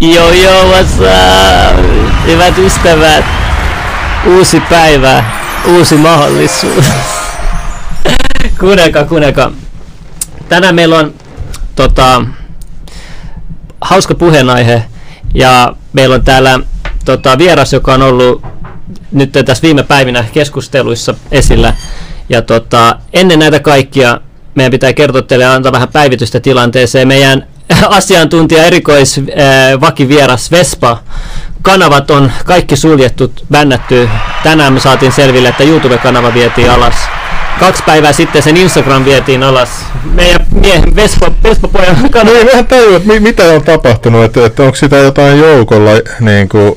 Joo joo, what's up? Hyvät ystävät, uusi päivä, uusi mahdollisuus. kuunnelkaa, kuunnelkaa. Tänään meillä on tota, hauska puheenaihe ja meillä on täällä tota, vieras, joka on ollut nyt tässä viime päivinä keskusteluissa esillä. Ja tota, ennen näitä kaikkia meidän pitää kertoa teille ja antaa vähän päivitystä tilanteeseen. Meidän asiantuntija, erikois, äh, vakivieras Vespa. Kanavat on kaikki suljettu, bännätty. Tänään me saatiin selville, että YouTube-kanava vietiin alas. Kaksi päivää sitten sen Instagram vietiin alas. Meidän miehen Vespa, Vespa-pojan kanava. No ei vähän tajua, että mi- mitä on tapahtunut, että, että onko sitä jotain joukolla niin kuin,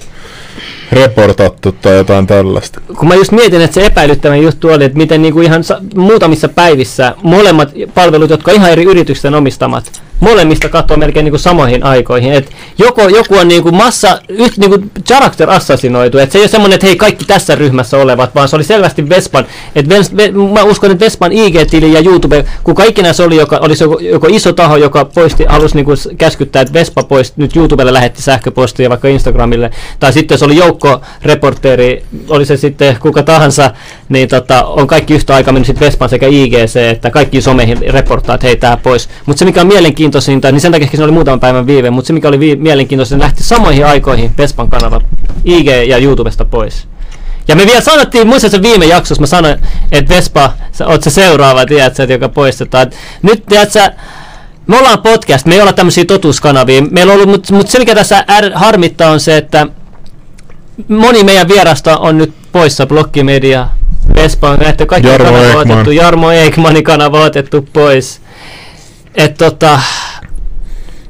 reportattu tai jotain tällaista. kun mä just mietin, että se epäilyttävä juttu oli, että miten niinku ihan sa- muutamissa päivissä molemmat palvelut, jotka ihan eri yritysten omistamat, molemmista katsoo melkein niinku samoihin aikoihin. Et joko joku on niinku massa, yht, niinku character assassinoitu, että se ei ole semmoinen, että hei kaikki tässä ryhmässä olevat, vaan se oli selvästi Vespan, että Ves, ve, mä uskon, että Vespan IG-tili ja YouTube, kuka ikinä se oli, joka olisi joko, joko iso taho, joka poisti, halusi niinku s- käskyttää, että Vespa poisti, nyt YouTubelle lähetti sähköpostia vaikka Instagramille, tai sitten jos oli joukko reporteri, oli se sitten kuka tahansa, niin tota, on kaikki yhtä aikaa mennyt sitten Vespan sekä IGC, että kaikki someihin reporttaa, että hei tää pois. Mutta se mikä on mielenkiintoisinta, niin sen takia se oli muutaman päivän viive, mutta se mikä oli vi- mielenkiintoisinta, lähti samoihin aikoihin Vespan kanava IG ja YouTubesta pois. Ja me vielä sanottiin, se viime jaksossa, mä sanoin, että Vespa, sä oot se seuraava, tiedätkö, että joka poistetaan. Et Nyt, tiedätkö, me ollaan podcast, me ei olla tämmöisiä totuuskanavia. Meillä on ollut, mutta mut se mikä tässä är, harmittaa on se, että moni meidän vierasta on nyt poissa, Blokkimedia, Vespa on näette kaikki Jarmo kanava otettu, Jarmo Eikmanin kanava otettu pois. Et tota,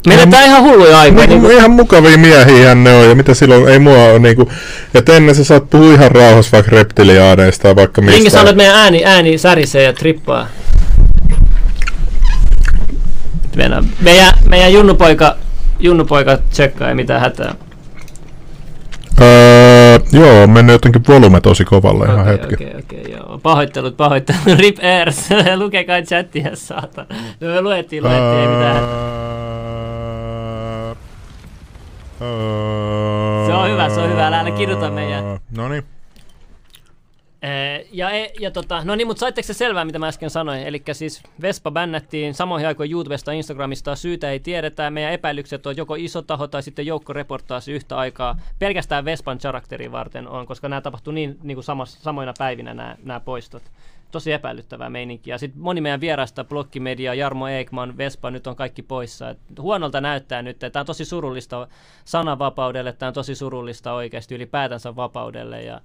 menetään ihan hulluja aikoja. Niin, Niin, ihan mukavia miehiä ne on, ja mitä silloin, ei mua ole niinku, että ennen sä saat puhua ihan rauhassa vaikka reptiliaaneista tai vaikka mistä. Minkä sanoo, että meidän ääni, ääni särisee ja trippaa. Meidän, meidän, meidän junnupoika, junnupoika tsekkaa ei mitään hätää. Öö, joo, mennyt jotenkin volume tosi kovalle ihan Okei, hetki. okei, okei, joo. Pahoittelut, pahoittelut. Rip Airs. Lukekaa chattia, saatan. No me luettiin, luettiin, ei mitään. hätää. Öö, Se on hyvä, se on hyvä, älä- älä kiduta meidän. No niin. Ee, ja, e- ja tota, no niin, mutta saitteko se selvää, mitä mä äsken sanoin? Eli siis Vespa bännättiin samoihin aikoihin YouTubesta ja Instagramista, syytä ei tiedetä. Meidän epäilykset on joko iso taho tai sitten joukko reportaasi yhtä aikaa. Pelkästään Vespan charakteria varten on, koska nämä tapahtuu niin, niin kuin samas, samoina päivinä nämä, nämä poistot. Tosi epäilyttävää meininkiä. Sitten moni meidän vierasta, Blokkimedia, Jarmo Eikman, Vespa, nyt on kaikki poissa. Et huonolta näyttää nyt. Tämä on tosi surullista sananvapaudelle, tämä on tosi surullista oikeasti ylipäätänsä vapaudelle. Ja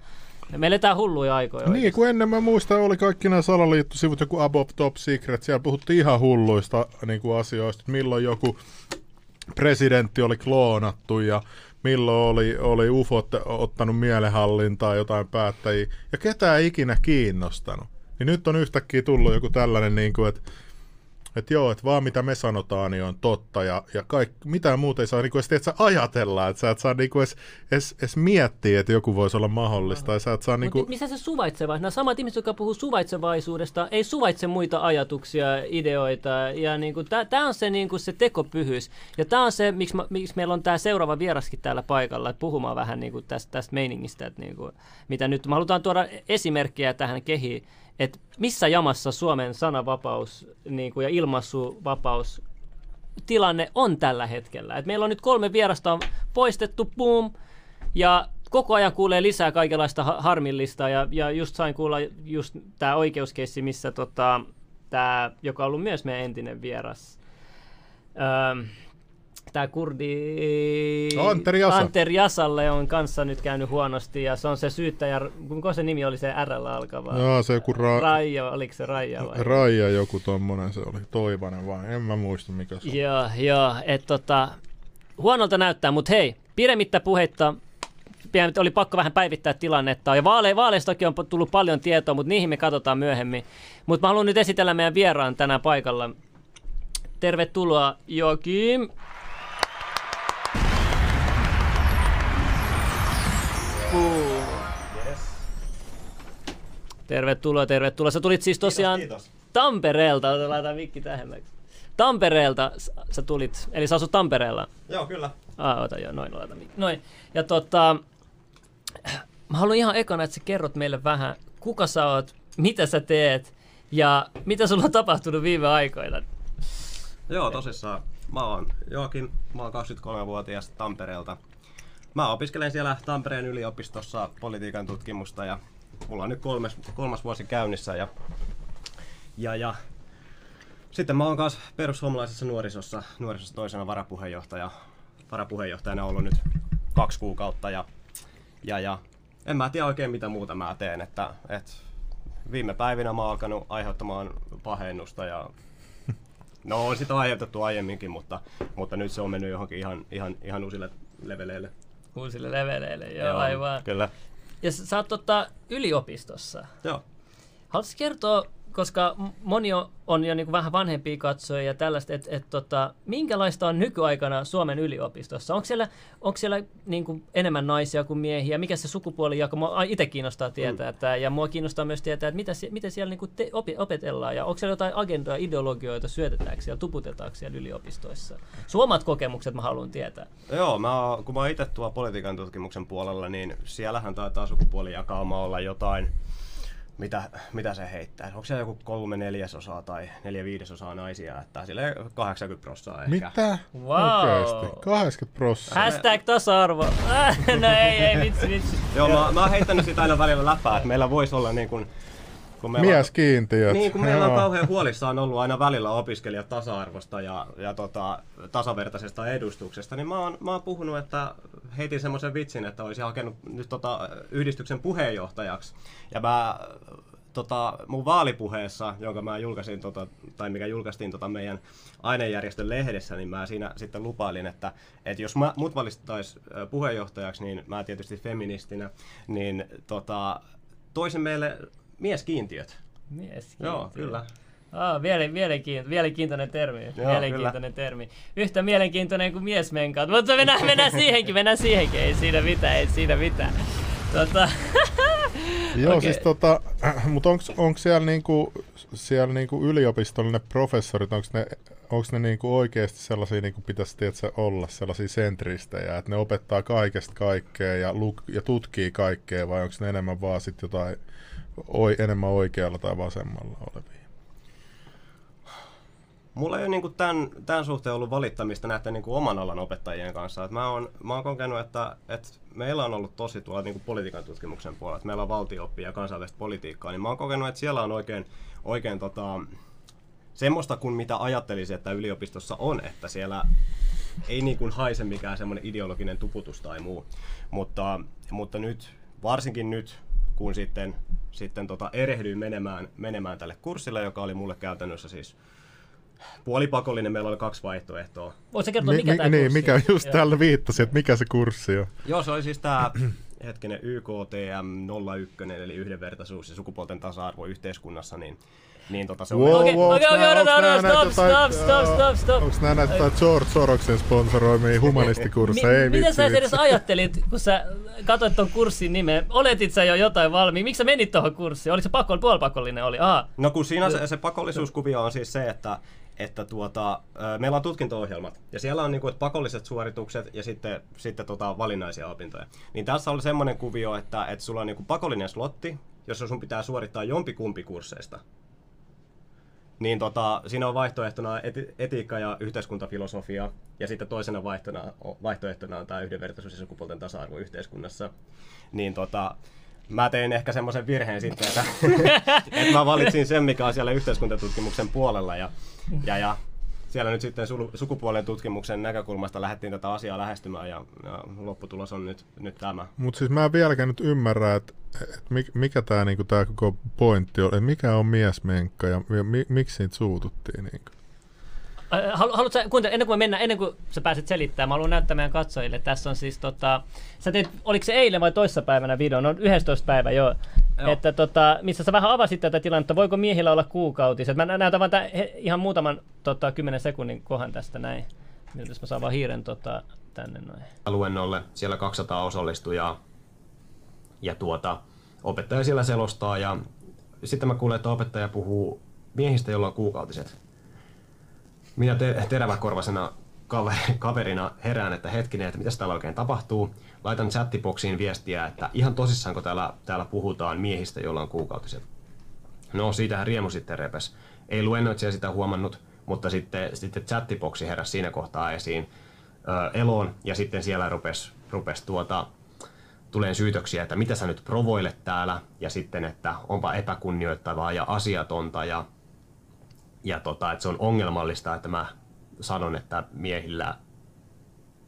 me eletään hulluja aikoja. Niin, kun ennen mä muistan, oli kaikki nämä salaliittosivut, joku Above Top Secret, siellä puhuttiin ihan hulluista niin kuin asioista, että milloin joku presidentti oli kloonattu ja milloin oli, oli UFOt ottanut mielenhallintaa jotain päättäjiä, ja ketään ei ikinä kiinnostanut. Niin nyt on yhtäkkiä tullut joku tällainen, niin kuin, että että joo, että vaan mitä me sanotaan, niin on totta, ja, ja kaik, mitään muuta ei saa niin kuin edes tiedätkö, ajatella, että sä et saa niin kuin edes, edes, edes miettiä, että joku voisi olla mahdollista, ja sä et saa niin kuin, missä se suvaitseva? Nämä samat ihmiset, jotka puhuu suvaitsevaisuudesta, ei suvaitse muita ajatuksia, ideoita. Ja niin tämä on se, niin kuin, se tekopyhyys. Ja tämä on se, miksi, mä, miksi meillä on tämä seuraava vieraskin täällä paikalla, että puhumaan vähän niin kuin tästä, tästä meiningistä, että niin kuin, mitä nyt. Me halutaan tuoda esimerkkejä tähän kehiin, että missä jamassa Suomen sananvapaus niin kuin, ja ilmaisuvapaus tilanne on tällä hetkellä. Et meillä on nyt kolme vierasta on poistettu, boom, ja koko ajan kuulee lisää kaikenlaista ha- harmillista, ja, ja just sain kuulla just tämä oikeuskeissi, missä tota, tämä, joka on ollut myös meidän entinen vieras, öö, tämä kurdi... Anteri Jasa. Jasalle on kanssa nyt käynyt huonosti, ja se on se syyttäjä, kuinka se nimi oli se R alkava? Joo, se joku ra- Raija, oliko se Raija vai? Raija joku tommonen se oli, Toivanen vai, en mä muista mikä se on. Joo, joo, että tota, huonolta näyttää, mutta hei, pidemmittä puheitta, pian- oli pakko vähän päivittää tilannetta. Ja vaale- vaaleistakin on tullut paljon tietoa, mutta niihin me katsotaan myöhemmin. Mutta mä haluan nyt esitellä meidän vieraan tänään paikalla. Tervetuloa Jokim. Tervetuloa, tervetuloa. Sä tulit siis tosiaan kiitos. Tampereelta, laitan mikki tähemmäksi. Tampereelta sä tulit, eli sä asut Tampereella. Joo, kyllä. Ah, ota joo, noin, laita. Noin. Ja tota, mä haluan ihan ekana, että sä kerrot meille vähän, kuka sä oot, mitä sä teet ja mitä sulla on tapahtunut viime aikoina. Joo, tosissaan. Mä oon Joakim, mä oon 23-vuotias Tampereelta. Mä opiskelen siellä Tampereen yliopistossa politiikan tutkimusta ja mulla on nyt kolmas, kolmas vuosi käynnissä ja, ja, ja sitten mä oon kanssa perussuomalaisessa nuorisossa, nuorisossa toisena varapuheenjohtaja, varapuheenjohtajana ollut nyt kaksi kuukautta ja, ja, ja en mä tiedä oikein mitä muuta mä teen, että, että viime päivinä mä oon alkanut aiheuttamaan pahennusta ja no on sitä aiheutettu aiemminkin, mutta, mutta nyt se on mennyt johonkin ihan, ihan, ihan uusille leveleille. Uusille leveleille, joo, joo aivan. Kyllä. Ja sä, sä oot tota, yliopistossa. Joo. Haluaisitko kertoa koska moni on, on jo niin vähän vanhempia katsoja ja tällaista, että et, tota, minkälaista on nykyaikana Suomen yliopistossa? Onko siellä, onko siellä niin kuin enemmän naisia kuin miehiä? Mikä se sukupuolijako? Mua itse kiinnostaa tietää, mm. että, ja mua kiinnostaa myös tietää, että mitä, mitä siellä niin kuin te, opi, opetellaan, ja onko siellä jotain agendoja, ideologioita, syötetäänkö siellä, tuputetaanko siellä yliopistoissa? Suomat kokemukset mä haluan tietää. Joo, mä, kun mä itse tuolla politiikan tutkimuksen puolella, niin siellähän taitaa sukupuolijakauma olla jotain, mitä, mitä se heittää. Onko se joku kolme neljäsosaa tai neljä viidesosaa naisia, että sille 80 prosenttia ehkä. Mitä? Wow. Oikeesti? 80 prosenttia? Hashtag tasa-arvo. no ei, ei, vitsi, vitsi. Joo, mä, mä oon heittänyt sitä aina välillä läppää, että meillä voisi olla niin kuin kun meillä Mieskiintiöt. Niin, kun meillä on kauhean huolissaan ollut aina välillä opiskelijat tasa-arvosta ja, ja tota, tasavertaisesta edustuksesta, niin mä oon, mä oon puhunut, että heitin semmoisen vitsin, että olisi hakenut nyt tota, yhdistyksen puheenjohtajaksi. Ja mä tota, mun vaalipuheessa, jonka mä julkaisin, tota, tai mikä julkaistiin tota meidän ainejärjestön lehdessä, niin mä siinä sitten lupailin, että, että jos mä, mut valittaisiin puheenjohtajaksi, niin mä tietysti feministinä, niin tota, toisin meille mieskiintiöt. Mieskiintiöt. Joo, kyllä. Ah, mielenkiintoinen, mielenkiintoinen termi. Joo, mielenkiintoinen kyllä. termi. Yhtä mielenkiintoinen kuin miesmenkaat. Mutta mennään, mennään siihenkin, mennään siihenkin. Ei siinä mitään, ei siinä mitään. Tota, Joo, okay. siis tota, mutta onko siellä, niinku, siellä niinku yliopistollinen professorit, onko ne, onks ne niinku oikeasti sellaisia, niin kuin pitäisi tietysti olla, sellaisia sentristejä, että ne opettaa kaikesta kaikkea ja, luk, ja tutkii kaikkea, vai onko ne enemmän vaan sit jotain oi, enemmän oikealla tai vasemmalla olevia? Mulla ei ole niin tämän, tämän suhteen ollut valittamista näiden niin oman alan opettajien kanssa. Et mä, oon, mä oon kokenut, että, että meillä on ollut tosi tuolla niin politiikan tutkimuksen puolella, että meillä on valtio ja kansainvälistä politiikkaa, niin mä oon kokenut, että siellä on oikein, oikein tota, semmoista kuin mitä ajattelisin, että yliopistossa on, että siellä ei niin kuin haise mikään semmoinen ideologinen tuputus tai muu. Mutta, mutta nyt, varsinkin nyt, kun sitten, sitten tota erehdyin menemään, menemään tälle kurssille, joka oli mulle käytännössä siis puolipakollinen, meillä oli kaksi vaihtoehtoa. Voisi kertoa, mikä mi- tämä Niin, kurssi? mikä just täällä viittasi, että mikä se kurssi on? Joo, se oli siis tämä hetkinen YKTM 01, eli yhdenvertaisuus ja sukupuolten tasa-arvo yhteiskunnassa, niin niin tota se on... Okei, okei, okei, stop, stop, stop, stop, stop. Onks nää näitä George Soroksen sponsoroimia humanistikursseja? Ei Mitä sä edes ajattelit, kun sä katsoit ton kurssin nimeä? Oletit sä jo jotain valmiin? Miksi sä menit tohon kurssiin? Oliko se pakko, puolipakollinen oli? Aha. No kun siinä se, se pakollisuuskuvio on siis se, että että tuota, meillä on tutkinto-ohjelmat ja siellä on niinku, että pakolliset suoritukset ja sitten, sitten tota, valinnaisia opintoja. Niin tässä oli semmoinen kuvio, että, että sulla on niinku pakollinen slotti, jossa sun pitää suorittaa jompikumpi kursseista. Niin tota, siinä on vaihtoehtona eti- etiikka ja yhteiskuntafilosofia, ja sitten toisena vaihtoehtona, vaihtoehtona on tämä yhdenvertaisuus ja sukupuolten tasa-arvo yhteiskunnassa. Niin tota, mä tein ehkä semmoisen virheen sitten, että, että mä valitsin sen, mikä on siellä yhteiskuntatutkimuksen puolella, ja, ja, ja siellä nyt sitten sukupuolen tutkimuksen näkökulmasta lähdettiin tätä asiaa lähestymään ja, ja lopputulos on nyt, nyt tämä. Mutta siis mä en vieläkään nyt ymmärrä, että et mikä tämä niinku, tää koko pointti on, mikä on miesmenkka ja mi, miksi siitä suututtiin. Niinku? Haluatko sä, kuuntele, ennen kuin me mennään, ennen kuin sä pääset selittämään, mä haluan näyttää meidän katsojille. Tässä on siis tota, sä teet, oliko se eilen vai toissapäivänä video, no 11 päivä joo, joo. että tota, missä sä vähän avasit tätä tilannetta, voiko miehillä olla kuukautiset. Mä näytän vaan tämän, ihan muutaman tota, 10 sekunnin kohan tästä näin. Miltä mä saan vaan hiiren tota, tänne noin. Luennolle siellä 200 osallistujaa ja tuota, opettaja siellä selostaa ja sitten mä kuulen, että opettaja puhuu miehistä, joilla on kuukautiset minä te- teräväkorvaisena kaveri- kaverina herään, että hetkinen, että mitä täällä oikein tapahtuu. Laitan chattiboksiin viestiä, että ihan tosissaanko täällä, täällä puhutaan miehistä, joilla on kuukautiset. No, siitähän riemu sitten repes. Ei luennoitsija sitä huomannut, mutta sitten, sitten chattiboksi heräsi siinä kohtaa esiin ö, eloon, ja sitten siellä rupesi rupes tuota, tulee syytöksiä, että mitä sä nyt provoilet täällä, ja sitten, että onpa epäkunnioittavaa ja asiatonta, ja, ja tota, että se on ongelmallista, että mä sanon, että miehillä,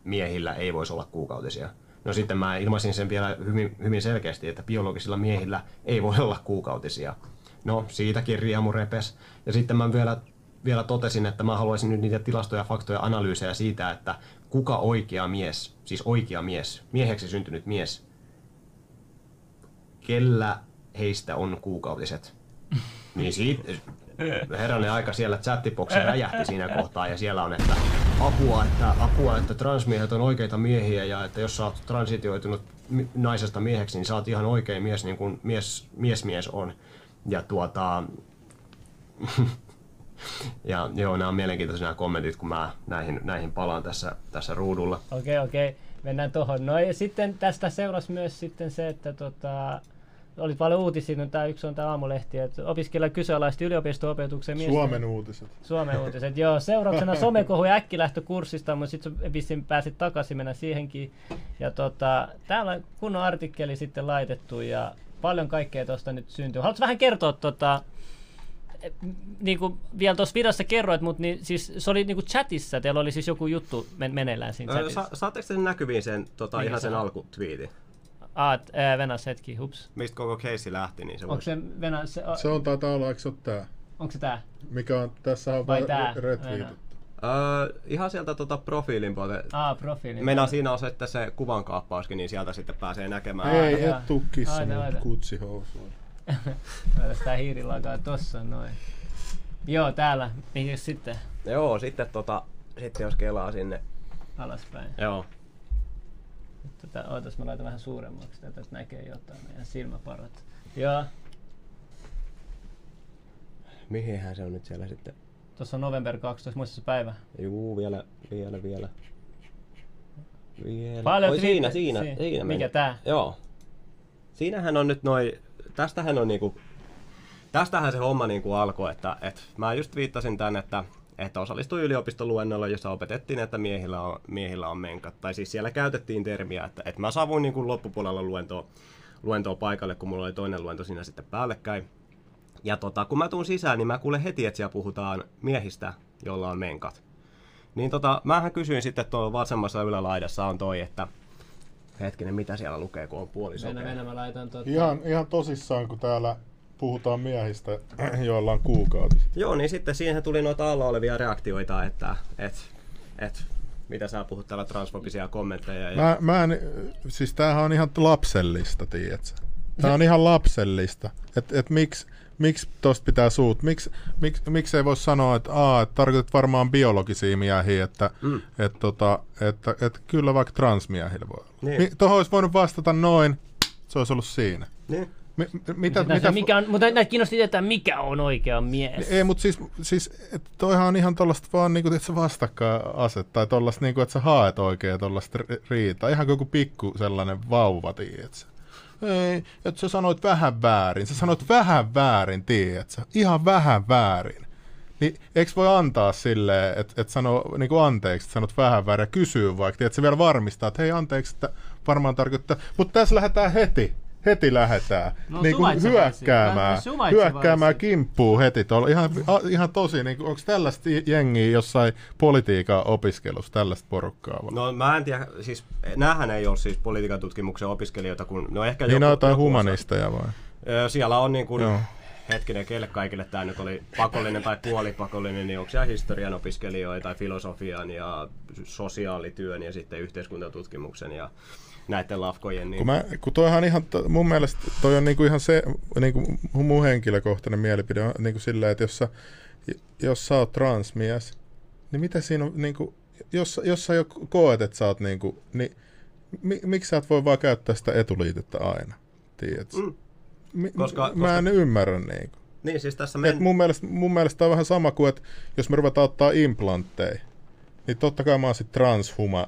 miehillä ei voisi olla kuukautisia. No sitten mä ilmaisin sen vielä hyvin, hyvin selkeästi, että biologisilla miehillä ei voi olla kuukautisia. No, siitäkin riemu repes. Ja sitten mä vielä, vielä totesin, että mä haluaisin nyt niitä tilastoja, faktoja, analyysejä siitä, että kuka oikea mies, siis oikea mies, mieheksi syntynyt mies, kellä heistä on kuukautiset. Niin siitä, herranen aika siellä chattiboksi räjähti siinä kohtaa ja siellä on, että apua, että, apua, että transmiehet on oikeita miehiä ja että jos sä oot transitioitunut naisesta mieheksi, niin sä oot ihan oikein mies, niin kuin mies, mies mies on. Ja tuota... ja joo, nämä on mielenkiintoisia nämä kommentit, kun mä näihin, näihin palaan tässä, tässä ruudulla. Okei, okei. Mennään tuohon. No ja sitten tästä seurasi myös sitten se, että tota, oli paljon uutisia, no tämä yksi on tämä aamulehti, että opiskelija kyseenalaisti yliopisto-opetuksen miesten- Suomen uutiset. Suomen uutiset, joo. Seurauksena somekohu ja äkkilähtökurssista, mutta sitten vissiin pääsit takaisin mennä siihenkin. Ja tota, täällä on kunnon artikkeli sitten laitettu ja paljon kaikkea tuosta nyt syntyy. Haluatko vähän kertoa tota, niin kuin vielä tuossa videossa kerroit, mutta niin, siis se oli niin kuin chatissa, teillä oli siis joku juttu men- meneillään siinä chatissa. Sa- saatteko te näkyviin sen, tota, Mikä ihan se sen alkutviitin? Ah, ää, Venäs hetki, hups. Mistä koko case lähti, niin se Onko se Venäs, se, Se on taitaa olla, eikö se ole tää? onko se tää? Mikä on, tässä on Vai tää? retweetattu. Öö, ihan sieltä tota profiilin puolelta. Ah, profiili. Meinaa siinä on sitten se kuvankaappauskin, niin sieltä sitten pääsee näkemään. Ei, et tuu kissa Aina, mun aina. kutsihousuun. Tää hiirilakaa tossa noin. Joo, täällä. Mikä sitten? Joo, sitten tota, sitten jos kelaa sinne. Alaspäin. Joo. Tätä, ootas mä laitan vähän suuremmaksi, tätä että näkee jotain meidän silmäparat. Joo, Mihinhän se on nyt siellä sitten? tuossa on november 12, muista se päivä. Juu, vielä, vielä, vielä. Vielä. Paljon Oi, siinä, siinä, siinä. siinä. Mikä meni. tää? Joo. Siinähän on nyt noi, tästähän on niinku, tästähän se homma niinku alkoi, että et mä just viittasin tän, että että osallistui yliopistoluennolla, jossa opetettiin, että miehillä on, miehillä on menkat. Tai siis siellä käytettiin termiä, että, että mä saavuin niin kuin loppupuolella luentoa, luentoa paikalle, kun mulla oli toinen luento siinä sitten päällekkäin. Ja tota, kun mä tuun sisään, niin mä kuulen heti, että siellä puhutaan miehistä, joilla on menkat. Niin tota, mähän kysyin sitten tuolla vasemmassa ylälaidassa on toi, että hetkinen, mitä siellä lukee, kun on puoliso. Venä, venä, mä laitan tota... Ihan, ihan tosissaan, kun täällä puhutaan miehistä, joilla on kuukautiset. Joo, niin sitten siihen tuli noita alla olevia reaktioita, että et, et, mitä sä puhut täällä transfobisia kommentteja. Ja... Mä, mä en, siis tämähän on ihan lapsellista, tiedätkö? Tää on ihan lapsellista. Et, et miksi miksi tosta pitää suut? Miksi miksi miksi ei voi sanoa, että aa, et tarkoitat varmaan biologisia miehiä, että Mm. et, tota, että et kyllä vaikka transmiehillä voi olla. Niin. Tuohon olisi voinut vastata noin, se olisi ollut siinä. Niin. Mi, mitä, Mitä, mitä, mikä on, mutta näitä kiinnosti tietää, mikä on oikea mies. Ei, mutta siis, siis et toihan on ihan tollasta vaan niinku, että sä vastakkainaset, tai tollasta niinku, että sä haet oikein tollasta ri- riitaa. Ihan kuin joku pikku sellainen vauva, tiedätkö? Ei, että sä sanoit vähän väärin. Sä sanoit vähän väärin, tiedätkö? Ihan vähän väärin. Niin eikö voi antaa silleen, että et sanoo niinku anteeksi, että sanot vähän väärin ja kysyy vaikka, tiedätkö, se vielä varmistaa, että hei anteeksi, että varmaan tarkoittaa. Mutta tässä lähdetään heti. Heti lähdetään No, niin kuin hyökkäämään, hyökkäämään kimppuu heti tuolla. Ihan, a, ihan tosi, niin onko tällaista jengiä jossain politiikan opiskelussa, tällaista porukkaa vai? No mä en tiedä, siis näähän ei ole siis politiikan tutkimuksen opiskelijoita, kun no ehkä niin joku, on jotain joku osa- humanisteja vai? Ö, Siellä on niin kuin, Joo. hetkinen, keille kaikille tämä nyt oli pakollinen tai puolipakollinen, niin onko siellä historian opiskelijoita tai filosofian ja sosiaalityön ja sitten yhteiskuntatutkimuksen ja näiden lafkojen. Niin... Kun, mä, kun toihan ihan, mun mielestä toi on niinku ihan se, niinku mun henkilökohtainen mielipide on niinku silleen, että jos sä, jos sä oot transmies, niin mitä siinä on, niinku, jos, jos sä jo koet, että sä oot niinku, niin mi, miksi sä et voi vaan käyttää sitä etuliitettä aina, tiedätkö? Mm. Mi, Koska- mä en ymmärrä niinku. Niin, siis tässä Et men... mun, mielestä, mun mielestä on vähän sama kuin, että jos me ruvetaan ottaa implantteja, niin totta kai mä oon sit transhuma,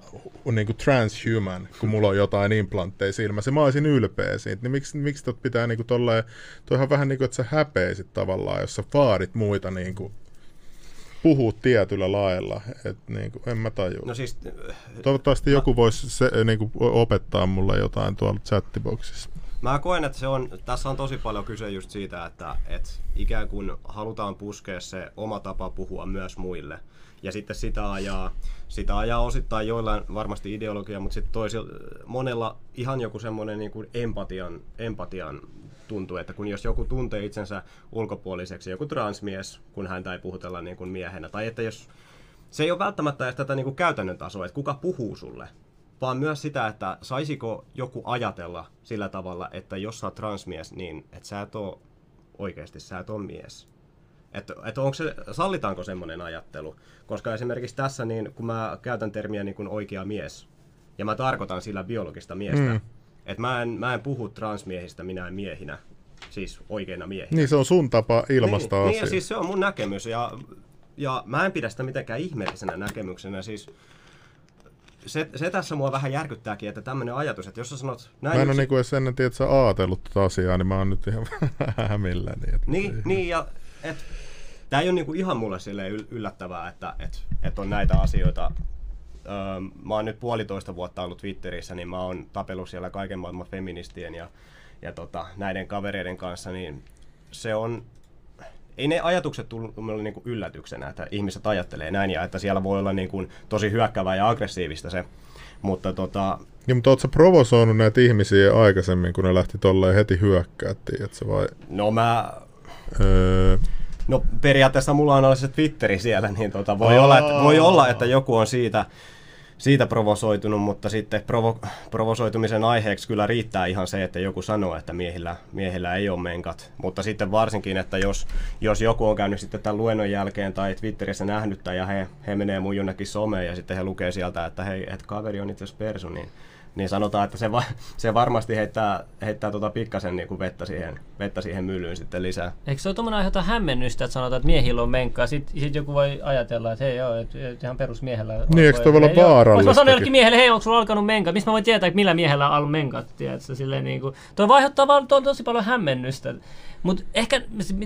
niin kuin transhuman, kun mulla on jotain implantteja silmässä. Mä olisin ylpeä siitä. Niin miksi, miksi tot pitää niin kuin tolleen, toihan vähän niin kuin, että sä häpeisit tavallaan, jos sä vaadit muita niin kuin puhuu tietyllä lailla. Et niin kuin, en mä tajua. No siis, Toivottavasti joku voisi se, niin kuin, opettaa mulle jotain tuolla chattiboxissa. Mä koen, että se on, tässä on tosi paljon kyse just siitä, että, että ikään kuin halutaan puskea se oma tapa puhua myös muille. Ja sitten sitä ajaa, sitä ajaa osittain joillain varmasti ideologia, mutta sitten toisilla, monella ihan joku semmoinen niin kuin empatian, empatian tuntuu, että kun jos joku tuntee itsensä ulkopuoliseksi, joku transmies, kun häntä ei puhutella niin kuin miehenä, tai että jos se ei ole välttämättä edes tätä niin kuin käytännön tasoa, että kuka puhuu sulle, vaan myös sitä, että saisiko joku ajatella sillä tavalla, että jos sä oot transmies, niin että sä et ole oikeasti, sä et ole mies. Että et onko se, sallitaanko semmoinen ajattelu? Koska esimerkiksi tässä, niin kun mä käytän termiä niin kuin oikea mies, ja mä tarkoitan sillä biologista miestä, mm. että mä en, mä en puhu transmiehistä minä miehinä, siis oikeina miehinä. Niin se on sun tapa ilmaista niin. Niin, ja siis se on mun näkemys, ja, ja mä en pidä sitä mitenkään ihmeellisenä näkemyksenä, siis se, se tässä mua vähän järkyttääkin, että tämmöinen ajatus, että jos sä sanot näin... Mä en ole niinku edes ennen tiedä, että sä ajatellut tätä asiaa, niin mä oon nyt ihan hämilläni. Että niin, niin, ja et, tää ei ole niinku ihan mulle silleen yllättävää, että et, et on näitä asioita. Öö, mä oon nyt puolitoista vuotta ollut Twitterissä, niin mä oon tapellut siellä kaiken maailman feministien ja, ja tota, näiden kavereiden kanssa, niin se on ei ne ajatukset tullut mulle niin yllätyksenä, että ihmiset ajattelee näin ja että siellä voi olla niin kuin tosi hyökkävää ja aggressiivista se. Mutta tota... Ja, mutta ootko provosoinut näitä ihmisiä aikaisemmin, kun ne lähti tolleen heti hyökkäättiin, että se vai... No mä... Öö... No periaatteessa mulla on se Twitteri siellä, niin tota, voi, olla, että, voi olla, että joku on siitä siitä provosoitunut, mutta sitten provo- provosoitumisen aiheeksi kyllä riittää ihan se, että joku sanoo, että miehillä, miehillä ei ole menkat. Mutta sitten varsinkin, että jos, jos joku on käynyt sitten tämän luennon jälkeen tai Twitterissä nähnyt ja he, he menee mun jonnekin someen ja sitten he lukee sieltä, että hei, että kaveri on itse asiassa persu, niin niin sanotaan, että se, va, se varmasti heittää, heittää tota pikkasen niin kuin vettä, siihen, vettä siihen myllyyn sitten lisää. Eikö se ole tuommoinen aiheuta hämmennystä, että sanotaan, että miehillä on menkkaa, sitten sit joku voi ajatella, että hei joo, että, että ihan perusmiehellä on. Niin, eikö toi olla vaarallista? Mä sanon jollekin miehelle, hei, onko sulla alkanut menkat? Mistä mä voin tietää, että millä miehellä on ollut menkat? Tiedätkö, silleen, niin kuin, toi aiheuttaa vaan to, tosi paljon hämmennystä. Mutta ehkä,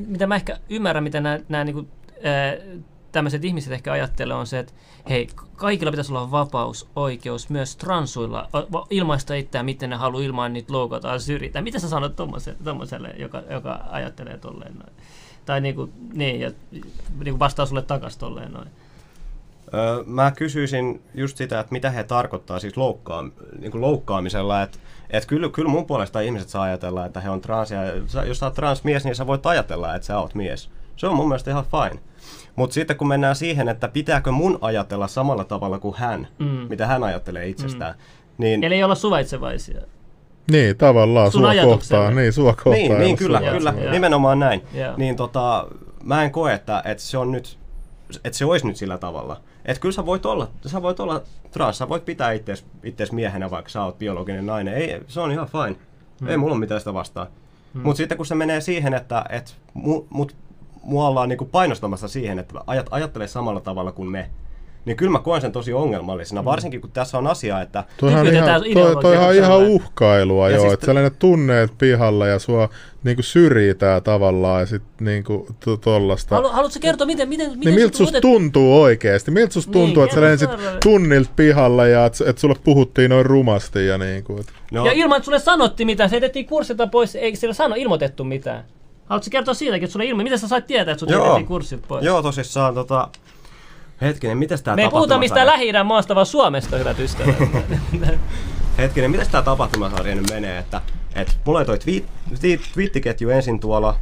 mitä mä ehkä ymmärrän, mitä nämä, niin äh, tämmöiset ihmiset ehkä ajattelee on se, että hei, kaikilla pitäisi olla vapaus, oikeus, myös transuilla ilmaista itseään, miten ne haluaa ilman niitä loukata syrjitä. Mitä sä sanot tommoselle, joka, joka ajattelee tolleen noin? Tai niinku, niin, ja niinku vastaa sulle takas tolleen noin. Öö, mä kysyisin just sitä, että mitä he tarkoittaa siis loukkaa, niin kuin loukkaamisella, että et kyllä, kyllä mun puolesta ihmiset saa ajatella, että he on trans, ja jos sä oot transmies, niin sä voit ajatella, että sä oot mies. Se on mun mielestä ihan fine. Mutta sitten kun mennään siihen, että pitääkö mun ajatella samalla tavalla kuin hän, mm. mitä hän ajattelee itsestään. Mm. Niin, Eli ei olla suvaitsevaisia. Niin, tavallaan Sun sua kohtaa. Niin, sua kohtaa. Niin, niin kyllä, kyllä, ja. nimenomaan näin. Ja. Niin tota, mä en koe, että, että se on nyt, että se olisi nyt sillä tavalla. Että kyllä sä voit olla, sä voit olla trans, sä voit pitää itseäsi miehenä, vaikka sä oot biologinen nainen. Ei, se on ihan fine. Hmm. Ei mulla ole mitään sitä vastaan. Hmm. Mutta sitten kun se menee siihen, että et, mu, mut mua ollaan niin kuin painostamassa siihen, että ajat, ajattelee samalla tavalla kuin me, niin kyllä mä koen sen tosi ongelmallisena, mm. varsinkin kun tässä on asia, että... Toihan ihan, toi, toihan on ihan uhkailua jo, siis että sellainen tunneet pihalla ja sua niin kuin syrjitään tavallaan ja sitten niin kuin to, tollasta. Halu, haluatko kertoa, miten, miten, miten niin miltä susta tuntuu oikeasti? Miltä susta niin, tuntuu, että sä lensit tunnilta pihalla ja että et sulle puhuttiin noin rumasti ja niin kuin. No. Ja ilman, että sulle sanottiin mitään, se jätettiin kurssilta pois, ei sillä sano ilmoitettu mitään. Haluatko kertoa siitäkin, että sulle ilmi? Miten sä sait tietää, että sut jätettiin kurssilta pois? Joo, tosissaan tota... Hetkinen, miten tämä Me ei puhuta mistään lähi maasta, vaan Suomesta, hyvät ystävät. Hetkinen, miten tämä tapahtumasarja nyt menee, että, että mulla oli toi twiit, twiittiketju ensin tuolla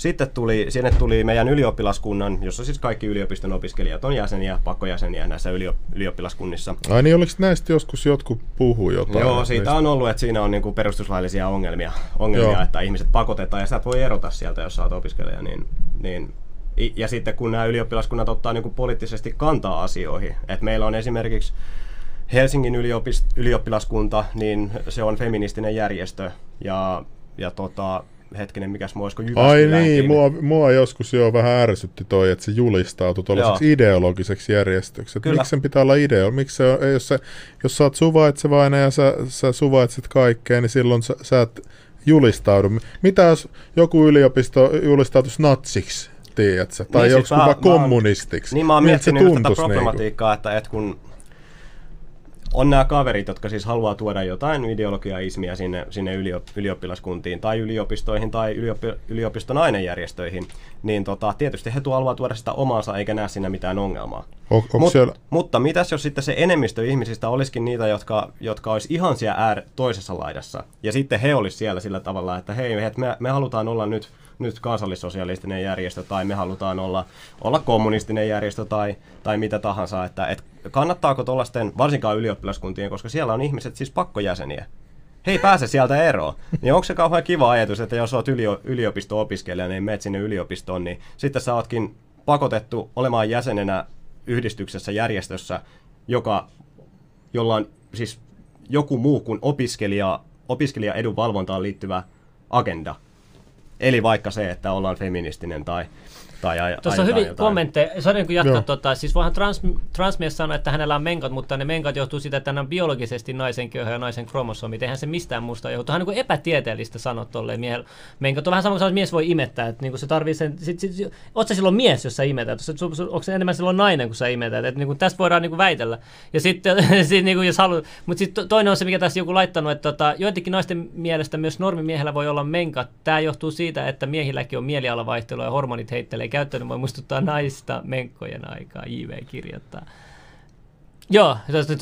sitten tuli, sinne tuli meidän ylioppilaskunnan, jossa siis kaikki yliopiston opiskelijat on jäseniä, pakkojäseniä näissä ylioppilaskunnissa. Ai niin, oliko näistä joskus jotkut puhu jotain? Joo, siitä niistä? on ollut, että siinä on niinku perustuslaillisia ongelmia, ongelmia että ihmiset pakotetaan ja sä et voi erota sieltä, jos sä oot opiskelija. Niin, niin, ja sitten kun nämä ylioppilaskunnat ottaa niinku poliittisesti kantaa asioihin, että meillä on esimerkiksi Helsingin yliopist- ylioppilaskunta, niin se on feministinen järjestö ja, ja tota, hetkinen, mikäs muu olisiko Ai niin, mua, mua joskus jo vähän ärsytti toi, että se julistautui tuollaiseksi ideologiseksi järjestöksi. Miksi sen pitää olla ideo? Miksi se jos, se, jos sä oot suvaitsevainen ja sä, sä suvaitset kaikkea, niin silloin sä, sä et julistaudu. Mitä jos joku yliopisto julistautuisi natsiksi, tiedätkö? Tai Niin, niin, siis joku mä- oon- kommunistiksi? Niin mä oon miettinyt tätä niinku? problematiikkaa, että, että kun on nämä kaverit, jotka siis haluaa tuoda jotain ideologiaismia sinne, sinne yliop, ylioppilaskuntiin tai yliopistoihin tai yliopi, yliopiston ainejärjestöihin, niin tota, tietysti he haluaa tuoda sitä omaansa eikä näe siinä mitään ongelmaa. On, Mut, siellä... Mutta mitäs jos sitten se enemmistö ihmisistä olisikin niitä, jotka, jotka olisi ihan siellä äär, toisessa laidassa, ja sitten he olisi siellä sillä tavalla, että hei, me, me halutaan olla nyt, nyt kansallissosialistinen järjestö, tai me halutaan olla, olla kommunistinen järjestö, tai, tai mitä tahansa, että et kannattaako tuollaisten, varsinkaan ylioppilaskuntien, koska siellä on ihmiset siis pakkojäseniä, he ei pääse sieltä eroon. Niin onko se kauhean kiva ajatus, että jos olet ylio, yliopisto-opiskelija, niin menet sinne yliopistoon, niin sitten sä ootkin pakotettu olemaan jäsenenä yhdistyksessä, järjestössä, joka, jolla on siis joku muu kuin opiskelija, opiskelija edunvalvontaan liittyvä agenda. Eli vaikka se, että ollaan feministinen tai, tai aj- Tuossa on ajetaan hyvin jotain. kommentteja. Sori, kun jatkaa tota, siis voihan trans, transmies sanoa, että hänellä on menkat, mutta ne menkat johtuu siitä, että hän on biologisesti naisen köyhä ja naisen kromosomit. Eihän se mistään muusta. Hän on niin kuin epätieteellistä sanoa tolleen miehellä. Menkat on vähän sama kuin mies voi imettää. Että niin kuin se tarvii sen, sit, sit, sit, oot sä silloin mies, jos sä imetät? Onko se enemmän silloin nainen, kun sä imetät? Että niin kuin tästä voidaan niin kuin väitellä. Ja sitten, sit, niin kuin jos halu, mutta sitten toinen on se, mikä tässä joku laittanut, että tota, joidenkin naisten mielestä myös normimiehellä voi olla menkat. Tämä johtuu siitä, että miehilläkin on mielialavaihtelua ja hormonit heittelee käyttöön, voi muistuttaa naista menkkojen aikaa, JV kirjoittaa. Joo,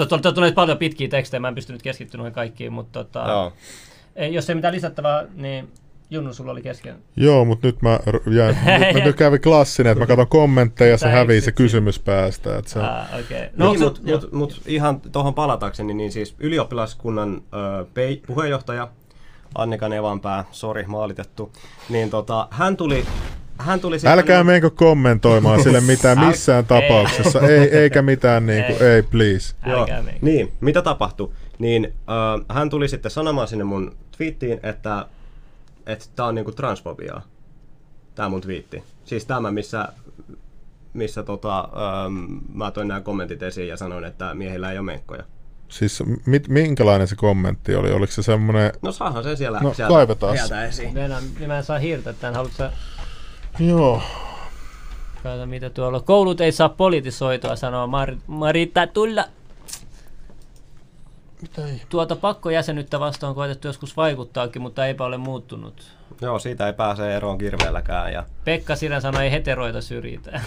tuolla tulee paljon pitkiä tekstejä, mä en pystynyt keskittymään noihin kaikkiin, mutta tota, Joo. ei, jos ei mitään lisättävää, niin Junnu, sulla oli kesken. Joo, mutta nyt mä jäin, nyt, nyt, nyt kävi klassinen, että mä katson kommentteja ja se hävii se kysymys päästä. Että se, Ah, okei. Okay. No, niin, mutta mut, mut ihan tuohon palatakseni, niin siis ylioppilaskunnan ö, pei, puheenjohtaja Annika Nevanpää, sori maalitettu, niin tota, hän tuli, hän tuli sitten- Älkää menkö kommentoimaan sille mitään Äl- missään ei. tapauksessa, ei, eikä mitään niinku, Ei. ei please. Joo, niin, mitä tapahtui? Niin äh, hän tuli sitten sanomaan sinne mun twiittiin, että että tää on niinku transfobiaa. Tää mun twiitti. Siis tämä, missä, missä tota, ähm, mä toin nämä kommentit esiin ja sanoin, että miehillä ei ole menkkoja. Siis mit, minkälainen se kommentti oli? Oliko se semmoinen... No saahan sen siellä No, sieltä kaivetaan. sieltä esiin. Venä, niin mä en saa. Haluatko Joo. Kato, mitä tuolla on. Koulut ei saa politisoitua, sanoo Mar- Marita Tulla. Mitä ei? Tuota pakkojäsenyyttä vastaan on koetettu joskus vaikuttaakin, mutta eipä ole muuttunut. Joo, siitä ei pääse eroon kirveelläkään. Ja Pekka Sirän sanoi, ei heteroita syrjitä.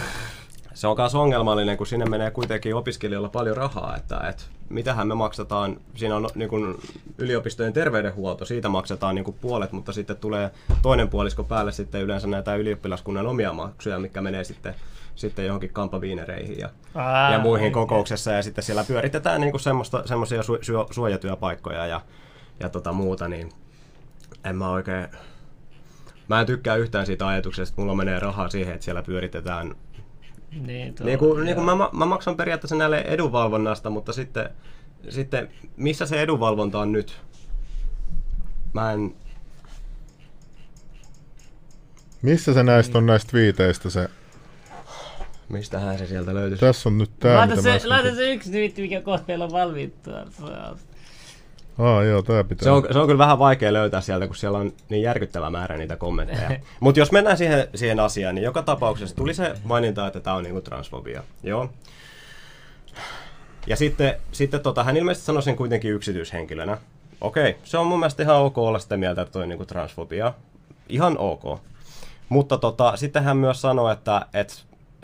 se on myös ongelmallinen, kun sinne menee kuitenkin opiskelijoilla paljon rahaa, että et, mitähän me maksetaan, siinä on niin kun, yliopistojen terveydenhuolto, siitä maksetaan niin kun, puolet, mutta sitten tulee toinen puolisko päälle sitten yleensä näitä ylioppilaskunnan omia maksuja, mikä menee sitten, sitten johonkin kampaviinereihin ja, Aa, ja muihin okei. kokouksessa, ja sitten siellä pyöritetään niin semmoista, semmoisia su, su, suojatyöpaikkoja ja, ja tota muuta, niin en mä oikein, mä en tykkää yhtään siitä ajatuksesta, että mulla menee rahaa siihen, että siellä pyöritetään Niin, tuo, niin kuin, niin kuin mä, mä maksan periaatteessa näille edunvalvonnasta, mutta sitten, sitten missä se edunvalvonta on nyt? Mä en... Missä se näistä on näistä viiteistä se? Mistähän se sieltä löytyisi? Tässä on nyt tää, Laita se, laita se yksi twiitti, mikä kohta meillä on valmiittua. Aa, joo, tää pitää. Se on, se on kyllä vähän vaikea löytää sieltä, kun siellä on niin järkyttävä määrä niitä kommentteja. Mutta jos mennään siihen, siihen asiaan, niin joka tapauksessa tuli se maininta, että tämä on niinku transfobia. Joo. Ja sitten, sitten tota, hän ilmeisesti sanoi sen kuitenkin yksityishenkilönä. Okei, se on mun mielestä ihan ok olla sitä mieltä, että toi on niinku transfobia. Ihan ok. Mutta tota, sitten hän myös sanoi, että, että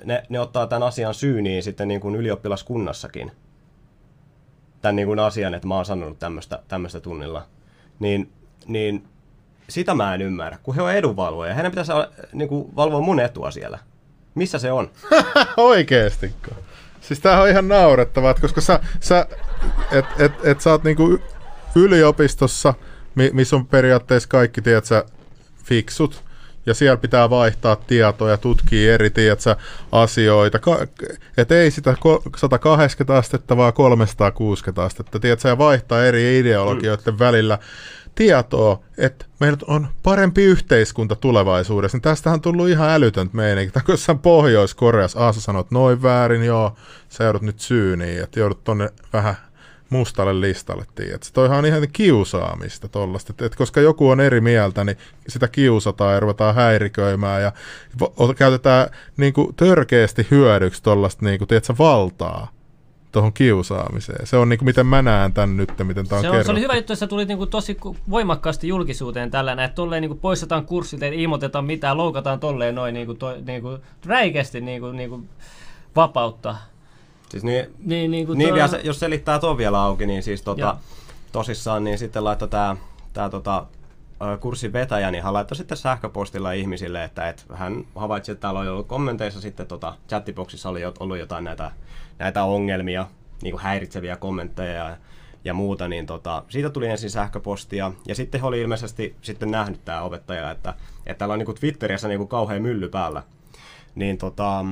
ne, ne ottaa tämän asian syyniin sitten niin kuin ylioppilaskunnassakin. Tämän niin kuin asian, että mä oon sanonut tämmöistä, tunnilla. Niin, niin sitä mä en ymmärrä, kun he on edunvalvoja. Heidän pitäisi niin kuin, valvoa mun etua siellä. Missä se on? Oikeestiko? Siis tää on ihan naurettavaa, koska sä, sä et, et, et sä oot niinku yliopistossa, mi, missä on periaatteessa kaikki, tiedät sä, fiksut, ja siellä pitää vaihtaa tietoa ja tutkia eri tiedätkö, asioita. Ka- et ei sitä 180 astetta, vaan 360 astetta. Tiedätkö, ja vaihtaa eri ideologioiden mm. välillä tietoa, että meillä on parempi yhteiskunta tulevaisuudessa, niin tästähän on tullut ihan älytöntä meininki. Tai jossain Pohjois-Koreassa Aasa sanoo, että noin väärin, joo, sä joudut nyt syyniin, että joudut tonne vähän mustalle listalle, tiedätkö? Toihan on ihan kiusaamista tollasta, että, että koska joku on eri mieltä, niin sitä kiusataan ja ruvetaan häiriköimään ja käytetään niin kuin, törkeästi hyödyksi tollasta niin kuin, tiedätkö, valtaa tuohon kiusaamiseen. Se on niin kuin, miten mä näen tämän nyt, miten tämä on, se on Se oli hyvä juttu, että sä tulit niin kuin, tosi voimakkaasti julkisuuteen tällä että tolleen niin kuin, poistetaan kurssit, ei ilmoiteta mitään, loukataan tolleen noin niin kuin, to, niin kuin, räikeästi niin kuin, niin kuin, vapautta. Siis niin, niin, niin, niin tuo... vielä, jos selittää tuon vielä auki, niin siis tota, tosissaan niin sitten laittoi tämä tää, tota, kurssin vetäjä, niin hän laittoi sitten sähköpostilla ihmisille, että et hän havaitsi, että täällä oli ollut kommenteissa sitten tota, chattiboxissa oli ollut jotain näitä, näitä ongelmia, niin kuin häiritseviä kommentteja ja, ja muuta, niin tota, siitä tuli ensin sähköpostia, ja sitten oli ilmeisesti sitten nähnyt tämä opettaja, että, että täällä on niin kuin Twitterissä niin kuin kauhean mylly päällä. Niin tota,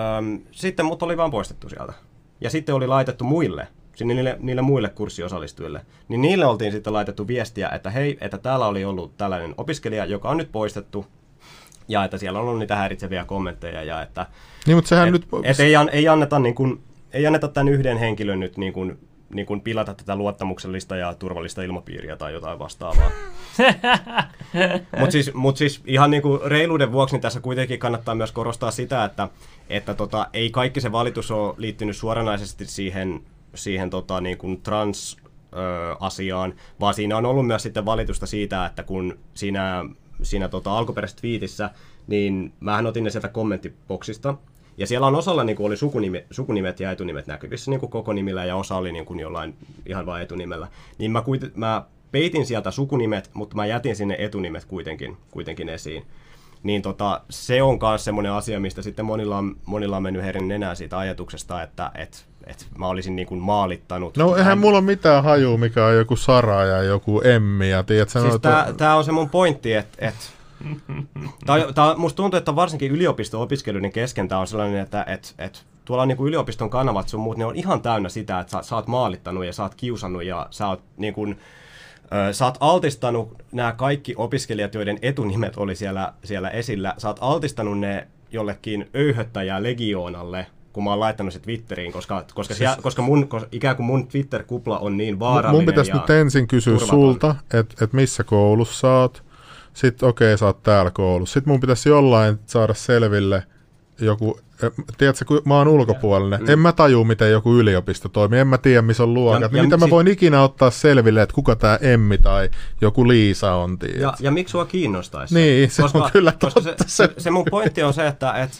äm, sitten mut oli vaan poistettu sieltä. Ja sitten oli laitettu muille sinne niille, niille muille kurssiosallistujille, niin niille oltiin sitten laitettu viestiä, että hei, että täällä oli ollut tällainen opiskelija, joka on nyt poistettu, ja että siellä on ollut niitä häiritseviä kommentteja, ja että niin, mutta sehän et, nyt... et ei, ei, anneta niin kuin, ei anneta tämän yhden henkilön nyt niin kuin, niin kuin pilata tätä luottamuksellista ja turvallista ilmapiiriä tai jotain vastaavaa. Mutta siis, mut siis ihan niin kuin reiluuden vuoksi niin tässä kuitenkin kannattaa myös korostaa sitä, että, että tota, ei kaikki se valitus ole liittynyt suoranaisesti siihen siihen tota, niin kuin trans asiaan, vaan siinä on ollut myös sitten valitusta siitä, että kun siinä, siinä tota, alkuperäisessä twiitissä, niin mähän otin ne sieltä kommenttiboksista, ja siellä on osalla niin kuin oli sukunimet, sukunimet ja etunimet näkyvissä niin kuin koko nimillä, ja osa oli niin kuin jollain ihan vain etunimellä. Niin mä, kuit, mä peitin sieltä sukunimet, mutta mä jätin sinne etunimet kuitenkin, kuitenkin esiin. Niin tota, se on myös semmoinen asia, mistä sitten monilla on, monilla on mennyt herin nenää siitä ajatuksesta, että et, et mä olisin niin kuin maalittanut. No eihän hän... mulla ole mitään hajua, mikä on joku Sara ja joku Emmi. Ja tiedät, siis no, tää, tää on se mun pointti, että et, tää, tää, musta tuntuu, että varsinkin yliopisto-opiskelijoiden kesken tämä on sellainen, että et, et, tuolla on niin kuin yliopiston kanavat sun muut, ne on ihan täynnä sitä, että sä, sä oot maalittanut ja sä oot kiusannut ja sä oot niin kuin, Sä oot altistanut nämä kaikki opiskelijat, joiden etunimet oli siellä, siellä esillä, sä oot altistanut ne jollekin öyhöttäjä legioonalle, kun mä oon laittanut se Twitteriin, koska, koska, siis, siellä, koska mun, ikään kuin mun Twitter-kupla on niin vaarallinen Mun pitäisi nyt ensin kysyä turvaton. sulta, että et missä koulussa sä oot. Sitten okei, okay, sä oot täällä koulussa. Sitten mun pitäisi jollain saada selville joku tiedätkö, kun mä oon ulkopuolinen, mm. en mä taju, miten joku yliopisto toimii, en mä tiedä, missä on luokat, ja, niin ja mitä mä voin ikinä ottaa selville, että kuka tämä Emmi tai joku Liisa on, tiedät. Ja, ja miksi sua kiinnostaisi Niin, se koska, on kyllä koska totta. Se, se, se mun pointti on se, että et,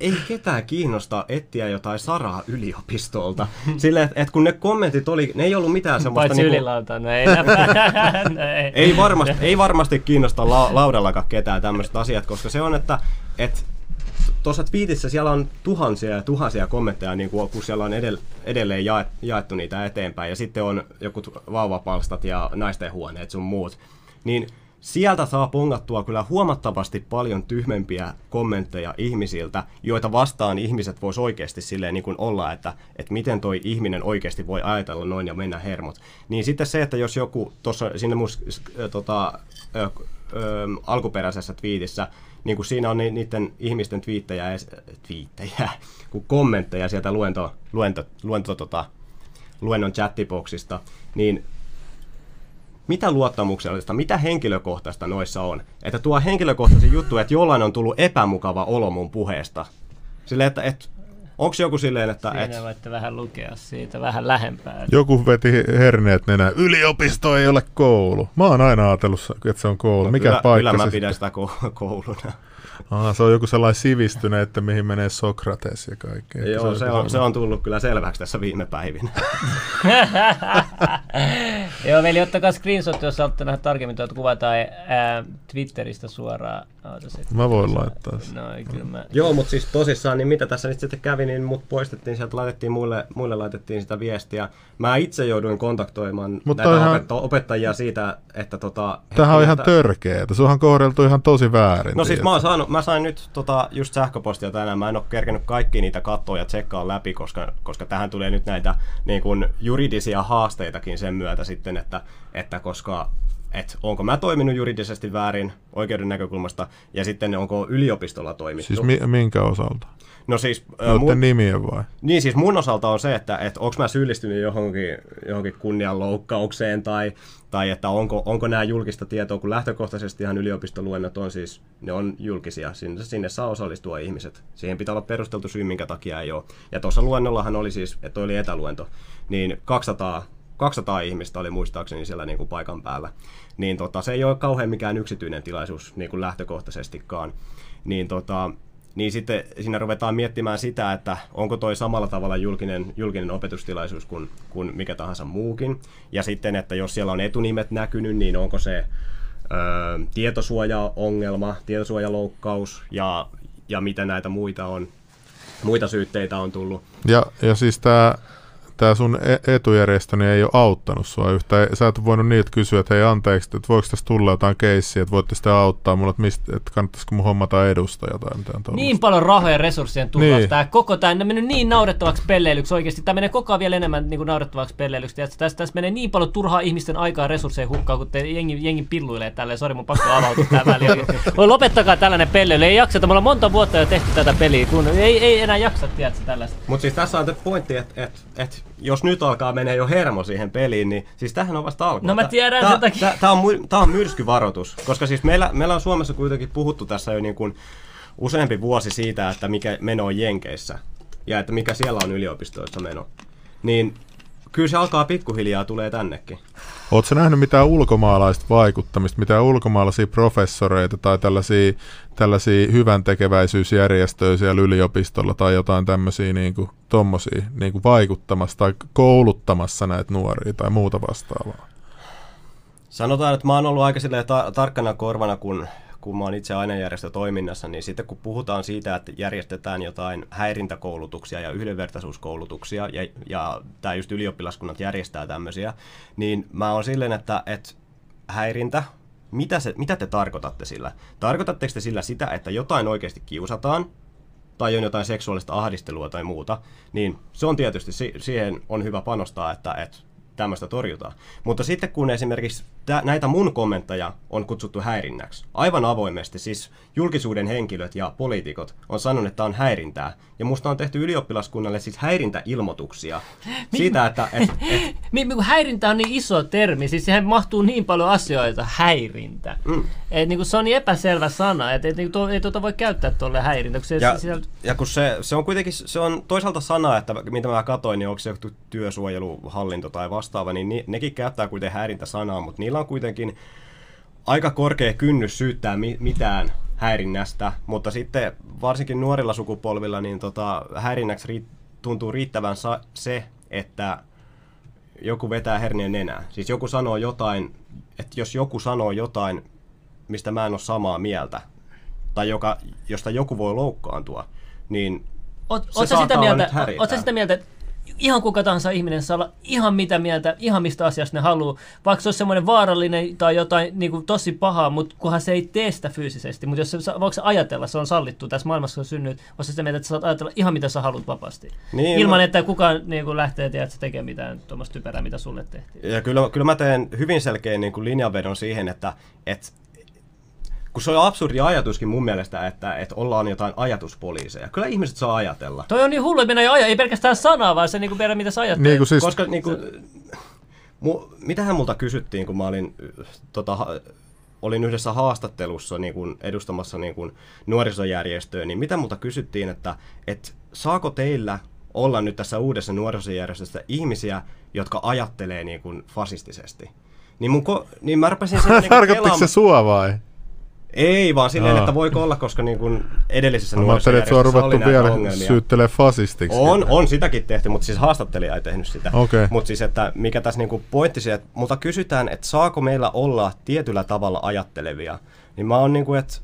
ei ketään kiinnosta etsiä jotain Saraa yliopistolta. Sille, että et kun ne kommentit oli, ne ei ollut mitään semmoista... Paitsi niinku, no ei, no ei. ei, varmasti, ei varmasti kiinnosta la, laudallakaan ketään tämmöiset asiat, koska se on, että et, tuossa twiitissä siellä on tuhansia ja tuhansia kommentteja, niin kuin, kun siellä on edell- edelleen jaettu niitä eteenpäin. Ja sitten on joku vauvapalstat ja naisten huoneet sun muut. Niin sieltä saa pongattua kyllä huomattavasti paljon tyhmempiä kommentteja ihmisiltä, joita vastaan ihmiset vois oikeasti silleen niin kuin olla, että, että miten toi ihminen oikeasti voi ajatella noin ja mennä hermot. Niin sitten se, että jos joku tuossa sinne mus, äh, tota, äh, ö, alkuperäisessä twiitissä, niin kuin siinä on ni, niiden ihmisten twiittejä, twiittejä kun kommentteja sieltä luento, luento, luento, tota, luennon chattiboxista, niin mitä luottamuksellista, mitä henkilökohtaista noissa on? Että tuo henkilökohtaisen juttu, että jollain on tullut epämukava olo mun puheesta. Silleen, että, että Onko joku silleen, että... Siinä et... voitte vähän lukea siitä vähän lähempää. Joku veti herneet nenä. Yliopisto ei ole koulu. Mä oon aina ajatellut, että se on koulu. No, Mikä kyllä, paikka kyllä mä pidän sitä kouluna. Aha, se on joku sellainen sivistynyt, että mihin menee Sokrates ja kaikkea. Joo, se on, se on tullut kyllä selväksi tässä viime päivinä. Joo, veli, ottakaa screenshot, jos haluatte nähdä tarkemmin tuota kuvataan ää, Twitteristä suoraan. Ootas, et- Mä voin laittaa sen. No, kyllä mä... Joo, mutta siis tosissaan, niin mitä tässä nyt sitten kävi, niin mut poistettiin sieltä, laitettiin muille, muille laitettiin sitä viestiä. Mä itse jouduin kontaktoimaan Mutta näitä opetto- opettajia siitä, että tota... Tämähän on ihan törkeetä. Se onhan kohdeltu ihan tosi väärin. No siis mä, oon saanut, mä sain nyt tota, just sähköpostia tänään, mä en ole kerkenyt kaikki niitä katsoa ja tsekkaa läpi, koska, koska tähän tulee nyt näitä niin kuin juridisia haasteitakin sen myötä sitten, että, että koska että onko mä toiminut juridisesti väärin oikeuden näkökulmasta ja sitten onko yliopistolla toimittu. Siis mi- minkä osalta? no siis, mun, nimien vai? niin siis mun osalta on se, että, että onko mä syyllistynyt johonkin, johonkin kunnianloukkaukseen tai, tai että onko, onko nämä julkista tietoa, kun lähtökohtaisesti ihan yliopistoluennot on siis, ne on julkisia, sinne, sinne saa osallistua ihmiset. Siihen pitää olla perusteltu syy, minkä takia ei ole. Ja tuossa luennollahan oli siis, että oli etäluento, niin 200, 200 ihmistä oli muistaakseni siellä niin kuin paikan päällä. Niin tota, se ei ole kauhean mikään yksityinen tilaisuus niin kuin lähtökohtaisestikaan. Niin tota, niin sitten siinä ruvetaan miettimään sitä, että onko toi samalla tavalla julkinen, julkinen opetustilaisuus kuin, kuin mikä tahansa muukin. Ja sitten, että jos siellä on etunimet näkynyt, niin onko se ö, tietosuojaongelma, tietosuojaloukkaus ja, ja mitä näitä muita on, muita syytteitä on tullut. Ja, ja siis tämä tää sun e- etujärjestö niin ei ole auttanut sua yhtään. Sä et voinut niiltä kysyä, että hei anteeksi, että voiko tässä tulla jotain keissiä, että voitte sitä auttaa mulle, että, mistä, että kannattaisiko mun hommata edustaja tai mitään tuollaista. Niin paljon rahoja ja resurssien tuhlaus. Niin. Tää koko tää on mennyt niin naurettavaksi pelleilyksi oikeasti. Tämä menee koko ajan vielä enemmän niin kuin naurettavaksi pelleilyksi. Tiedätkö, Tässä, tässä menee niin paljon turhaa ihmisten aikaa ja resursseja hukkaa, kun te jengi, jengi pilluilee tälleen. Sori, mun pakko avautua tähän väliin. Voi lopettakaa tällainen pelleily. Ei jakseta. Me ollaan monta vuotta jo tehty tätä peliä. Kun ei, ei enää jaksa, tiedätkö, tällaista. Mutta siis tässä on te pointti, että et, et, jos nyt alkaa menee jo hermo siihen peliin, niin siis tähän on vasta alku. No mä tiedän tää, sen takia. Tää, tää, on, tää on myrskyvaroitus, koska siis meillä, meillä on Suomessa kuitenkin puhuttu tässä jo niin kuin useampi vuosi siitä, että mikä meno on Jenkeissä ja että mikä siellä on yliopistoissa meno. Niin kyllä se alkaa pikkuhiljaa tulee tännekin. Oletko nähnyt mitään ulkomaalaista vaikuttamista, mitään ulkomaalaisia professoreita tai tällaisia, tällaisia hyvän tekeväisyysjärjestöjä siellä yliopistolla tai jotain tämmöisiä niin kuin, tommosia, niin kuin vaikuttamassa tai kouluttamassa näitä nuoria tai muuta vastaavaa? Sanotaan, että mä oon ollut aika silleen ta- tarkkana korvana, kun, kun mä oon itse ainejärjestötoiminnassa, niin sitten kun puhutaan siitä, että järjestetään jotain häirintäkoulutuksia ja yhdenvertaisuuskoulutuksia, ja, ja tämä just ylioppilaskunnat järjestää tämmöisiä, niin mä oon silleen, että, että häirintä, mitä, se, mitä te tarkoitatte sillä? Tarkoitatteko te sillä sitä, että jotain oikeasti kiusataan, tai on jotain seksuaalista ahdistelua tai muuta, niin se on tietysti, si- siihen on hyvä panostaa, että, että tämmöistä torjutaan. Mutta sitten kun esimerkiksi tä- näitä mun kommentteja on kutsuttu häirinnäksi, aivan avoimesti, siis julkisuuden henkilöt ja poliitikot on sanonut, että tämä on häirintää. Ja musta on tehty ylioppilaskunnalle siis häirintäilmoituksia siitä, että et, et, häirintä on niin iso termi, siis siihen mahtuu niin paljon asioita, häirintä. Mm. Et, niin kuin se on niin epäselvä sana, että et, niin tuo, ei tuota voi käyttää tuolle häirintä. Se, ja, siellä, ja kun se, se on kuitenkin, se on toisaalta sana, että mitä mä katsoin, niin onko se joku työsuojeluhallinto tai vastaava, niin ni, nekin käyttää kuitenkin häirintäsanaa, mutta niillä on kuitenkin aika korkea kynnys syyttää mi- mitään häirinnästä, mutta sitten varsinkin nuorilla sukupolvilla niin tota, häirinnäksi ri- tuntuu riittävän sa- se, että joku vetää herneen nenää. Siis joku sanoo jotain, että jos joku sanoo jotain, mistä mä en ole samaa mieltä, tai joka, josta joku voi loukkaantua, niin Oot, Se saattaa sitä olla mieltä, nyt häirintää. oot sä sitä mieltä, että ihan kuka tahansa ihminen saa olla ihan mitä mieltä, ihan mistä asiasta ne haluaa, vaikka se olisi semmoinen vaarallinen tai jotain niin kuin, tosi pahaa, mutta kunhan se ei tee sitä fyysisesti. Mutta jos se, voiko se ajatella, se on sallittu tässä maailmassa, on synnyt, oot sä sitä mieltä, että sä saat ajatella ihan mitä sä haluat vapaasti. Niin, Ilman, mä- että kukaan niin kuin, lähtee tiedät, sä tekemään mitään tuommoista typerää, mitä sulle tehtiin. Ja kyllä, kyllä mä teen hyvin selkeän niin kuin linjanvedon siihen, että, että kun se on absurdi ajatuskin mun mielestä, että, että ollaan jotain ajatuspoliiseja. Kyllä ihmiset saa ajatella. Toi on niin hullu, että jo aja, ei pelkästään sanaa, vaan se niin kuin, mitä sä ajattelet. Niin kuin siis, Koska niin kuin, mu, mitähän multa kysyttiin, kun mä olin, tota, ha- olin yhdessä haastattelussa niin kuin edustamassa niin kuin nuorisojärjestöä, niin mitä multa kysyttiin, että, että saako teillä olla nyt tässä uudessa nuorisojärjestössä ihmisiä, jotka ajattelee niin kuin fasistisesti? Niin, mun ko- niin mä rupesin sen niin tarkoittiko se sua vai? Ei, vaan silleen, Aa. että voiko olla, koska niin kuin edellisessä Mä ajattelin, että se on ruvettu vielä ongelmia. syyttelee fasistiksi. On, on sitäkin tehty, mutta siis haastattelija ei tehnyt sitä. Okei. Mutta siis, että mikä tässä niinku pointti se, että multa kysytään, että saako meillä olla tietyllä tavalla ajattelevia, niin mä oon niinku, että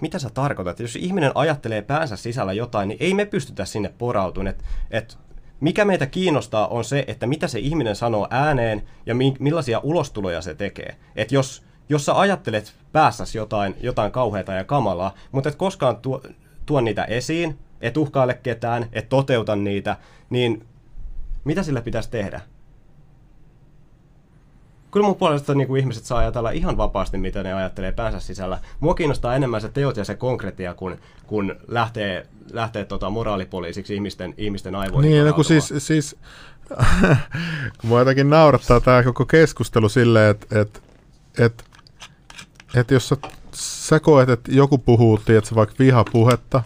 mitä sä tarkoitat? Jos ihminen ajattelee päänsä sisällä jotain, niin ei me pystytä sinne porautumaan. Et, et mikä meitä kiinnostaa on se, että mitä se ihminen sanoo ääneen ja mi- millaisia ulostuloja se tekee. Et jos, jos sä ajattelet päässäsi jotain, jotain kauheata ja kamalaa, mutta et koskaan tuo, tuo niitä esiin, et uhkaile ketään, et toteuta niitä, niin mitä sillä pitäisi tehdä? Kyllä mun puolesta niin kuin ihmiset saa ajatella ihan vapaasti, mitä ne ajattelee päänsä sisällä. Mua kiinnostaa enemmän se teot ja se konkretia, kun, kun lähtee, lähtee tota moraalipoliisiksi ihmisten, ihmisten aivoihin. Niin, no kun siis, siis mua jotenkin naurattaa tämä koko keskustelu silleen, että et, et, et jos sä, sä koet, että joku puhuu, tiedätkö, vaikka vihapuhetta,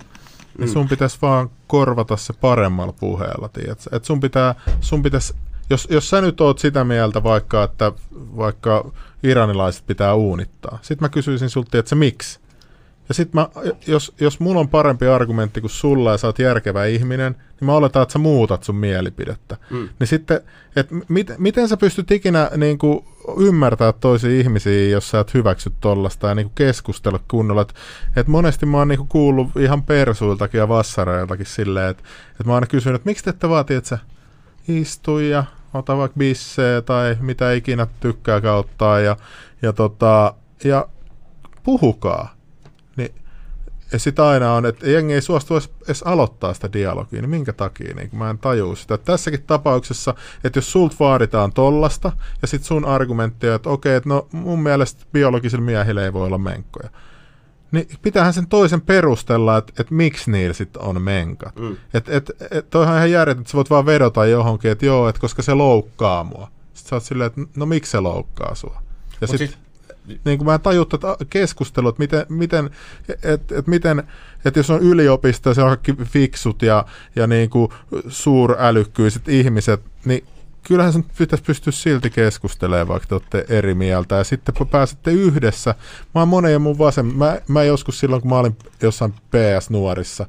niin Mm. sun pitäisi vaan korvata se paremmalla puheella, tiedätkö? Et sun, pitää, sun pitäisi, jos, jos sä nyt oot sitä mieltä vaikka, että vaikka iranilaiset pitää uunittaa, sit mä kysyisin sulta, että miksi? Ja sit mä, jos, jos mulla on parempi argumentti kuin sulla ja sä oot järkevä ihminen, niin mä oletan, että sä muutat sun mielipidettä. Mm. Niin sitten, että mit, miten sä pystyt ikinä niin kuin, ymmärtää toisia ihmisiä, jos sä et hyväksy tollasta ja niin kuin keskustella kunnolla. Että et monesti mä oon niin kuin, kuullut ihan persuiltakin ja vassareiltakin silleen, että et mä oon aina kysynyt, että miksi te ette vaan, että sä istu ja ota vaikka bissee tai mitä ikinä tykkää kauttaa ja, ja, tota, ja puhukaa. Ja sitten aina on, että jengi ei suostu edes, aloittaa sitä dialogia, niin minkä takia, niin mä en tajua sitä. Tässäkin tapauksessa, että jos sulta vaaditaan tollasta, ja sitten sun argumentti on, että okei, että no mun mielestä biologisilla miehillä ei voi olla menkkoja. Niin pitäähän sen toisen perustella, että, että miksi niillä sitten on menkat. Mm. Että et, et, toihan ihan järjetöntä, että sä voit vaan vedota johonkin, että joo, että koska se loukkaa mua. Sitten sä oot silleen, että no miksi se loukkaa sua? Ja sitten sit- niin kuin mä en tajua tätä keskustelua, että miten, miten, et, et miten että jos on yliopisto se on kaikki fiksut ja, ja niin kuin suurälykkyiset ihmiset, niin kyllähän sen pitäisi pystyä silti keskustelemaan, vaikka te olette eri mieltä. Ja sitten kun pääsette yhdessä, mä oon monen ja mun vasem, mä, mä joskus silloin, kun mä olin jossain PS-nuorissa,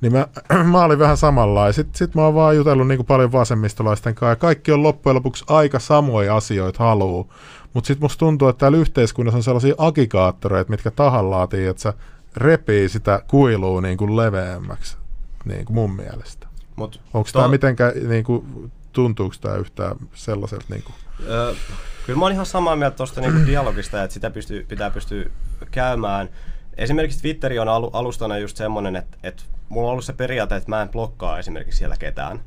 niin mä, mä olin vähän samanlainen. Sitten sit mä oon vaan jutellut niin kuin paljon vasemmistolaisten kanssa, ja kaikki on loppujen lopuksi aika samoja asioita haluu. Mutta sitten musta tuntuu, että täällä yhteiskunnassa on sellaisia agikaattoreita, mitkä tahallaan, että sä repii sitä kuilua niin kuin leveämmäksi, niin kuin mun mielestä. Mut Onko to- tämä mitenkään, niin kuin, tuntuuko tämä yhtään sellaiselta? Niin kuin, Öö, kyllä mä oon ihan samaa mieltä tuosta niinku dialogista, että sitä pystyy, pitää pystyä käymään. Esimerkiksi Twitteri on alu, alustana just semmonen, että, että mulla on ollut se periaate, että mä en blokkaa esimerkiksi siellä ketään.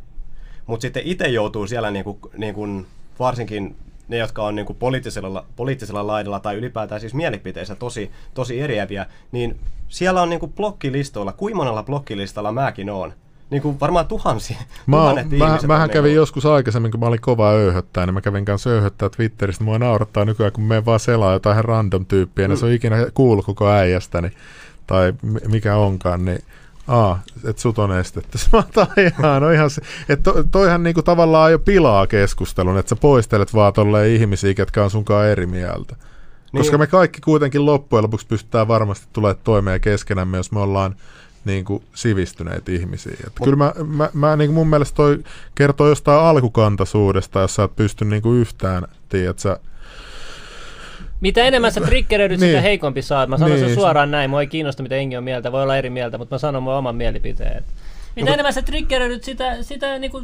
Mutta sitten itse joutuu siellä niinku, niinku, varsinkin ne, jotka on niinku poliittisella, poliittisella laidalla tai ylipäätään siis mielipiteissä tosi, tosi eriäviä, niin siellä on niinku blokkilistoilla, kuinka monella blokkilistalla mäkin oon. Niinku varmaan tuhansia, Mä, mä, mähän on kävin niinku- joskus aikaisemmin, kun mä olin kova öyhöttää, niin mä kävin kanssa öyhöttää Twitteristä. Mua naurattaa nykyään, kun me vaan selaa jotain random tyyppiä, mm. se on ikinä kuullut koko äijästäni, tai mi- mikä onkaan, niin Aa, että sut on estetty. Mä ihan, no ihan se, että to, toihan niinku tavallaan jo pilaa keskustelun, että sä poistelet vaan tolleen ihmisiä, ketkä on sunkaan eri mieltä. Niin. Koska me kaikki kuitenkin loppujen lopuksi pystytään varmasti tulemaan toimeen keskenämme, jos me ollaan niin kuin sivistyneitä ihmisiä. Et kyllä mä, mä, mä niin kuin mun mielestä toi kertoo jostain alkukantaisuudesta, jos sä et pysty niin kuin yhtään, tiedät sä, Mitä enemmän sä triggeröidyt, Niin. sitä heikompi saat. Mä sanon Niin. sen suoraan näin. Mua ei kiinnosta, mitä Engi on mieltä. Voi olla eri mieltä, mutta mä sanon mun oman mielipiteen. Mitä enemmän sä triggeröidyt, sitä, sitä niinku,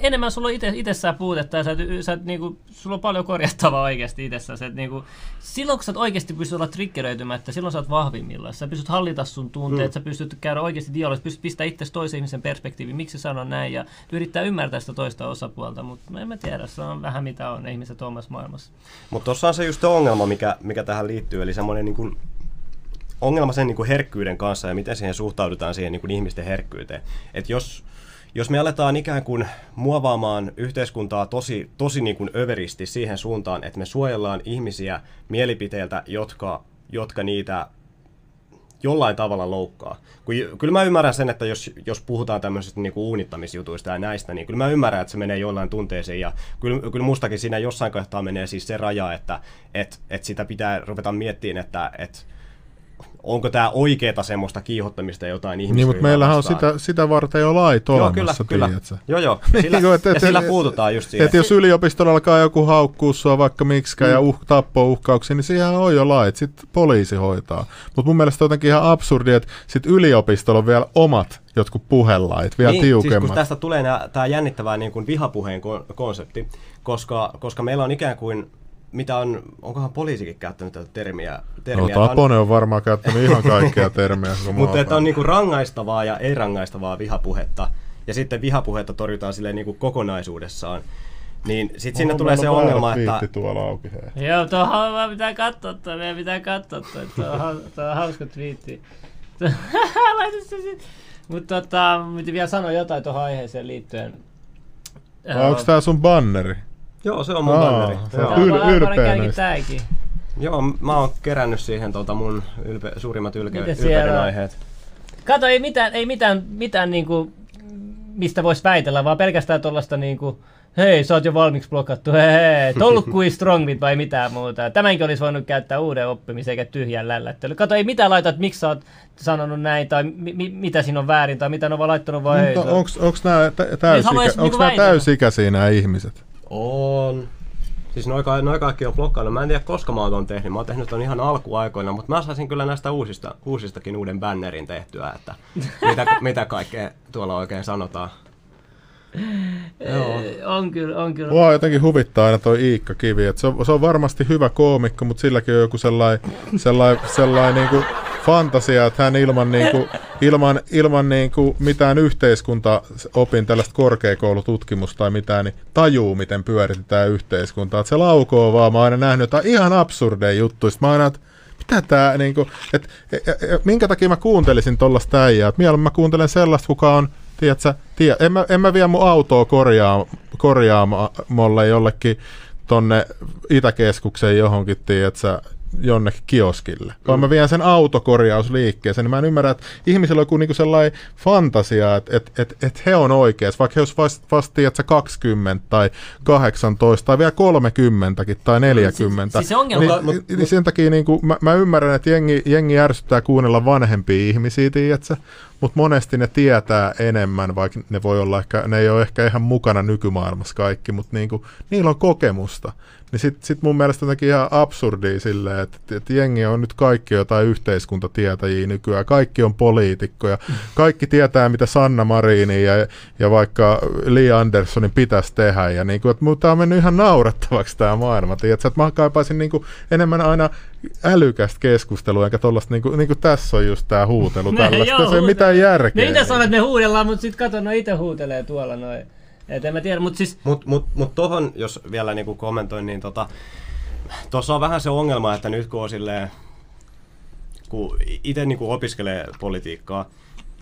enemmän sulla on ite, itsessään puutetta ja sä, sä, niinku, sulla on paljon korjattavaa oikeasti itsessäsi. Et niinku, silloin kun sä oikeasti pystyt olla triggeröitymättä, silloin sä oot vahvimmillaan. Sä pystyt hallita sun tunteet, mm. sä pystyt käydä oikeasti dialogissa, pystyt pistämään itse toisen ihmisen perspektiiviin, miksi se sanoo näin ja yrittää ymmärtää sitä toista osapuolta, mutta en mä tiedä, se on vähän mitä on ihmiset omassa maailmassa. Mutta tuossa on se just ongelma, mikä, mikä tähän liittyy, eli semmoinen niin kuin ongelma sen niin kuin herkkyyden kanssa ja miten siihen suhtaudutaan siihen niin kuin ihmisten herkkyyteen. Et jos, jos me aletaan ikään kuin muovaamaan yhteiskuntaa tosi, tosi niin kuin överisti siihen suuntaan, että me suojellaan ihmisiä mielipiteiltä, jotka, jotka niitä jollain tavalla loukkaa. Kun, kyllä mä ymmärrän sen, että jos, jos puhutaan tämmöisistä niin uunittamisjutuista ja näistä, niin kyllä mä ymmärrän, että se menee jollain tunteeseen. Ja kyllä, kyllä mustakin siinä jossain kohtaa menee siis se raja, että et, et sitä pitää ruveta miettimään, että et, onko tämä oikeeta semmoista kiihottamista jotain ihmisiä. Niin, mutta meillähän on sitä, sitä varten jo lait Joo, olemassa, kyllä, kyllä. Joo, joo. Niin Sillä, kuin, että- ja sillä puututaan just siihen. Että jos yliopistolla alkaa joku haukkuu sua vaikka miksikä mm. ja uh, tappouhkauksia, niin siihen on jo lait, sitten poliisi hoitaa. Mutta mun mielestä on jotenkin ihan absurdi, että sit yliopistolla on vielä omat jotkut puhelait, vielä niin, siis tiukemmat. kun tästä tulee tämä jännittävä niin kuin vihapuheen ko- konsepti, koska, koska meillä on ikään kuin, mitä on, onkohan poliisikin käyttänyt tätä termiä? no, termiä on- Tapone on varmaan käyttänyt ihan kaikkea termejä. koko Mutta että on niinku rangaistavaa ja ei-rangaistavaa vihapuhetta, ja sitten vihapuhetta torjutaan silleen niinku kokonaisuudessaan, niin sitten sinne tulee on se ongelma, että... tuolla auki. Hei. Joo, tuohon vaan pitää katsoa toi, meidän pitää katsoa toi, tuo on, tuo on hauska twiitti. Laita se sit. Mutta tota, piti vielä sanoa jotain tuohon aiheeseen liittyen. Vai onko tää sun banneri? Joo, se on mun Aa, banneri. se Joo. on yl- ylpeä näistä. tääkin. Joo, mä oon kerännyt siihen tota mun ylpe- suurimmat ylke- ylpeyden aiheet. Kato, ei mitään, ei mitään, mitään niinku, mistä voisi väitellä, vaan pelkästään tuollaista niinku, hei, sä oot jo valmiiksi blokattu, hei, hei, tollut kuin strongit vai mitään muuta. Tämänkin olisi voinut käyttää uuden oppimisen eikä tyhjän lällättely. Kato, ei mitään laita, että miksi sä oot sanonut näin, tai mi- mi- mitä siinä on väärin, tai mitä ne on vaan laittanut vaan hei. Mutta onks nää tä- täysikä, niinku täysikäisiä nämä ihmiset? On. Siis noi, ka- noi kaikki on blokkailla. Mä en tiedä koska mä oon ton tehnyt. Mä oon tehnyt ton ihan alkuaikoina, mutta mä saisin kyllä näistä uusista, uusistakin uuden bannerin tehtyä, että mitä, mitä kaikkea tuolla oikein sanotaan. Joo. On kyllä, on kyllä. Mua jotenkin huvittaa aina toi Iikka Kivi, että se, on, se on varmasti hyvä koomikko, mutta silläkin on joku sellainen sellai, sellai niinku fantasia, että hän ilman, niinku, ilman, ilman niinku mitään yhteiskuntaopin tällaista korkeakoulututkimusta tai mitään, niin tajuu, miten pyöritetään yhteiskuntaa. Että se laukoo vaan, mä oon aina nähnyt jotain ihan absurdeja juttuja. Mä aina, että mitä tää, niinku, et, et, et, minkä takia mä kuuntelisin tollasta äijää? Et mieluummin mä kuuntelen sellaista, kuka on, tiedätkö, tie, en, mä, en mä vie mun autoa korjaa, korjaamolle jollekin tonne Itäkeskukseen johonkin, tiedätkö, jonnekin kioskille. Vaan mä vien sen autokorjausliikkeeseen, niin mä en ymmärrä, että ihmisillä on joku niinku sellainen fantasia, että et, et, et he on oikeassa, vaikka he olisi vast, tiedätkö, 20 tai 18 tai vielä 30 tai 40. siis se ongelma- niin, Mutta- niin, niin sen takia niinku, mä, mä, ymmärrän, että jengi, jengi ärsyttää kuunnella vanhempia ihmisiä, tiedätkö? Mutta monesti ne tietää enemmän, vaikka ne voi olla ehkä, ne ei ole ehkä ihan mukana nykymaailmassa kaikki, mutta niinku, niillä on kokemusta. Niin sit, sit mun mielestä jotenkin ihan absurdia silleen, että, että jengi on nyt kaikki jotain yhteiskuntatietäjiä nykyään, kaikki on poliitikkoja, kaikki tietää mitä Sanna Marini ja, ja vaikka Lee Andersonin pitäisi tehdä. Ja niinku, että mutta tämä on mennyt ihan naurettavaksi tämä maailma, tiedätkö? Että mä kaipaisin niinku enemmän aina älykästä keskustelua, eikä tollaista, niinku, niinku tässä on just tämä huutelu Ne, tällaista, joo, se ei ole mitään järkeä. Ne mitä sanoo, että me huudellaan, mutta sitten kato, no itse huutelee tuolla noin. Et en mä tiedä, mutta siis Mutta mut, mut tohon, jos vielä niinku kommentoin, niin tota, tuossa on vähän se ongelma, että nyt kun on silleen, kun itse niinku opiskelee politiikkaa,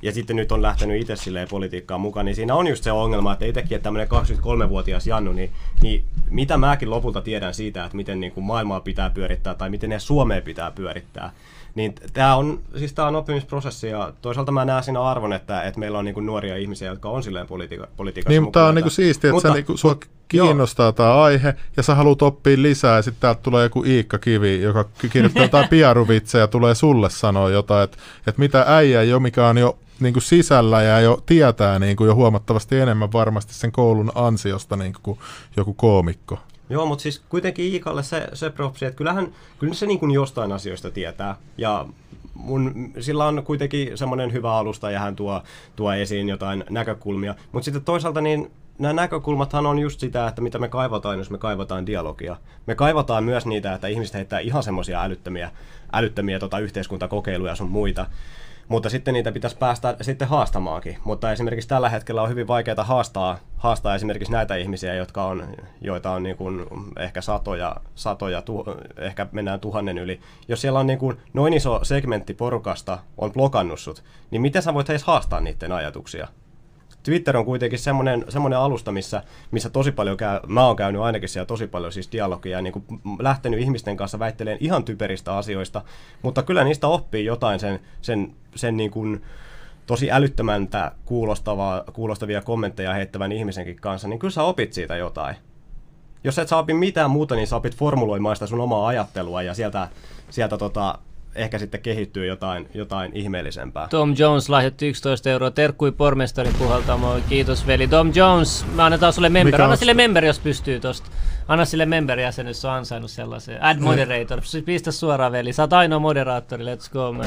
ja sitten nyt on lähtenyt itse silleen politiikkaan mukaan, niin siinä on just se ongelma, että itsekin, että tämmöinen 23-vuotias Jannu, niin, niin mitä mäkin lopulta tiedän siitä, että miten niin kuin maailmaa pitää pyörittää tai miten ne Suomea pitää pyörittää, niin tämä on, siis tää on oppimisprosessi ja toisaalta mä näen siinä arvon, että, että meillä on niin kuin nuoria ihmisiä, jotka on silleen politiika, politiikassa Niin, mutta tämä on niinku siistiä, että mutta- sä niinku, sua kiinnostaa tämä aihe ja sä haluat oppia lisää ja sitten täältä tulee joku Iikka Kivi, joka ki- kirjoittaa jotain piaruvitsejä ja tulee sulle sanoa jotain, että, että mitä äijä jo, mikä on jo niinku sisällä ja jo tietää niinku jo huomattavasti enemmän varmasti sen koulun ansiosta niinku kuin joku koomikko. Joo, mutta siis kuitenkin Iikalle se, se propsi, että kyllähän kyllä se niin kuin jostain asioista tietää. Ja mun, sillä on kuitenkin semmoinen hyvä alusta ja hän tuo, tuo esiin jotain näkökulmia. Mutta sitten toisaalta niin nämä näkökulmathan on just sitä, että mitä me kaivataan, jos me kaivataan dialogia. Me kaivataan myös niitä, että ihmiset heittää ihan semmoisia älyttömiä, älyttömiä tota, yhteiskuntakokeiluja sun muita. Mutta sitten niitä pitäisi päästä sitten haastamaankin. Mutta esimerkiksi tällä hetkellä on hyvin vaikeaa haastaa, haastaa esimerkiksi näitä ihmisiä, jotka on, joita on niin kuin ehkä satoja, satoja tu, ehkä mennään tuhannen yli. Jos siellä on niin kuin noin iso segmentti porukasta on blokannut sut, niin miten sä voit edes haastaa niiden ajatuksia? Twitter on kuitenkin semmoinen, semmoinen alusta, missä, missä tosi paljon käy, mä oon käynyt ainakin siellä tosi paljon siis dialogia ja niin kuin lähtenyt ihmisten kanssa väittelemään ihan typeristä asioista, mutta kyllä niistä oppii jotain sen, sen, sen niin kuin tosi älyttömäntä kuulostavaa, kuulostavia kommentteja heittävän ihmisenkin kanssa, niin kyllä sä opit siitä jotain. Jos et sä opi mitään muuta, niin sä opit formuloimaan sitä sun omaa ajattelua ja sieltä, sieltä tota, ehkä sitten kehittyy jotain, jotain ihmeellisempää. Tom Jones lahjoitti 11 euroa. Terkkui pormestarin puhaltamoon. Kiitos veli. Tom Jones, mä annetaan sulle member. Anna sille member, jos pystyy tosta. Anna sille member-jäsenyys, se on ansainnut sellaisen. Add moderator. Pistä suoraan veli. Sä oot ainoa moderaattori, let's go man.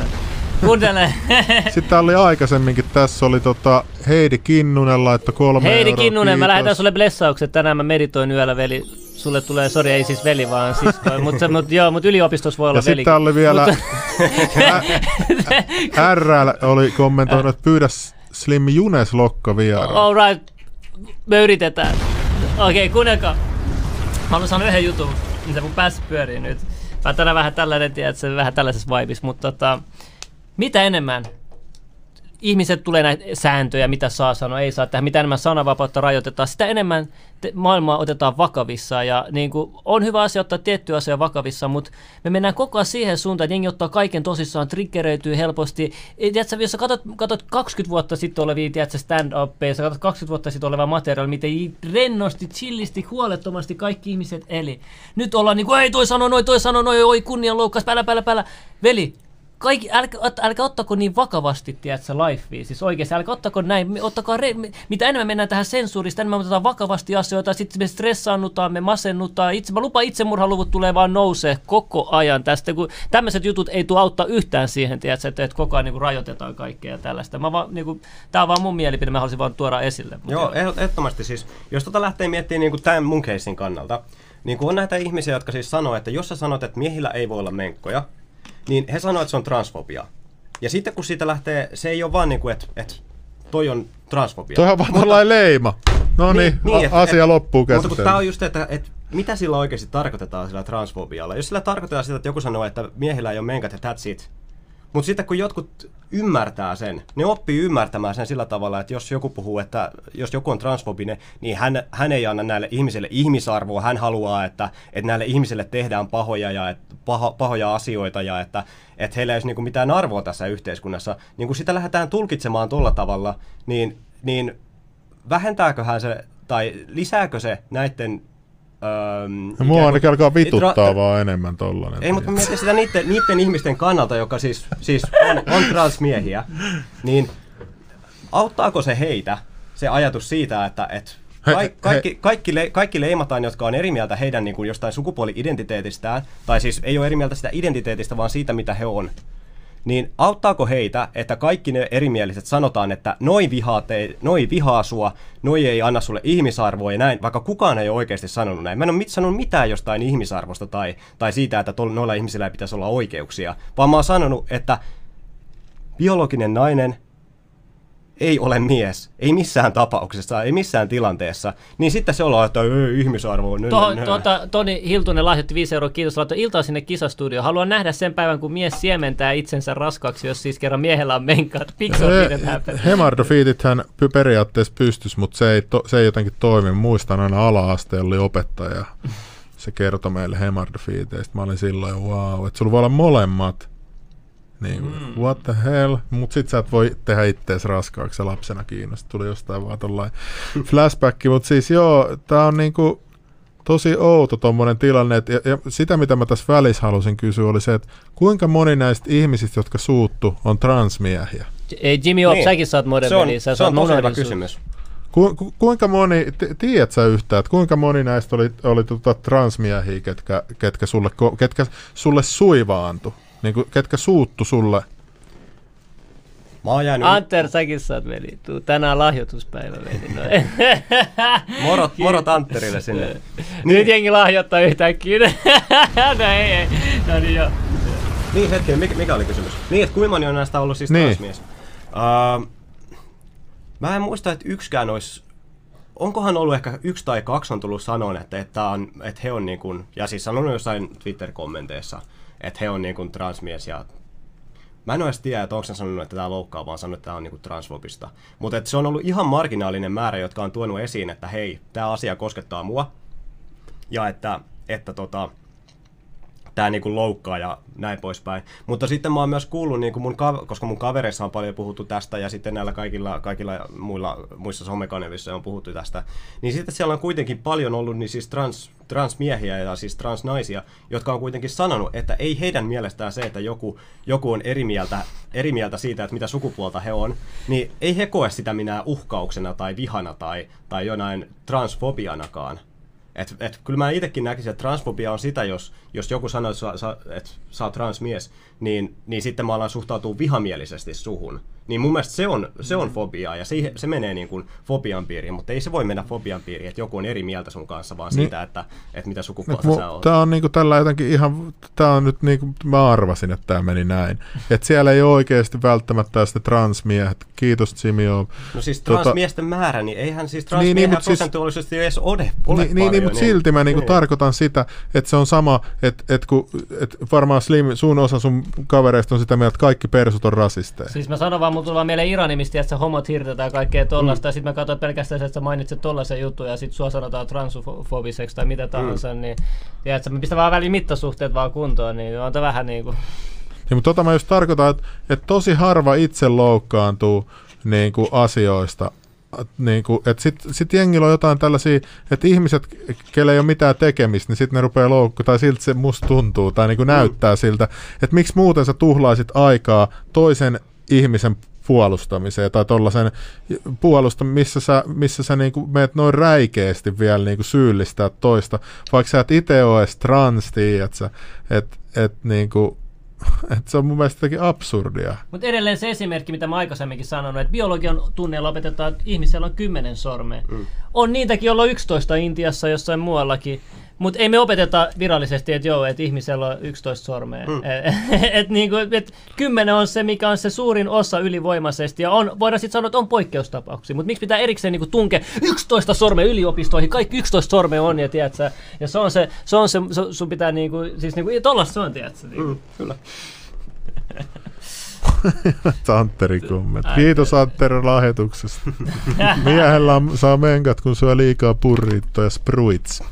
Kuuntele. Sitten oli aikaisemminkin, tässä oli tota Heidi Kinnunen laittoi kolme Heidi euroa, Kinnunen, mä kiitos. lähetän sulle blessaukset. Tänään mä meditoin yöllä veli. Sulle tulee, sori ei siis veli vaan sisko. Mutta mut, joo, mut yliopistossa voi olla Ja veli. sitten oli vielä, RL oli kommentoinut, että pyydä Slim Junes Lokka vieraan. Alright, me yritetään. Okei, okay, kuunnelkaa. Mä haluan sanoa yhden jutun, mitä mun päässä pyörii nyt. Mä tänään vähän tällainen, tiedätkö, vähän tällaisessa vibes, mutta tota, mitä enemmän ihmiset tulee näitä sääntöjä, mitä saa sanoa, ei saa tehdä, mitä enemmän sananvapautta rajoitetaan, sitä enemmän te- maailmaa otetaan vakavissaan. Ja niin kuin, on hyvä asia ottaa tiettyjä asioita vakavissaan, mutta me mennään koko ajan siihen suuntaan, että jengi ottaa kaiken tosissaan, triggeröityy helposti. Ei, Tiedätkö, jos sä katsot, katsot 20 vuotta sitten olevia tiedätkö, stand-uppeja, sä katsot 20 vuotta sitten olevaa materiaalia, miten rennosti, chillisti, huolettomasti kaikki ihmiset eli. Nyt ollaan niin kuin, ei toi sano noin, toi sano noin, oi kunnianloukkaus, pälä, pälä, pälä. Veli, kaikki, älkää, älkää ottako niin vakavasti, tiedätkö, lifea. Siis oikeasti, älkää ottako näin, ottakaa, re, mitä enemmän mennään tähän sensuurista, enemmän me otetaan vakavasti asioita, sitten me stressaannutaan, me masennutaan. Itse, mä lupaan, itsemurhaluvut tulee vaan nousee koko ajan tästä, kun tämmöiset jutut ei tule auttaa yhtään siihen, tiedätkö, että, että koko ajan niin kuin, rajoitetaan kaikkea ja tällaista. Mä vaan, niin kuin, tää on vaan mun mielipide, mä haluaisin vaan tuoda esille. Joo, ehdot- ehdottomasti siis, jos tota lähtee miettimään niin kuin tämän mun keissin kannalta, niin kuin on näitä ihmisiä, jotka siis sanoo, että jos sä sanot, että miehillä ei voi olla menkkoja, niin he sanoo, että se on transfobia. Ja sitten kun siitä lähtee, se ei ole vaan niin kuin, että, että toi on transfobia. Toi on vaan tällainen leima. No niin, Niin, a- et- asia et- loppuu Mutta kun käsittelyyn. tämä on just, että, että mitä sillä oikeasti tarkoitetaan sillä transfobialla. Jos sillä tarkoitetaan sitä, että joku sanoo, että miehillä ei ole menkat ja that's it. Mutta sitten kun jotkut ymmärtää sen, ne oppii ymmärtämään sen sillä tavalla, että jos joku puhuu, että jos joku on transfobinen, niin hän, hän ei anna näille ihmisille ihmisarvoa. Hän haluaa, että, että näille ihmisille tehdään pahoja, ja että, paho, pahoja asioita ja että, että heillä ei olisi niin mitään arvoa tässä yhteiskunnassa. Niin kun sitä lähdetään tulkitsemaan tuolla tavalla, niin, niin vähentääköhän se tai lisääkö se näiden... Ja mua ainakin alkaa vituttaa Tra- vaan enemmän tollanen. ei, mutta mietin sitä niiden, niiden ihmisten kannalta, joka siis, siis on, on transmiehiä, niin auttaako se heitä, se ajatus siitä, että et He- ka- he- kaikki, kaikki, le, kaikki leimataan, jotka on eri mieltä heidän niin kuin jostain sukupuoli-identiteetistään, tai siis ei ole eri mieltä sitä identiteetistä, vaan siitä, mitä he on. Niin auttaako heitä, että kaikki ne erimieliset sanotaan, että noi vihaa, te, noi vihaa sua, noi ei anna sulle ihmisarvoa ja näin, vaikka kukaan ei ole oikeasti sanonut näin. Mä en ole mit, sanonut mitään jostain ihmisarvosta tai, tai siitä, että tol, noilla ihmisillä ei pitäisi olla oikeuksia, vaan mä oon sanonut, että biologinen nainen ei ole mies, ei missään tapauksessa, ei missään tilanteessa, niin sitten se ollaan, että ei ihmisarvo. Nö, Tuohon, nö, nö. tuota, Toni Hiltunen lahjoitti 5 euroa, kiitos, laittoi iltaa sinne kisastudioon. Haluan nähdä sen päivän, kun mies siementää itsensä raskaaksi, jos siis kerran miehellä on menkat. Happen. Hemardofiitithän periaatteessa pystys, mutta se ei, to, se ei jotenkin toimi. Muistan aina ala-asteella oli opettaja. Se kertoi meille hemardofiiteistä. Mä olin silloin, wow, että sulla voi olla molemmat. Niin, mm. what the hell? Mut sit sä et voi tehdä ittees raskaaksi lapsena kiinnostaa. Tuli jostain vaan tollain flashback. Mut siis joo, tää on niinku tosi outo tommonen tilanne. Et, ja, ja sitä mitä mä tässä välissä halusin kysyä oli se, että kuinka moni näistä ihmisistä, jotka suuttu, on transmiehiä? Ei Jimmy Opp, Niin. säkin saat moden se on, veli, sä se on tosi hyvä kysymys. Ku, ku, kuinka moni, t- tiedät sä yhtään, että kuinka moni näistä oli, oli tota transmiehiä, ketkä, ketkä, sulle, ketkä sulle suivaantu, niin kuin, ketkä suuttu sulle? Mä oon jäänyt... Anter, säkin saat veli. Tuu tänään lahjoituspäivä veli. No. Morot, morot Antterille sinne. Nyt jengi lahjoittaa yhtäkkiä. no ei, ei. No niin joo. Niin, hetki, mikä, mikä oli kysymys? Niin, että kuinka moni on näistä ollut siis Niin. transmies? Uh, mä en muista, että yksikään olisi... Onkohan ollut ehkä yksi tai kaksi on tullut sanoa, että, että, on, että he on niin kuin, ja siis sanonut jossain Twitter-kommenteissa, että he on niin kuin transmies ja Mä en edes tiedä, että onko sanonut, että tämä loukkaa, vaan sanonut, että tämä on niinku transfobista. Mutta se on ollut ihan marginaalinen määrä, jotka on tuonut esiin, että hei, tämä asia koskettaa mua. Ja että, että tota, tämä niinku loukkaa ja näin poispäin. Mutta sitten mä oon myös kuullut, niinku mun, koska mun kavereissa on paljon puhuttu tästä ja sitten näillä kaikilla, kaikilla muilla, muissa somekanavissa on puhuttu tästä, niin sitten siellä on kuitenkin paljon ollut niin siis trans, transmiehiä ja siis transnaisia, jotka on kuitenkin sanonut, että ei heidän mielestään se, että joku, joku on eri mieltä, eri mieltä siitä, että mitä sukupuolta he on, niin ei he koe sitä minä uhkauksena tai vihana tai, tai jonain transfobianakaan. Et, et, kyllä mä itsekin näkisin, että transfobia on sitä, jos, jos joku sanoo, että sä, sä, et, sä oot transmies, niin, niin sitten mä alan suhtautua vihamielisesti suhun. Niin mun mielestä se on, se on fobiaa ja se, se menee niin kuin fobian piiriin, mutta ei se voi mennä fobian piiriin, että joku on eri mieltä sun kanssa, vaan niin. siitä, että, että mitä sukupuolta sä oot. Tämä on niin kuin tällä jotenkin ihan, tämä on nyt niin kuin, mä arvasin, että tämä meni näin. Että siellä ei ole oikeasti välttämättä sitä transmiehet. Kiitos Simio. No siis tota- transmiesten tota, määrä, niin eihän siis transmiehet niin, niin, prosentuaalisesti siis, edes ole, ole niin, paljon, niin, mutta niin, silti mä niin kuin niin. tarkoitan sitä, että se on sama, että, että, kun, että varmaan Slim, sun osa sun kavereista on sitä mieltä, että kaikki persut on rasisteja. Siis mä sanon vaan, mulla tulee mieleen Iranin, mistä että homot hirtetään kaikkea tollasta, mm. ja sitten mä katsoin pelkästään, että sä mainitset tollasen jutun, ja sitten sua sanotaan transfobiseksi tai mitä tahansa, mm. niin tiedätkö, mä pistän vaan väliin mittasuhteet vaan kuntoon, niin on vähän niin kuin... Niin, mutta tota mä just tarkoitan, että, että tosi harva itse loukkaantuu niin kuin asioista, niin kuin, että sitten sit jengillä on jotain tällaisia, että ihmiset, kelle ei ole mitään tekemistä, niin sitten ne rupeaa loukku, tai siltä se musta tuntuu, tai niin kuin mm. näyttää siltä, että miksi muuten sä tuhlaisit aikaa toisen ihmisen puolustamiseen tai tuollaisen puolusta, missä sä, missä sä niinku meet noin räikeästi vielä niinku syyllistää toista, vaikka sä et itse ole edes trans, että et, et niinku, et se on mun mielestä jotenkin absurdia. Mutta edelleen se esimerkki, mitä mä aikaisemminkin sanonut, että biologian tunneilla opetetaan, että ihmisellä on kymmenen sormea. Mm. On niitäkin, joilla on 11 Intiassa jossain muuallakin. Mutta ei me opeteta virallisesti, että joo, että ihmisellä on 11 sormea. Mm. et, niinku, et 10 on se, mikä on se suurin osa ylivoimaisesti. Ja on, voidaan sitten sanoa, että on poikkeustapauksia. Mutta miksi pitää erikseen niinku tunkea 11 sormea yliopistoihin? Kaikki 11 sormea on, ja, tiedätkö, ja se on se, se, on se sun pitää niinku, siis niinku, tollasta se on, tiedätkö? Niinku. Mm, kyllä. Antteri kommentti. Kiitos Antteri lahjoituksesta. Miehellä saa menkat, kun syö liikaa burrito ja spruits.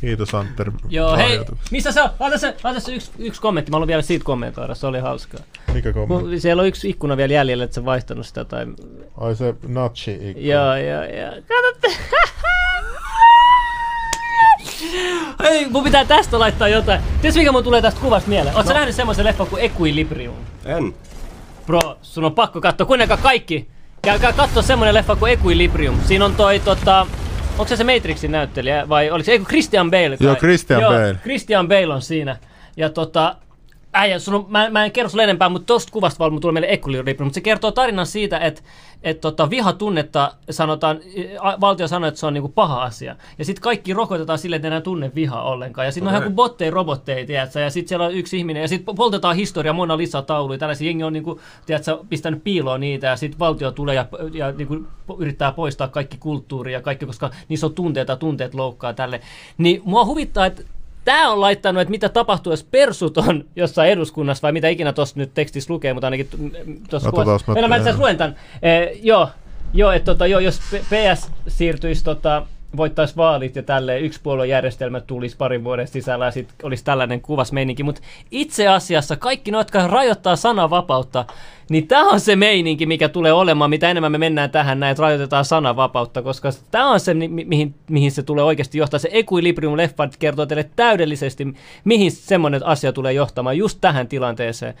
Kiitos Antter. Joo, hei, missä se on? Laita se, laita se yksi, yksi kommentti, mä haluan vielä siitä kommentoida, se oli hauskaa. Mikä kommentti? Siellä on yksi ikkuna vielä jäljellä, että sä vaihtanut sitä tai... Ai se natchi ikkuna. Joo, joo, joo. Katsotte. Hei, mun pitää tästä laittaa jotain. Tiedätkö mikä mun tulee tästä kuvasta mieleen? Oletko no. nähnyt semmoisen leffan kuin Equilibrium? En. Bro, sun on pakko katsoa. Kuunnelkaa kaikki. Käykää katsoa semmonen leffa kuin Equilibrium. Siinä on toi tota, Onko se se Matrixin näyttelijä vai oliko se, eikö Christian Bale? Kai? Joo, Christian Joo, Bale. Christian Bale on siinä. Ja tota, äijä, sun on, mä, mä en kerro sulle enempää, mutta tosta kuvasta vaan tulee meille Equilibrium, mutta se kertoo tarinan siitä, että et tota, vihatunnetta sanotaan, valtio sanoo, että se on niinku paha asia. Ja sitten kaikki rokotetaan sille, että enää tunne vihaa ollenkaan. Ja sitten okay. on ihan kuin botteja, robotteja, tiedätkö? Ja sitten siellä on yksi ihminen, ja sitten poltetaan historia, Mona Lisa tauluja, tällaisia jengi on niinku, tiedätkö, pistänyt piiloon niitä, ja sitten valtio tulee ja, ja niinku, yrittää poistaa kaikki kulttuuri ja kaikki, koska niissä on tunteita, tunteet loukkaa tälle. Niin mua huvittaa, että Tämä on laittanut, että mitä tapahtuu, jos persut on jossain eduskunnassa, vai mitä ikinä tuossa nyt tekstissä lukee, mutta ainakin tuossa kuvassa. Mä, mä itse luen tämän. Eh, joo, joo, että tota, joo, jos PS siirtyisi tota, voittaisi vaalit ja tälle yksipuoluejärjestelmä tulisi parin vuoden sisällä ja sitten olisi tällainen kuvas meininki. Mutta itse asiassa kaikki ne, jotka rajoittaa sananvapautta, niin tämä on se meininki, mikä tulee olemaan, mitä enemmän me mennään tähän näin, että rajoitetaan sananvapautta, koska tämä on se, mi- mihin, mihin se tulee oikeasti johtaa. Se Equilibrium-leffa kertoo teille täydellisesti, mihin semmoinen asia tulee johtamaan just tähän tilanteeseen.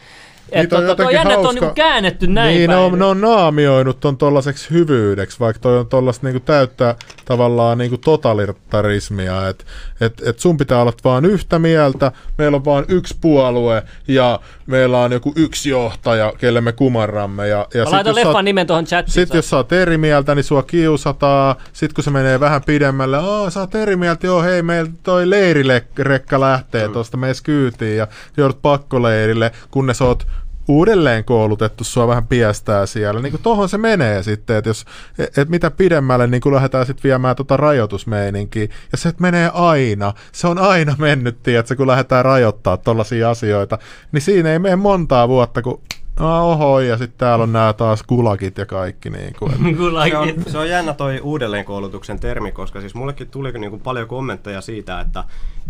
Että on, tota, jännä, hauska. on niinku käännetty näin Niin, päin. ne on, ne on naamioinut ton tollaseksi hyvyydeksi, vaikka toi on tollasta niinku täyttää tavallaan niinku totalitarismia, että et, et sun pitää olla vaan yhtä mieltä, meillä on vaan yksi puolue ja meillä on joku yksi johtaja, kelle me kumarramme. Ja, ja Mä laitan leffan nimen tuohon chattiin. Sitten jos sä oot eri mieltä, niin sua kiusataan. Sitten kun se menee vähän pidemmälle, Aa, sä oot eri mieltä, joo hei, meillä toi leirirekka lähtee mm. tuosta mees kyytiin ja joudut pakkoleirille, kunnes oot uudelleen koulutettu sua vähän piestää siellä. Niin tuohon se menee sitten, että jos, et, et mitä pidemmälle niin kuin lähdetään sitten viemään tota rajoitusmeininkiä. Ja se, että menee aina, se on aina mennyt, tiedätkö, kun lähdetään rajoittaa tollaisia asioita. Niin siinä ei mene montaa vuotta, kun oho, ja sitten täällä on nämä taas kulakit ja kaikki. Niin kuin, että se, on, se on jännä toi uudelleenkoulutuksen termi, koska siis mullekin tuli niin kuin paljon kommentteja siitä, että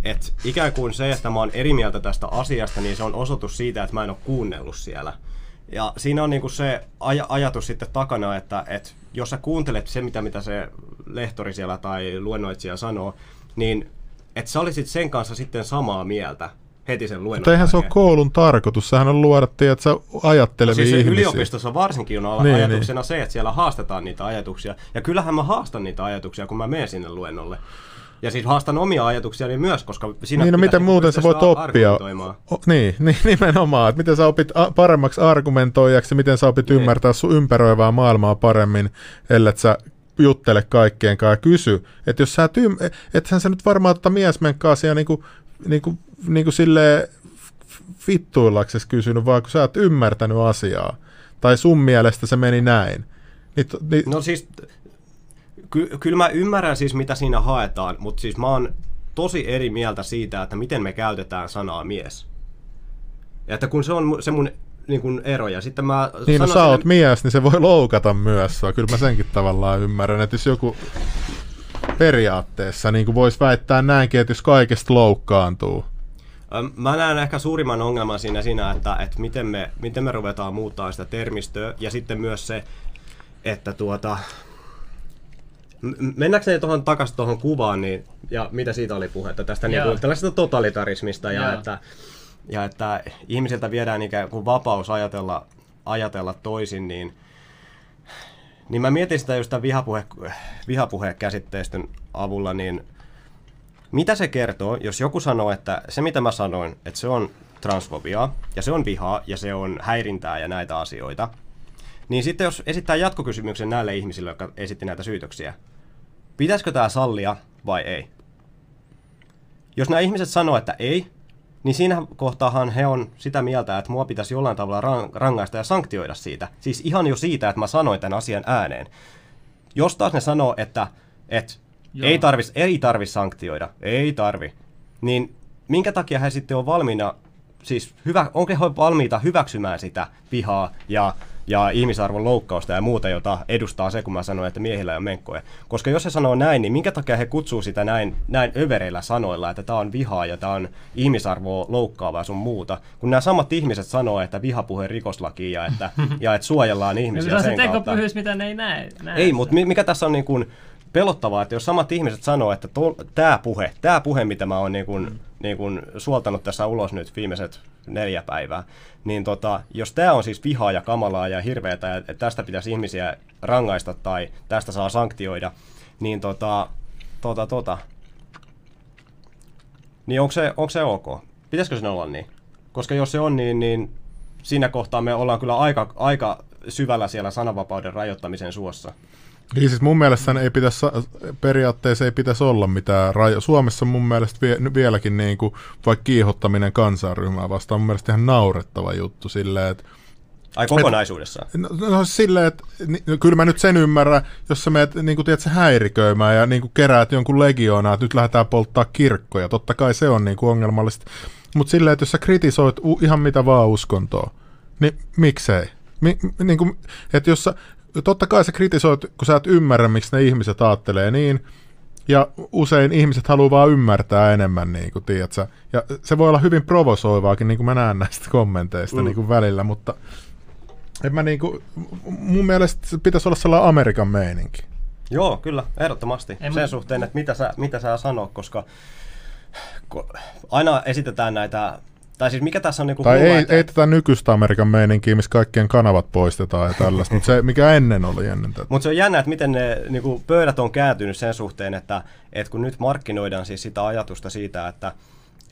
et ikään kuin se, että mä oon eri mieltä tästä asiasta, niin se on osoitus siitä, että mä en ole kuunnellut siellä. Ja siinä on niinku se aj- ajatus sitten takana, että, että jos sä kuuntelet se, mitä, mitä se lehtori siellä tai luennoitsija sanoo, niin että sä olisit sen kanssa sitten samaa mieltä heti sen luennon Mutta eihän se ole koulun tarkoitus. Sehän on luoda, että sä ajattelevia no siis ihmisiä. yliopistossa varsinkin on niin, ajatuksena niin. se, että siellä haastetaan niitä ajatuksia. Ja kyllähän mä haastan niitä ajatuksia, kun mä menen sinne luennolle. Ja siis haastan omia ajatuksiani myös, koska siinä Niin, no miten muuten sä voit oppia? O, niin, niin, nimenomaan. Että miten sä opit a- paremmaksi argumentoijaksi, miten sä opit niin. ymmärtää sun ympäröivää maailmaa paremmin, ellei sä juttele kaikkien kanssa ja kysy. Että jos sä et ym- ethän sä nyt varmaan tota miesmenkkaa siellä niinku, niinku, niinku silleen vittuillaksesi kysynyt, vaan kun sä oot ymmärtänyt asiaa. Tai sun mielestä se meni näin. Niin, niin... No siis ky- kyllä mä ymmärrän siis, mitä siinä haetaan, mutta siis mä oon tosi eri mieltä siitä, että miten me käytetään sanaa mies. Ja että kun se on se mun niin kuin ero. Ja sitten mä niin, no sä oot mies, niin se voi loukata myös Kyllä mä senkin tavallaan ymmärrän, että jos joku periaatteessa niin voisi väittää näinkin, että jos kaikesta loukkaantuu. Mä näen ehkä suurimman ongelman siinä, siinä että, että miten, me, miten me ruvetaan muuttaa sitä termistöä ja sitten myös se, että tuota, Mennäänkö tuohon takaisin tuohon kuvaan, niin, ja mitä siitä oli puhetta, tästä niin kuin, tällaisesta totalitarismista, ja että, ja että ihmisiltä viedään ikään kuin vapaus ajatella, ajatella toisin, niin, niin mä mietin sitä just tämän vihapuhe, vihapuhekäsitteistön avulla, niin mitä se kertoo, jos joku sanoo, että se mitä mä sanoin, että se on transfobiaa, ja se on vihaa, ja se on häirintää ja näitä asioita, niin sitten jos esittää jatkokysymyksen näille ihmisille, jotka esitti näitä syytöksiä, pitäisikö tämä sallia vai ei? Jos nämä ihmiset sanoo, että ei, niin siinä kohtaahan he on sitä mieltä, että mua pitäisi jollain tavalla rangaista ja sanktioida siitä. Siis ihan jo siitä, että mä sanoin tämän asian ääneen. Jos taas ne sanoo, että, että ei tarvi, ei tarvi sanktioida, ei tarvi, niin minkä takia he sitten on valmiina, siis hyvä, onko he valmiita hyväksymään sitä vihaa ja ja ihmisarvon loukkausta ja muuta, jota edustaa se, kun mä sanoin, että miehillä on menkkoja. Koska jos se sanoo näin, niin minkä takia he kutsuu sitä näin, näin övereillä sanoilla, että tämä on vihaa ja tämä on ihmisarvoa loukkaavaa sun muuta, kun nämä samat ihmiset sanoo, että vihapuhe rikoslaki ja että, ja että suojellaan ihmisiä no, sen se kautta. mitä ne ei näe. näe ei, mutta mikä tässä on niin kuin, pelottavaa, että jos samat ihmiset sanoo, että tämä puhe, tämä puhe, mitä mä oon niin kuin, mm. niin kuin suoltanut tässä ulos nyt viimeiset neljä päivää, niin tota, jos tämä on siis vihaa ja kamalaa ja hirveätä, ja tästä pitäisi ihmisiä rangaista tai tästä saa sanktioida, niin tota, tota, tota, niin onko se, onko se ok? Pitäisikö sen olla niin? Koska jos se on niin, niin siinä kohtaa me ollaan kyllä aika, aika syvällä siellä sananvapauden rajoittamisen suossa. Niin siis mun mielestä ei pitäisi, periaatteessa ei pitäisi olla mitään rajo. Suomessa mun mielestä vie, vieläkin niin kuin, vaikka kiihottaminen kansanryhmää vastaan on mun mielestä ihan naurettava juttu silleen, että Ai kokonaisuudessaan? Et, no, no silleen, että ni, no, kyllä mä nyt sen ymmärrän, jos sä menet niin kuin, tiedät, häiriköimään ja niin kuin, keräät jonkun legioonaa, että nyt lähdetään polttaa kirkkoja. Totta kai se on niin kuin, ongelmallista. Mutta silleen, että jos sä kritisoit u, ihan mitä vaan uskontoa, niin miksei? Mi, niin kuin, että jos sä, totta kai sä kritisoit, kun sä et ymmärrä, miksi ne ihmiset ajattelee niin, ja usein ihmiset haluaa vaan ymmärtää enemmän, niin kuin, tiedätkö? Ja se voi olla hyvin provosoivaakin, niin kuin mä näen näistä kommenteista mm. niin kuin välillä, mutta en mä niin kuin, mun mielestä se pitäisi olla sellainen Amerikan meininki. Joo, kyllä, ehdottomasti. En Sen mä... suhteen, että mitä sä, mitä sä sanoo, koska aina esitetään näitä tai siis mikä tässä on niinku Tai ei, että... ei tätä nykyistä Amerikan meininkiä, missä kaikkien kanavat poistetaan ja tällaista, mutta se mikä ennen oli ennen tätä. Mutta se on jännä, että miten ne niinku, pöydät on kääntynyt sen suhteen, että, että kun nyt markkinoidaan siis sitä ajatusta siitä, että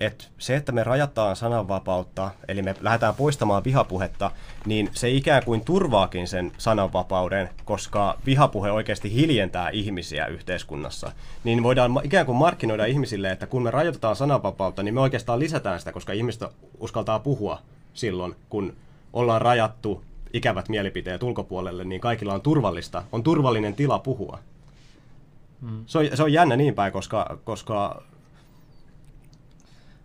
että se, että me rajataan sananvapautta, eli me lähdetään poistamaan vihapuhetta, niin se ikään kuin turvaakin sen sananvapauden, koska vihapuhe oikeasti hiljentää ihmisiä yhteiskunnassa. Niin voidaan ikään kuin markkinoida ihmisille, että kun me rajoitetaan sananvapautta, niin me oikeastaan lisätään sitä, koska ihmiset uskaltaa puhua silloin, kun ollaan rajattu ikävät mielipiteet ulkopuolelle, niin kaikilla on turvallista, on turvallinen tila puhua. Hmm. Se, on, se on jännä niin päin, koska, koska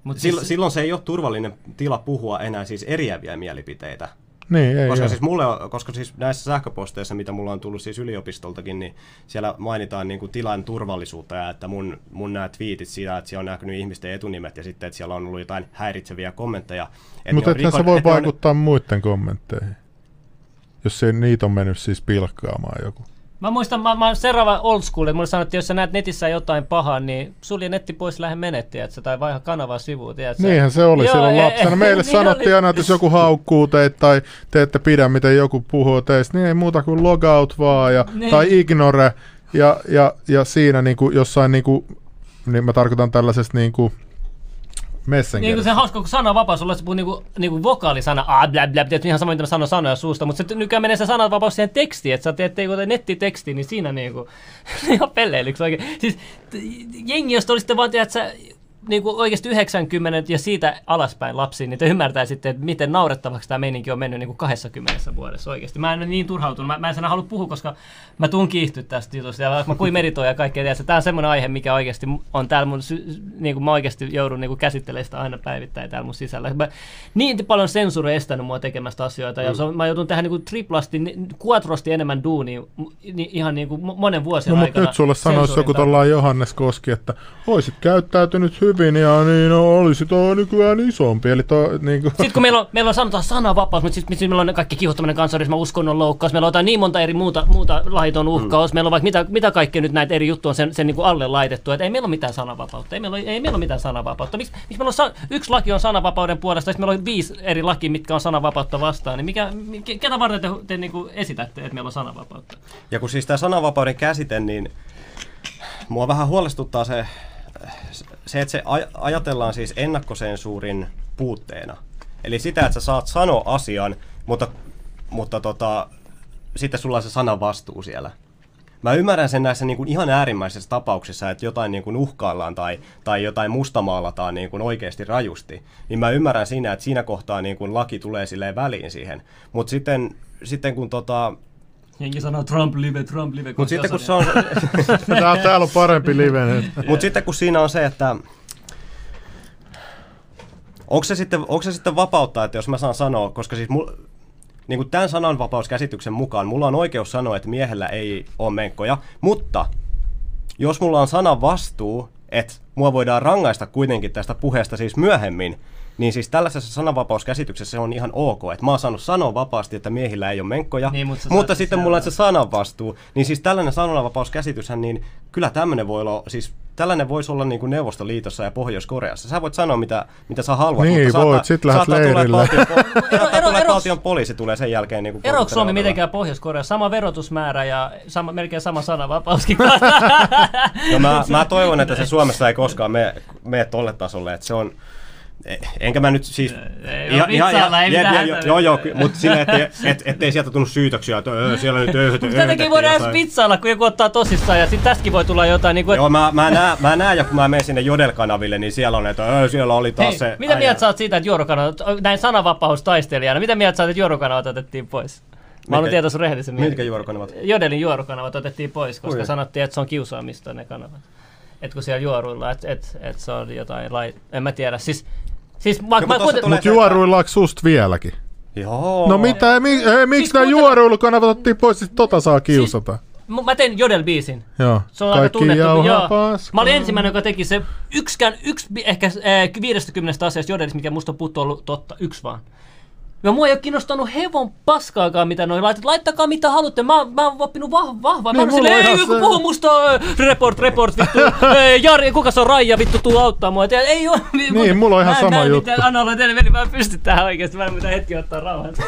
Mut silloin, siis... silloin se ei ole turvallinen tila puhua enää siis eriäviä mielipiteitä, Niin, ei koska siis, mulle, on- koska siis näissä sähköposteissa, mitä mulla on tullut siis yliopistoltakin, niin siellä mainitaan niin kuin tilan turvallisuutta ja että mun, mun nämä twiitit siitä, että siellä on näkynyt ihmisten etunimet ja sitten, että siellä on ollut jotain häiritseviä kommentteja. että Mutta ethän se rikon- voi että ne on- vaikuttaa muiden kommentteihin. Jos se, niitä on mennyt siis pilkkaamaan joku. Mä muistan, mä, mä seuraava old school, että mulle sanottiin, jos sä näet netissä jotain pahaa, niin sulje netti pois, lähde että sä tai vaiha kanavaa sivuun, tiedätkö? Niinhän se oli Joo, silloin lapsena. Meille niin sanottiin oli. aina, että jos joku haukkuu teitä tai te ette pidä, miten joku puhuu teistä, niin ei muuta kuin logout vaan ja, Niin. tai ignore. Ja, ja, ja siinä niin kuin jossain, niin, kuin, niin mä tarkoitan tällaisesta niin kuin Messengeristä. Niin se hauska, kun sananvapaus on, että puhuu niinku, niinku vokaalisana, ah, blä, blä, blä, ihan sama, mitä mä sanon sanoja suusta, mutta se nykyään menee se sananvapaus siihen tekstiin, että sä teet jotain nettitekstiä, niin siinä niinku, ihan pelleilyksi oikein. Siis jengi, jos te olisitte vaan, tiedät, sä, niinku oikeasti 90 ja siitä alaspäin lapsiin, niin te ymmärtäisitte, että miten naurettavaksi tämä meininki on mennyt niinku 20 vuodessa oikeasti. Mä en ole niin turhautunut, mä, mä en sana halua puhua, koska mä tuun kiihtyä tästä jutusta, ja mä kuin meditoin ja kaikkea, tiedät, tämä on semmoinen aihe, mikä oikeasti on täällä mun, niin kuin mä oikeasti joudun niin kuin käsittelemään sitä aina päivittäin täällä mun sisällä. Mä, niin paljon sensuuri on estänyt mua tekemästä asioita, ja se on, mä joudun tähän niin kuin triplasti, quattrosti enemmän duunia, niin, ihan niin kuin mo- monen vuosien No mutta aikana. nyt sulle sanoisi joku tuollainen Johannes Koski, että oisit käyttäytynyt hyvin ja niin no, olisi tuo nykyään isompi. Eli tuo, niin kuin, Sitten kun meillä on, meillä on sanotaan sananvapaus, mutta sitten meillä on kaikki kiihottaminen, kansallisma, uskonnon loukkaus, meillä on jotain niin monta eri muuta, muuta laiton uhkaus, mm. meillä on vaikka mitä, mitä kaikkea nyt näitä eri juttuja on sen, sen niin kuin alle laitettu, että ei meillä ole mitään sananvapautta, ei meillä ole, ei meillä ole mitään sananvapautta. Miksi, miksi meillä on sa- yksi laki on sananvapauden puolesta, ja meillä on viisi eri lakia, mitkä on sananvapautta vastaan, niin mikä, ke- ketä varten te, te niin kuin esitätte, että meillä on sananvapautta? Ja kun siis tämä sananvapauden käsite, niin mua vähän huolestuttaa se, se että se aj- ajatellaan siis ennakkosensuurin puutteena. Eli sitä, että sä saat sanoa asian, mutta, mutta tota, sitten sulla on se sanan vastuu siellä. Mä ymmärrän sen näissä niin kuin ihan äärimmäisissä tapauksissa, että jotain niin kuin uhkaillaan tai, tai jotain mustamaalataan niin kuin oikeasti rajusti. Niin mä ymmärrän siinä, että siinä kohtaa niin kuin laki tulee silleen väliin siihen. Mutta sitten, sitten kun tota, Jengi sanoo Trump live, Trump live. mut sitten kun se on, täällä, täällä on parempi live nyt. Mutta sitten kun siinä on se, että onko se, sitten, onko se sitten vapautta, että jos mä saan sanoa, koska siis mul, niin kuin tämän sananvapauskäsityksen mukaan mulla on oikeus sanoa, että miehellä ei ole menkkoja, mutta jos mulla on sanan vastuu, että mua voidaan rangaista kuitenkin tästä puheesta siis myöhemmin, niin siis tällaisessa sananvapauskäsityksessä se on ihan ok, että mä oon saanut sanoa vapaasti, että miehillä ei ole menkkoja, Niin, mutta mutta saat sitten mulla on se sananvastuu, niin siis tällainen sananvapauskäsityshän, niin kyllä tämmöinen voi olla, siis tällainen voisi olla niin kuin Neuvostoliitossa ja Pohjois-Koreassa. Sä voit sanoa, mitä, mitä sä haluat, Niin, mutta voit, saattaa, sit lähdet saattaa tulla, että leirille. valtion, ero- valtion poliisi tulee sen jälkeen. Niin kuin Eroako Suomi mitenkään Pohjois-Korea? Sama verotusmäärä ja sama, melkein sama sananvapauskin. No mä, mä toivon, että se Suomessa ei koskaan mene, mene tolle tasolle, että se on... e- Enkä mä nyt siis... Ei oo vitsailla, ei jep, mitään. Joo, joo, ky- mutta silleen, että et, ettei sieltä tunnu syytöksiä, että öö, siellä nyt öyhöt, Mutta tätäkin voidaan edes vitsailla, kun joku ottaa tosissaan ja sitten tästäkin voi tulla jotain niin kuin, Joo, mä, mä, näen, mä näen jo, kun mä menen sinne Jodel-kanaville, niin siellä on, että öö, siellä oli taas Hei, se... mitä mieltä sä oot siitä, että juorokanavat, näin sananvapaustaistelijana, mitä mieltä sä oot, että juorokanavat otettiin pois? Mä haluan tietää sun rehellisen Mitkä juorokanavat? Jodelin juorokanavat otettiin pois, koska Oi. sanottiin, että se on kiusaamista ne kanavat. Että kun siellä juoruilla, että et, et se on jotain lai... En mä tiedä. Siis, siis vaikka mä kuiten... Mutta juoruillaanko susta vieläkin? Joo. No mitä, mi, ei, miksi Siis nämä juoruilukanavat otettiin pois, siis tota saa kiusata. M- Mä tein Jodel-biisin. Joo, Se on aika kaikki tunnettu. jauhaa Joo. paskaa. Mä olin ensimmäinen, joka teki se yksikään, yksi, ehkä äh, 50 asiasta Jodelissa, mikä musta on puuttu ollut totta, yksi vaan. Ja mua ei ole kiinnostanut hevon paskaakaan, mitä noin laitat. Laittakaa mitä haluatte. Mä, mä oon oppinut vah, vahvaa. Niin, mä oon mulla silleen, on ei joku puhu musta, report, report, vittu. Ei, Jari, kuka se on Raija, vittu, tuu auttaa mua. Et ei oo, Niin, mulla on ihan mä sama näe juttu. Mitään. Anna olla teille veli, mä en pysty tähän oikeesti. Mä en mitään hetki ottaa rauhan.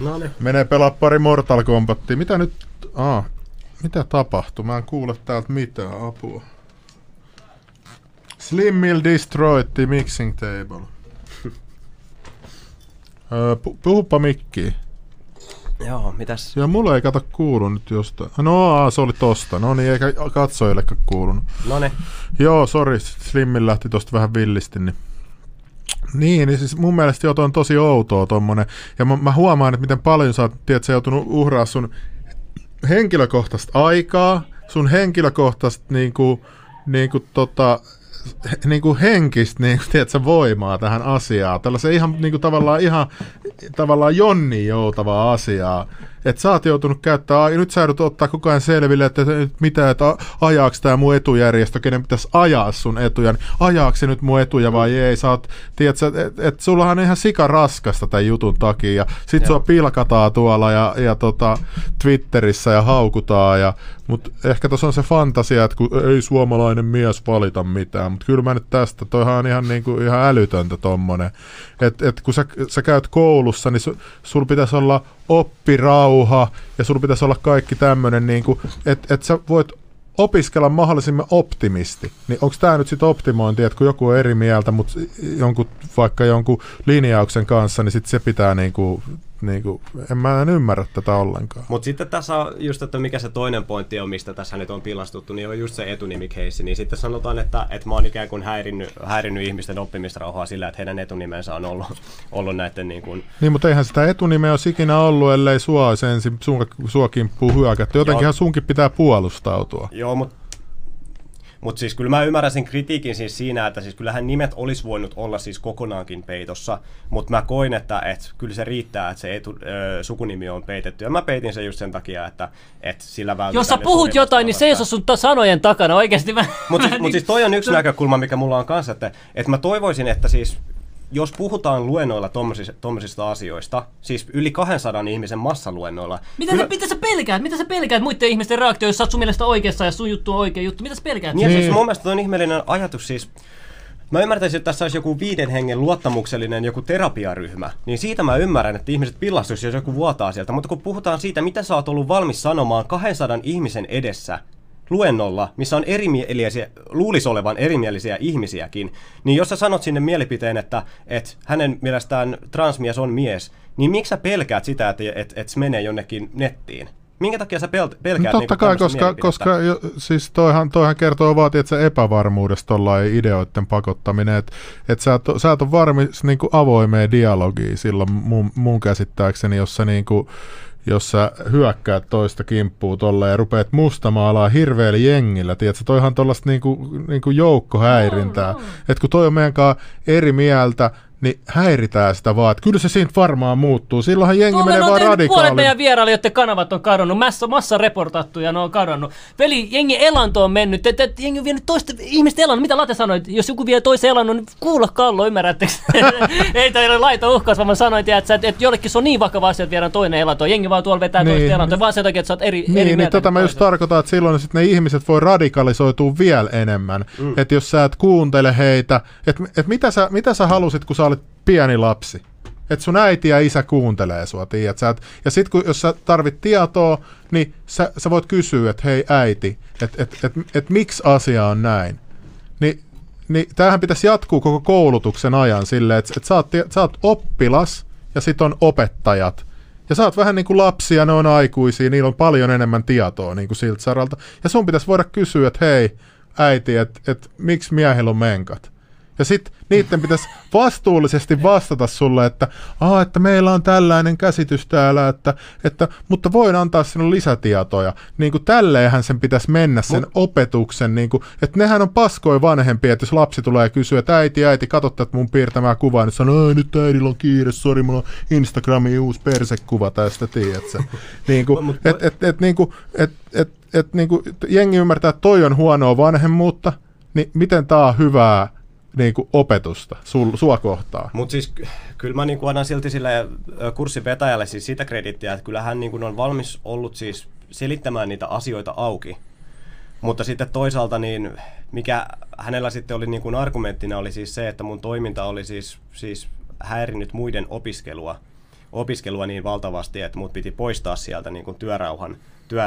No niin. Menee pelaa pari Mortal Kombatia. Mitä nyt? Aa, mitä tapahtuu? Mä en kuule täältä mitään apua. Slim Mill destroyed the mixing table. Öö, pu- puhupa mikkiin. Joo, mitäs? Ja mulla ei kato kuulu nyt jostain. No aa, se oli tosta. No niin, eikä katsojillekaan kuulunut. No niin. Joo, sori, Slimmin lähti tosta vähän villisti. Niin. Niin, niin siis mun mielestä joo, toi on tosi outoa tommonen. Ja mä, mä huomaan, että miten paljon sä oot, tiedät, sä joutunut uhraa sun henkilökohtaista aikaa, sun henkilökohtaista niinku, niinku tota, niin kuin henkistä niin kuin, tiedätkö, voimaa tähän asiaan. Tällaisen ihan niin kuin, tavallaan, ihan tavallaan jonni joutavaa asiaa. Että sä oot joutunut käyttää, nyt sä joudut ottaa koko ajan selville, että nyt mitä, että ajaako tämä mun etujärjestö, kenen pitäisi ajaa sun etuja, niin ajaako se nyt mun etuja vai ei, sä oot, tiedätkö, että et, sullahan on ihan sika raskasta tämän jutun takia, ja sit Joo. sua pilkataan tuolla ja, ja tota, Twitterissä ja haukutaan, ja, mutta ehkä tuossa on se fantasia, että kun ei suomalainen mies valita mitään, mutta kyllä mä nyt tästä, toihan on ihan, niin kuin, ihan älytöntä tommonen, että et kun sä, sä käyt koulussa, niin su, sul pitäisi olla oppirauha ja sulla pitäisi olla kaikki tämmöinen, niin että et sä voit opiskella mahdollisimman optimisti. Niin onko tämä nyt sitten optimointi, että kun joku on eri mieltä, mutta jonkun, vaikka jonkun linjauksen kanssa, niin sitten se pitää niinku niin kuin, en mä en ymmärrä tätä ollenkaan. Mutta sitten tässä on just, että mikä se toinen pointti on, mistä tässä nyt on pilastuttu, niin on just se etunimikeissi. Niin sitten sanotaan, että, että mä oon ikään kuin häirinnyt, häirinnyt ihmisten oppimisrauhaa sillä, että heidän etunimensä on ollut, ollut näiden niin kuin... Niin, mutta eihän sitä etunimeä olisi ikinä ollut, ellei sua olisi ensin sua, sua kimppuu hyökätty. Jotenkinhan sunkin pitää puolustautua. Joo, mutta mutta siis kyllä mä ymmärrän sen kritiikin siis siinä, että siis kyllähän nimet olisi voinut olla siis kokonaankin peitossa, mutta mä koin, että et, kyllä se riittää, että se etu, ö, sukunimi on peitetty. Ja mä peitin sen just sen takia, että et sillä vältetään... Jos sä puhut jotain, niin seiso sun sanojen takana oikeasti. Mutta mut siis, mut siis toi on yksi näkökulma, mikä mulla on kanssa, että, että mä toivoisin, että siis jos puhutaan luennoilla tuommoisista asioista, siis yli 200 ihmisen massaluennoilla... Mitä, kyllä... mitä sä pelkäät? Mitä sä pelkäät muiden ihmisten reaktio, jos sä oot sun mielestä oikeassa ja sun juttu on oikea juttu? Mitä sä pelkäät? Niin, siis niin. siis mun mielestä on ihmeellinen ajatus siis... Mä ymmärtäisin, että tässä olisi joku viiden hengen luottamuksellinen joku terapiaryhmä, niin siitä mä ymmärrän, että ihmiset pillastuisi, jos joku vuotaa sieltä. Mutta kun puhutaan siitä, mitä sä oot ollut valmis sanomaan 200 ihmisen edessä, luennolla, missä on erimielisiä, luulisi olevan erimielisiä ihmisiäkin, niin jos sä sanot sinne mielipiteen, että, että hänen mielestään transmies on mies, niin miksi sä pelkäät sitä, että, että, että se menee jonnekin nettiin? Minkä takia sä pel- pelkäät no, Totta niin kai, koska, koska jo, siis toihan, toihan kertoo että se epävarmuudesta ollaan ideoiden pakottaminen, että et sä, et, sä et ole varmis niin avoimeen dialogiin silloin mun, mun käsittääkseni, jossa niin kuin, jos sä hyökkäät toista kimppuun tolle ja rupeat mustamaalaa hirveällä jengillä, tiedätkö, toihan tuollaista niinku, niinku joukkohäirintää. Oh, no. Että kun toi on meidän eri mieltä, niin häiritään sitä vaan. Että kyllä se siitä varmaan muuttuu. Silloinhan jengi Tuolla menee vaan radikaaliin. Puolet meidän vierailijoiden kanavat on kadonnut. Massa, massa reportattu ja ne on kadonnut. Veli, jengi elanto on mennyt. Et, et, jengi on vienyt toista ihmistä elannon. Mitä Late sanoi? Jos joku vie toisen elannon, niin kuulla kallo, ymmärrättekö? Ei toi laita uhkaus, vaan mä sanoin, että, että, että jollekin se on niin vakava asia, että viedään toinen elanto. Jengi vaan tuolla vetää niin. toista elantoa, vaan sen takia, että sä oot eri, niin, eri niin, mieltä. Niin, tota mä just tarkoitan, että silloin sit ne ihmiset voi radikalisoitua vielä enemmän. Mm. Että jos sä et kuuntele heitä, että et mitä, sä, mitä sä halusit, kun sä olit pieni lapsi. Että sun äiti ja isä kuuntelee sua, tiedät sä. Et, ja sit kun, jos sä tarvit tietoa, niin sä, sä voit kysyä, että hei äiti, että et, et, et, et miksi asia on näin. Ni, niin tämähän pitäisi jatkuu koko koulutuksen ajan silleen, että et sä, sä oot oppilas ja sit on opettajat. Ja sä oot vähän niin kuin lapsia, ne on aikuisia, niillä on paljon enemmän tietoa niin kuin siltä saralta. Ja sun pitäisi voida kysyä, että hei äiti, että et, miksi miehillä on menkat. Ja sitten niiden pitäisi vastuullisesti vastata sulle, että, Aa, että meillä on tällainen käsitys täällä, että, että, mutta voin antaa sinulle lisätietoja. Niin kuin tälleenhän sen pitäisi mennä sen Mut... opetuksen, niin kuin, että nehän on paskoja vanhempia, että jos lapsi tulee ja kysyy, että äiti, äiti, katso tätä mun piirtämää kuvaa, niin sanoo, nyt äidillä on kiire, sori, mulla on Instagramin uusi persekuva tästä, tiedätkö? niin kuin, et, et, et, niin kuin, et, et, et, niin kuin, jengi ymmärtää, että toi on huonoa vanhemmuutta, niin miten tämä on hyvää niin kuin opetusta sul, sua kohtaa. Mutta siis kyllä mä niin kuin annan silti sille kurssin vetäjälle siis sitä kredittiä, että kyllä hän niin kuin on valmis ollut siis selittämään niitä asioita auki. Mutta sitten toisaalta niin mikä hänellä sitten oli niin kuin argumenttina oli siis se, että mun toiminta oli siis, siis häirinnyt muiden opiskelua, opiskelua niin valtavasti, että mut piti poistaa sieltä niin kuin työrauhan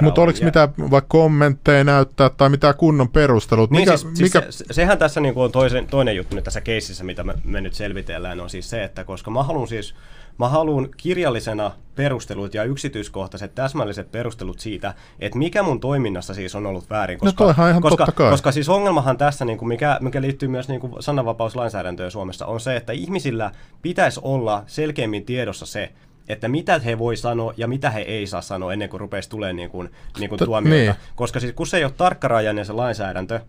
mutta oliko ja... mitä vaikka kommentteja näyttää tai mitä kunnon perustelut? Niin mikä, siis, mikä... Siis se, sehän tässä niin kuin on toisen, toinen juttu nyt tässä keississä, mitä me, me nyt selvitellään, on siis se, että koska mä haluan siis Mä haluan kirjallisena perustelut ja yksityiskohtaiset täsmälliset perustelut siitä, että mikä mun toiminnassa siis on ollut väärin. No koska, no ihan koska, totta kai. koska siis ongelmahan tässä, niin kuin mikä, mikä liittyy myös niin kuin sananvapauslainsäädäntöön Suomessa, on se, että ihmisillä pitäisi olla selkeämmin tiedossa se, että mitä he voi sanoa ja mitä he ei saa sanoa ennen kuin rupeaisi tulemaan niin kuin, niin kuin tuomioita. Niin. Koska siis kun se ei ole tarkkarajainen se lainsäädäntö,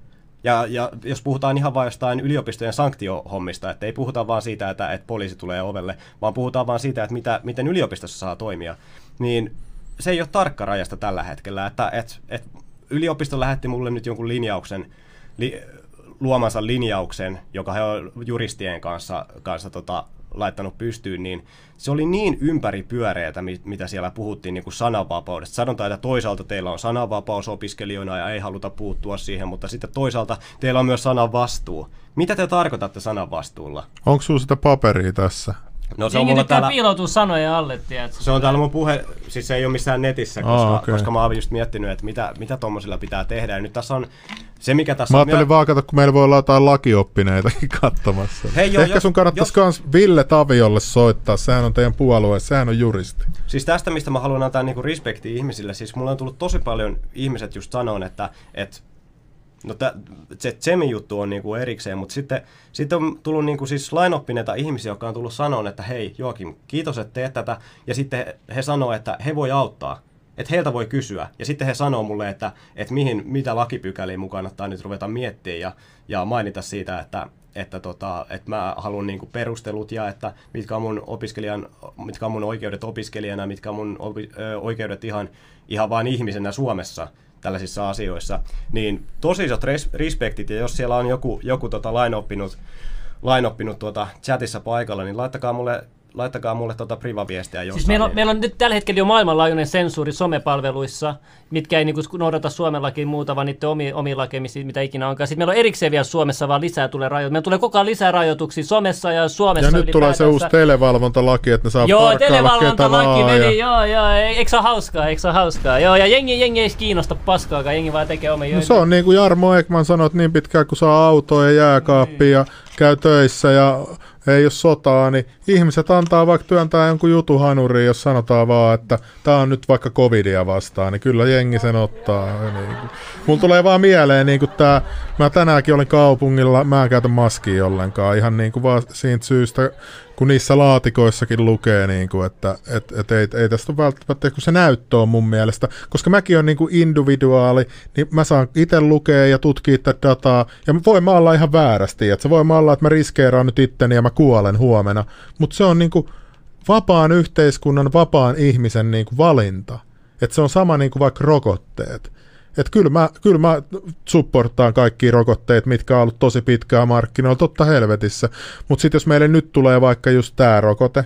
Ja, ja jos puhutaan ihan vain jostain yliopistojen sanktiohommista, että ei puhuta vaan siitä, että, että poliisi tulee ovelle, vaan puhutaan vaan siitä, että mitä, miten yliopistossa saa toimia, niin se ei ole tarkka rajasta tällä hetkellä. Että, että, että yliopisto lähetti mulle nyt jonkun linjauksen, li, luomansa linjauksen, joka he on juristien kanssa, kanssa tota, laittanut pystyyn, niin se oli niin ympäripyöreätä, mitä siellä puhuttiin niin kuin sananvapaudesta. Sanotaan, että toisaalta teillä on sananvapaus opiskelijoina ja ei haluta puuttua siihen, mutta sitten toisaalta teillä on myös sananvastuu. Mitä te tarkoitatte sananvastuulla? Onko sinulla sitä paperia tässä? No se on mulla täällä... piiloutua sanojen alle, tiedätkö? Se on täällä mun puhe, siis se ei ole missään netissä, koska, oh, okay. koska mä oon just miettinyt, että mitä, mitä tuommoisilla pitää tehdä. Ja nyt tässä on se, mikä tässä Mä ajattelin on... vaan kato, kun meillä voi olla jotain lakioppineitakin katsomassa. Hei, jo, Ehkä jos, sun kannattaisi jos... myös Ville Taviolle soittaa, sehän on teidän puolue, sehän on juristi. Siis tästä, mistä mä haluan antaa niinku respektiä ihmisille, siis mulla on tullut tosi paljon ihmiset just sanoon, että, että No tä, se Tsemi juttu on niinku erikseen, mutta sitten, sitten on tullut niinku siis lainoppineita ihmisiä, jotka on tullut sanoa, että hei Joakim, kiitos, että teet tätä. Ja sitten he sanoo, että he voi auttaa. Että heiltä voi kysyä. Ja sitten he sanoo mulle, että, että mihin, mitä lakipykäliä mukaan kannattaa nyt ruveta miettimään ja, ja mainita siitä, että, että, tota, että mä haluan niinku perustelut ja että mitkä on mun opiskelijan, mitkä on mun oikeudet opiskelijana, mitkä on mun opi, ö, oikeudet ihan, ihan vain ihmisenä Suomessa tällaisissa asioissa, niin tosi isot res- respektit, ja jos siellä on joku, joku tota lainoppinut, lainoppinut tuota chatissa paikalla, niin laittakaa mulle laittakaa mulle tuota privaviestiä jossain. Siis meillä, on, meillä on nyt tällä hetkellä jo maailmanlaajuinen sensuuri somepalveluissa, mitkä ei niinku noudata Suomen lakiin muuta, vaan niiden omi, omi lakeja, mitä ikinä onkaan. Sitten meillä on erikseen vielä Suomessa, vaan lisää tulee rajoituksia. Meillä tulee koko ajan lisää rajoituksia somessa ja Suomessa Ja nyt tulee se uusi televalvontalaki, että ne saa Joo, televalvontalaki meni, joo, joo, eikö se ole hauskaa, eikö se ole hauskaa. Joo, ja jengi, jengi ei kiinnosta paskaakaan, jengi vaan tekee omia No se on niin kuin Jarmo Ekman sanoi, että niin pitkään kun saa autoa ja jääkaappia ja käy töissä ja ei ole sotaa, niin ihmiset antaa vaikka työntää jonkun jutun hanuriin, jos sanotaan vaan, että tämä on nyt vaikka covidia vastaan, niin kyllä jengi sen ottaa. Niin Mulla tulee vaan mieleen niin kuin tämä, mä tänäänkin olin kaupungilla, mä en käytä maskia ollenkaan, ihan niin kuin vaan siitä syystä, kun niissä laatikoissakin lukee, niin kuin, että et, et ei, ei tästä ole välttämättä, kun se näyttö on mun mielestä, koska mäkin on niin kuin individuaali, niin mä saan itse lukea ja tutkia tätä dataa, ja voi mä olla ihan väärästi, että se voi mä olla, että mä riskeeraan nyt itteni ja mä kuolen huomenna, mutta se on niin kuin vapaan yhteiskunnan, vapaan ihmisen niin kuin valinta. Että se on sama niin kuin vaikka rokotteet. Että kyllä mä, kyllä mä supporttaan kaikki rokotteet, mitkä on ollut tosi pitkää markkinoilla, totta helvetissä. Mutta sitten jos meille nyt tulee vaikka just tämä rokote,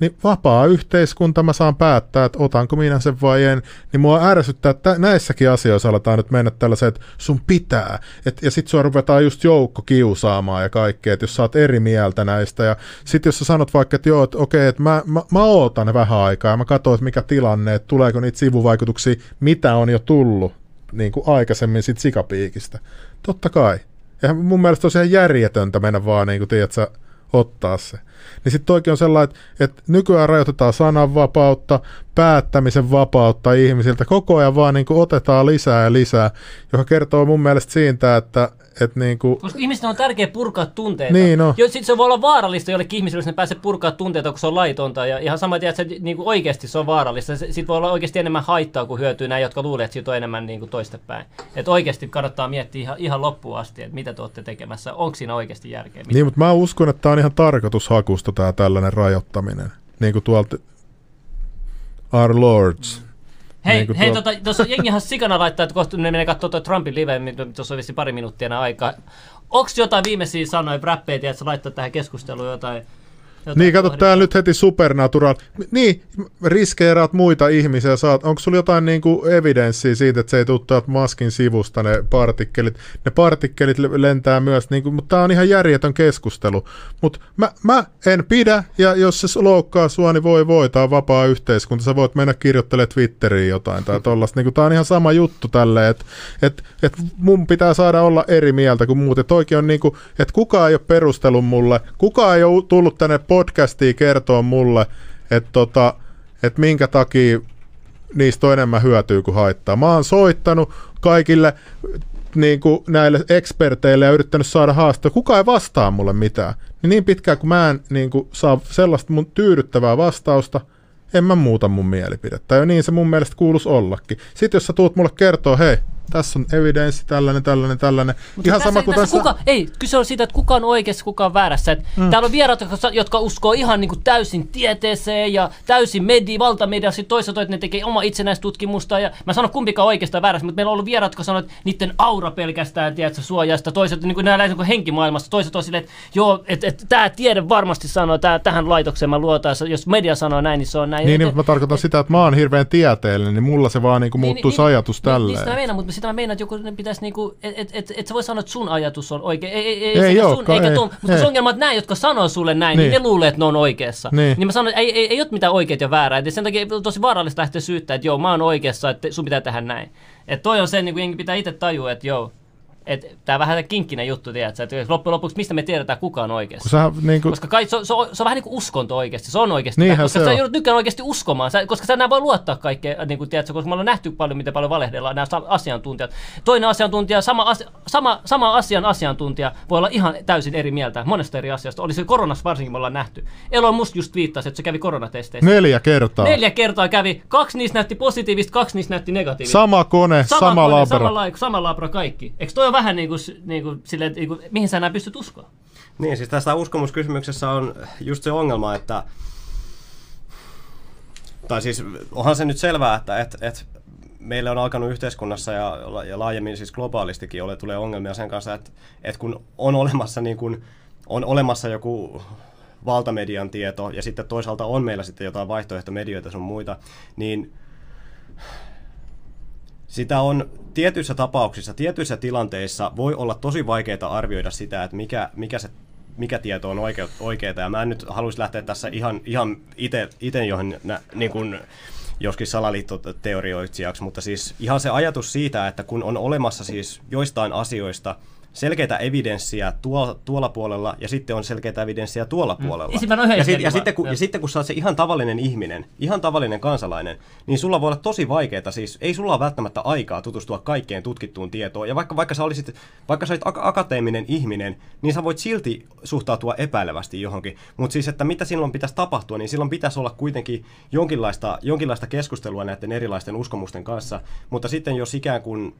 niin vapaa yhteiskunta mä saan päättää, että otanko minä sen vai en, niin mua ärsyttää, että näissäkin asioissa aletaan nyt mennä tällaiset, että sun pitää, et, ja sit sua ruvetaan just joukko kiusaamaan ja kaikkea, että jos sä oot eri mieltä näistä, ja sit jos sä sanot vaikka, että joo, että okei, että mä, mä, mä ootan vähän aikaa, ja mä katson, että mikä tilanne, että tuleeko niitä sivuvaikutuksia, mitä on jo tullut, niin kuin aikaisemmin sit sikapiikistä. Totta kai. Ja mun mielestä on ihan järjetöntä mennä vaan, niin kuin, tiedätkö, ottaa se. Niin sitten toikin on sellainen, että, nykyään rajoitetaan sananvapautta, päättämisen vapautta ihmisiltä, koko ajan vaan niin otetaan lisää ja lisää, joka kertoo mun mielestä siitä, että, et niinku... Koska ihmisten on tärkeä purkaa tunteita. Niin, no. Jo, sit se voi olla vaarallista jollekin ihmisille, jos ne pääsee purkaa tunteita, kun se on laitonta. Ja ihan sama, että se, niinku oikeasti se on vaarallista. Sitten voi olla oikeasti enemmän haittaa kuin hyötyä näin, jotka luulee, että siitä on enemmän niinku toistepäin. Että oikeasti kannattaa miettiä ihan, ihan loppuun asti, että mitä te olette tekemässä. Onko siinä oikeasti järkeä? Mitä? Niin, mutta mä uskon, että tämä on ihan tarkoitushakusta tämä tällainen rajoittaminen. Niin kuin tuolta Our Lords. Mm Hei, niin hei tuo... tota, tuossa jengihan sikana laittaa, että kohta ne menee katsoa tuo Trumpin live, tuossa on vissi pari minuuttia aikaa. Onko jotain viimeisiä sanoja, räppeitä, että sä laittaa tähän keskusteluun jotain niin, kato täällä nyt heti Supernatural. Niin, riskeeraat muita ihmisiä. Saat, onko sulla jotain niinku evidenssiä siitä, että se ei tule maskin sivusta ne partikkelit? Ne partikkelit lentää myös, niinku, mutta tämä on ihan järjetön keskustelu. Mutta mä, mä, en pidä, ja jos se loukkaa sua, niin voi voi, tämä on vapaa yhteiskunta. Sä voit mennä kirjoittelemaan Twitteriin jotain tai tollasta. Niinku, tämä on ihan sama juttu tälle, että et, et mun pitää saada olla eri mieltä kuin muut. Et oikein on niinku, että kukaan ei ole perustellut mulle, kukaan ei ole tullut tänne podcastia kertoa mulle, että tota, et minkä takia niistä on enemmän hyötyä kuin haittaa. Mä oon soittanut kaikille niin kuin näille eksperteille ja yrittänyt saada haastaa. Kuka ei vastaa mulle mitään. Niin, niin pitkään kuin mä en niin kuin, saa sellaista mun tyydyttävää vastausta, en mä muuta mun mielipidettä. Ja niin se mun mielestä kuuluisi ollakin. Sitten jos sä tuut mulle kertoa, hei, tässä on evidenssi, tällainen, tällainen, tällainen. Mutta Ihan tässä, sama kuin tässä... Kuka, ei, kyse on siitä, että kuka on oikeassa, kuka on väärässä. Et mm. Täällä on vieraat, jotka, uskoo ihan niin kuin täysin tieteeseen ja täysin medi, valtamedia, sitten toisaalta, että ne tekee oma itsenäistutkimusta. Ja mä sanon kumpikaan oikeasta väärässä, mutta meillä on ollut vieraat, jotka sanoo, että niiden aura pelkästään tiedätkö, suojasta. Toiset niin kuin näillä niin kuin henkimaailmassa, toiset on silleen, että joo, että, että tämä tiede varmasti sanoo, tää, tähän laitokseen mä luotan. Jos media sanoo näin, niin se on näin. Niin, Et- niin mä tarkoitan sitä, että mä oon hirveän tieteellinen, niin mulla se vaan niinku muuttuu se ajatus niin, Niin, tälleen. meinaan, mutta sitä mä meinaan, että joku pitäisi niinku, että et, et, et sä voi sanoa, että sun ajatus on oikein. Ei, ei, Ei sekä olekaan, sun, eikä ei, tuon, mutta ei. se ongelma, että nämä, jotka sanoo sulle näin, niin, Niin. ne luulee, että ne on oikeassa. Niin. niin mä sanon, että ei, ei, ei ole mitään oikeita ja väärää. Et sen takia on tosi vaarallista lähteä syyttää, että joo, mä oon oikeassa, että sun pitää tehdä näin. Että toi on se, niin kuin pitää itse tajua, että joo, tämä on vähän kinkkinen juttu, tiedätkö, että loppujen lopuksi mistä me tiedetään, kuka on oikeassa. Kun sä niinku, Koska kai, se, on, se, on, se on vähän niin kuin uskonto oikeasti. Se on oikeasti. Niinhän koska se sä on. joudut nykyään oikeasti uskomaan. Sä, koska sä enää voi luottaa kaikkeen, niin kuin, tiedätkö, koska me ollaan nähty paljon, miten paljon valehdellaan nämä asiantuntijat. Toinen asiantuntija, sama, asi, sama, sama asian asiantuntija, voi olla ihan täysin eri mieltä monesta eri asiasta. Oli se koronassa varsinkin me ollaan nähty. Elon Musk just viittasi, että se kävi koronatesteissä. neljä kertaa. Neljä kertaa kävi. Kaksi niistä näytti positiivista, kaksi niistä näytti negatiivista. Sama kone, sama, sama kone, labra. Sama, la, sama labra kaikki. Eikö toi ole vähän niin kuin, niin kuin, silleen, niin kuin, mihin sä enää pystyt uskoa? Niin, siis tässä uskomuskysymyksessä on just se ongelma, että tai siis onhan se nyt selvää, että et, et meille on alkanut yhteiskunnassa ja, ja laajemmin siis globaalistikin ole, tulee ongelmia sen kanssa, että, että kun on olemassa, niin kun, on olemassa joku valtamedian tieto ja sitten toisaalta on meillä sitten jotain vaihtoehtomedioita sun muita, niin sitä on tietyissä tapauksissa, tietyissä tilanteissa voi olla tosi vaikeaa arvioida sitä, että mikä, mikä, se, mikä tieto on oikea, oikeaa. Ja mä en nyt haluaisi lähteä tässä ihan, ihan itse johon nä, niin kuin, joskin salaliittoteorioitsijaksi, mutta siis ihan se ajatus siitä, että kun on olemassa siis joistain asioista selkeitä evidenssiä tuolla, tuolla puolella ja sitten on selkeitä evidenssiä tuolla puolella. Ja sit ja, sit, ja, vaan. sitten, kun, ja sitten kun sä oot se ihan tavallinen ihminen, ihan tavallinen kansalainen, niin sulla voi olla tosi vaikeaa, siis ei sulla ole välttämättä aikaa tutustua kaikkeen tutkittuun tietoon. Ja vaikka, vaikka sä olisit, vaikka sä olit ak- akateeminen ihminen, niin sä voit silti suhtautua epäilevästi johonkin. Mutta siis, että mitä silloin pitäisi tapahtua, niin silloin pitäisi olla kuitenkin jonkinlaista, jonkinlaista keskustelua näiden erilaisten uskomusten kanssa. Mutta sitten jos ikään kuin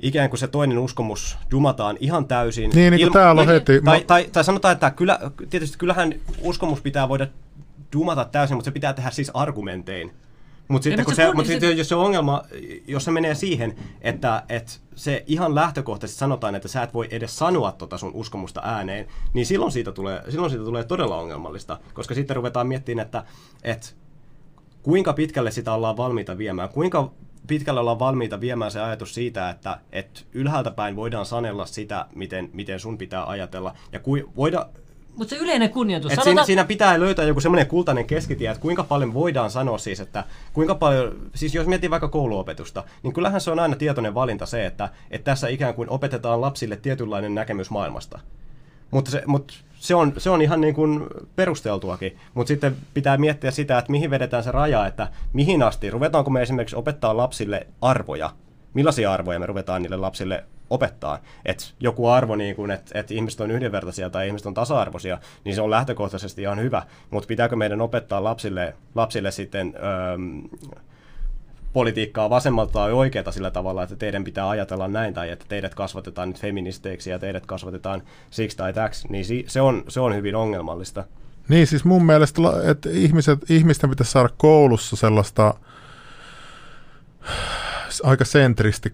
ikään kuin se toinen uskomus jumataan ihan täysin. Niin, niin kuin täällä on tai, heti. Tai, Mä- tai, tai sanotaan, että kyllä, tietysti kyllähän uskomus pitää voida dumata täysin, mutta se pitää tehdä siis argumentein. Mutta sitten, kun se se, mut se- sitten jos se ongelma, jos se menee siihen, että, että se ihan lähtökohtaisesti sanotaan, että sä et voi edes sanoa tota sun uskomusta ääneen, niin silloin siitä tulee, silloin siitä tulee todella ongelmallista, koska sitten ruvetaan miettimään, että, että kuinka pitkälle sitä ollaan valmiita viemään, kuinka pitkälle ollaan valmiita viemään se ajatus siitä, että, että ylhäältä päin voidaan sanella sitä, miten, miten sun pitää ajatella, ja kui, voida, Mutta se yleinen kunnioitus. et siinä, siinä pitää löytää joku semmoinen kultainen keskitie, että kuinka paljon voidaan sanoa siis, että kuinka paljon, siis jos miettii vaikka kouluopetusta, niin kyllähän se on aina tietoinen valinta se, että, että tässä ikään kuin opetetaan lapsille tietynlainen näkemys maailmasta. Mutta se, mut se, on, se on ihan niin kuin perusteltuakin, mutta sitten pitää miettiä sitä, että mihin vedetään se raja, että mihin asti, ruvetaanko me esimerkiksi opettaa lapsille arvoja, millaisia arvoja me ruvetaan niille lapsille opettaa. Että joku arvo, niin kuin, että, että ihmiset on yhdenvertaisia tai ihmiset on tasa-arvoisia, niin se on lähtökohtaisesti ihan hyvä. Mutta pitääkö meidän opettaa lapsille, lapsille sitten öö, politiikkaa vasemmalta tai oikealta sillä tavalla, että teidän pitää ajatella näin, tai että teidät kasvatetaan nyt feministeiksi ja teidät kasvatetaan siksi tai täksi, niin se on, se on hyvin ongelmallista. Niin siis mun mielestä, että ihmiset, ihmisten pitäisi saada koulussa sellaista aika sentristi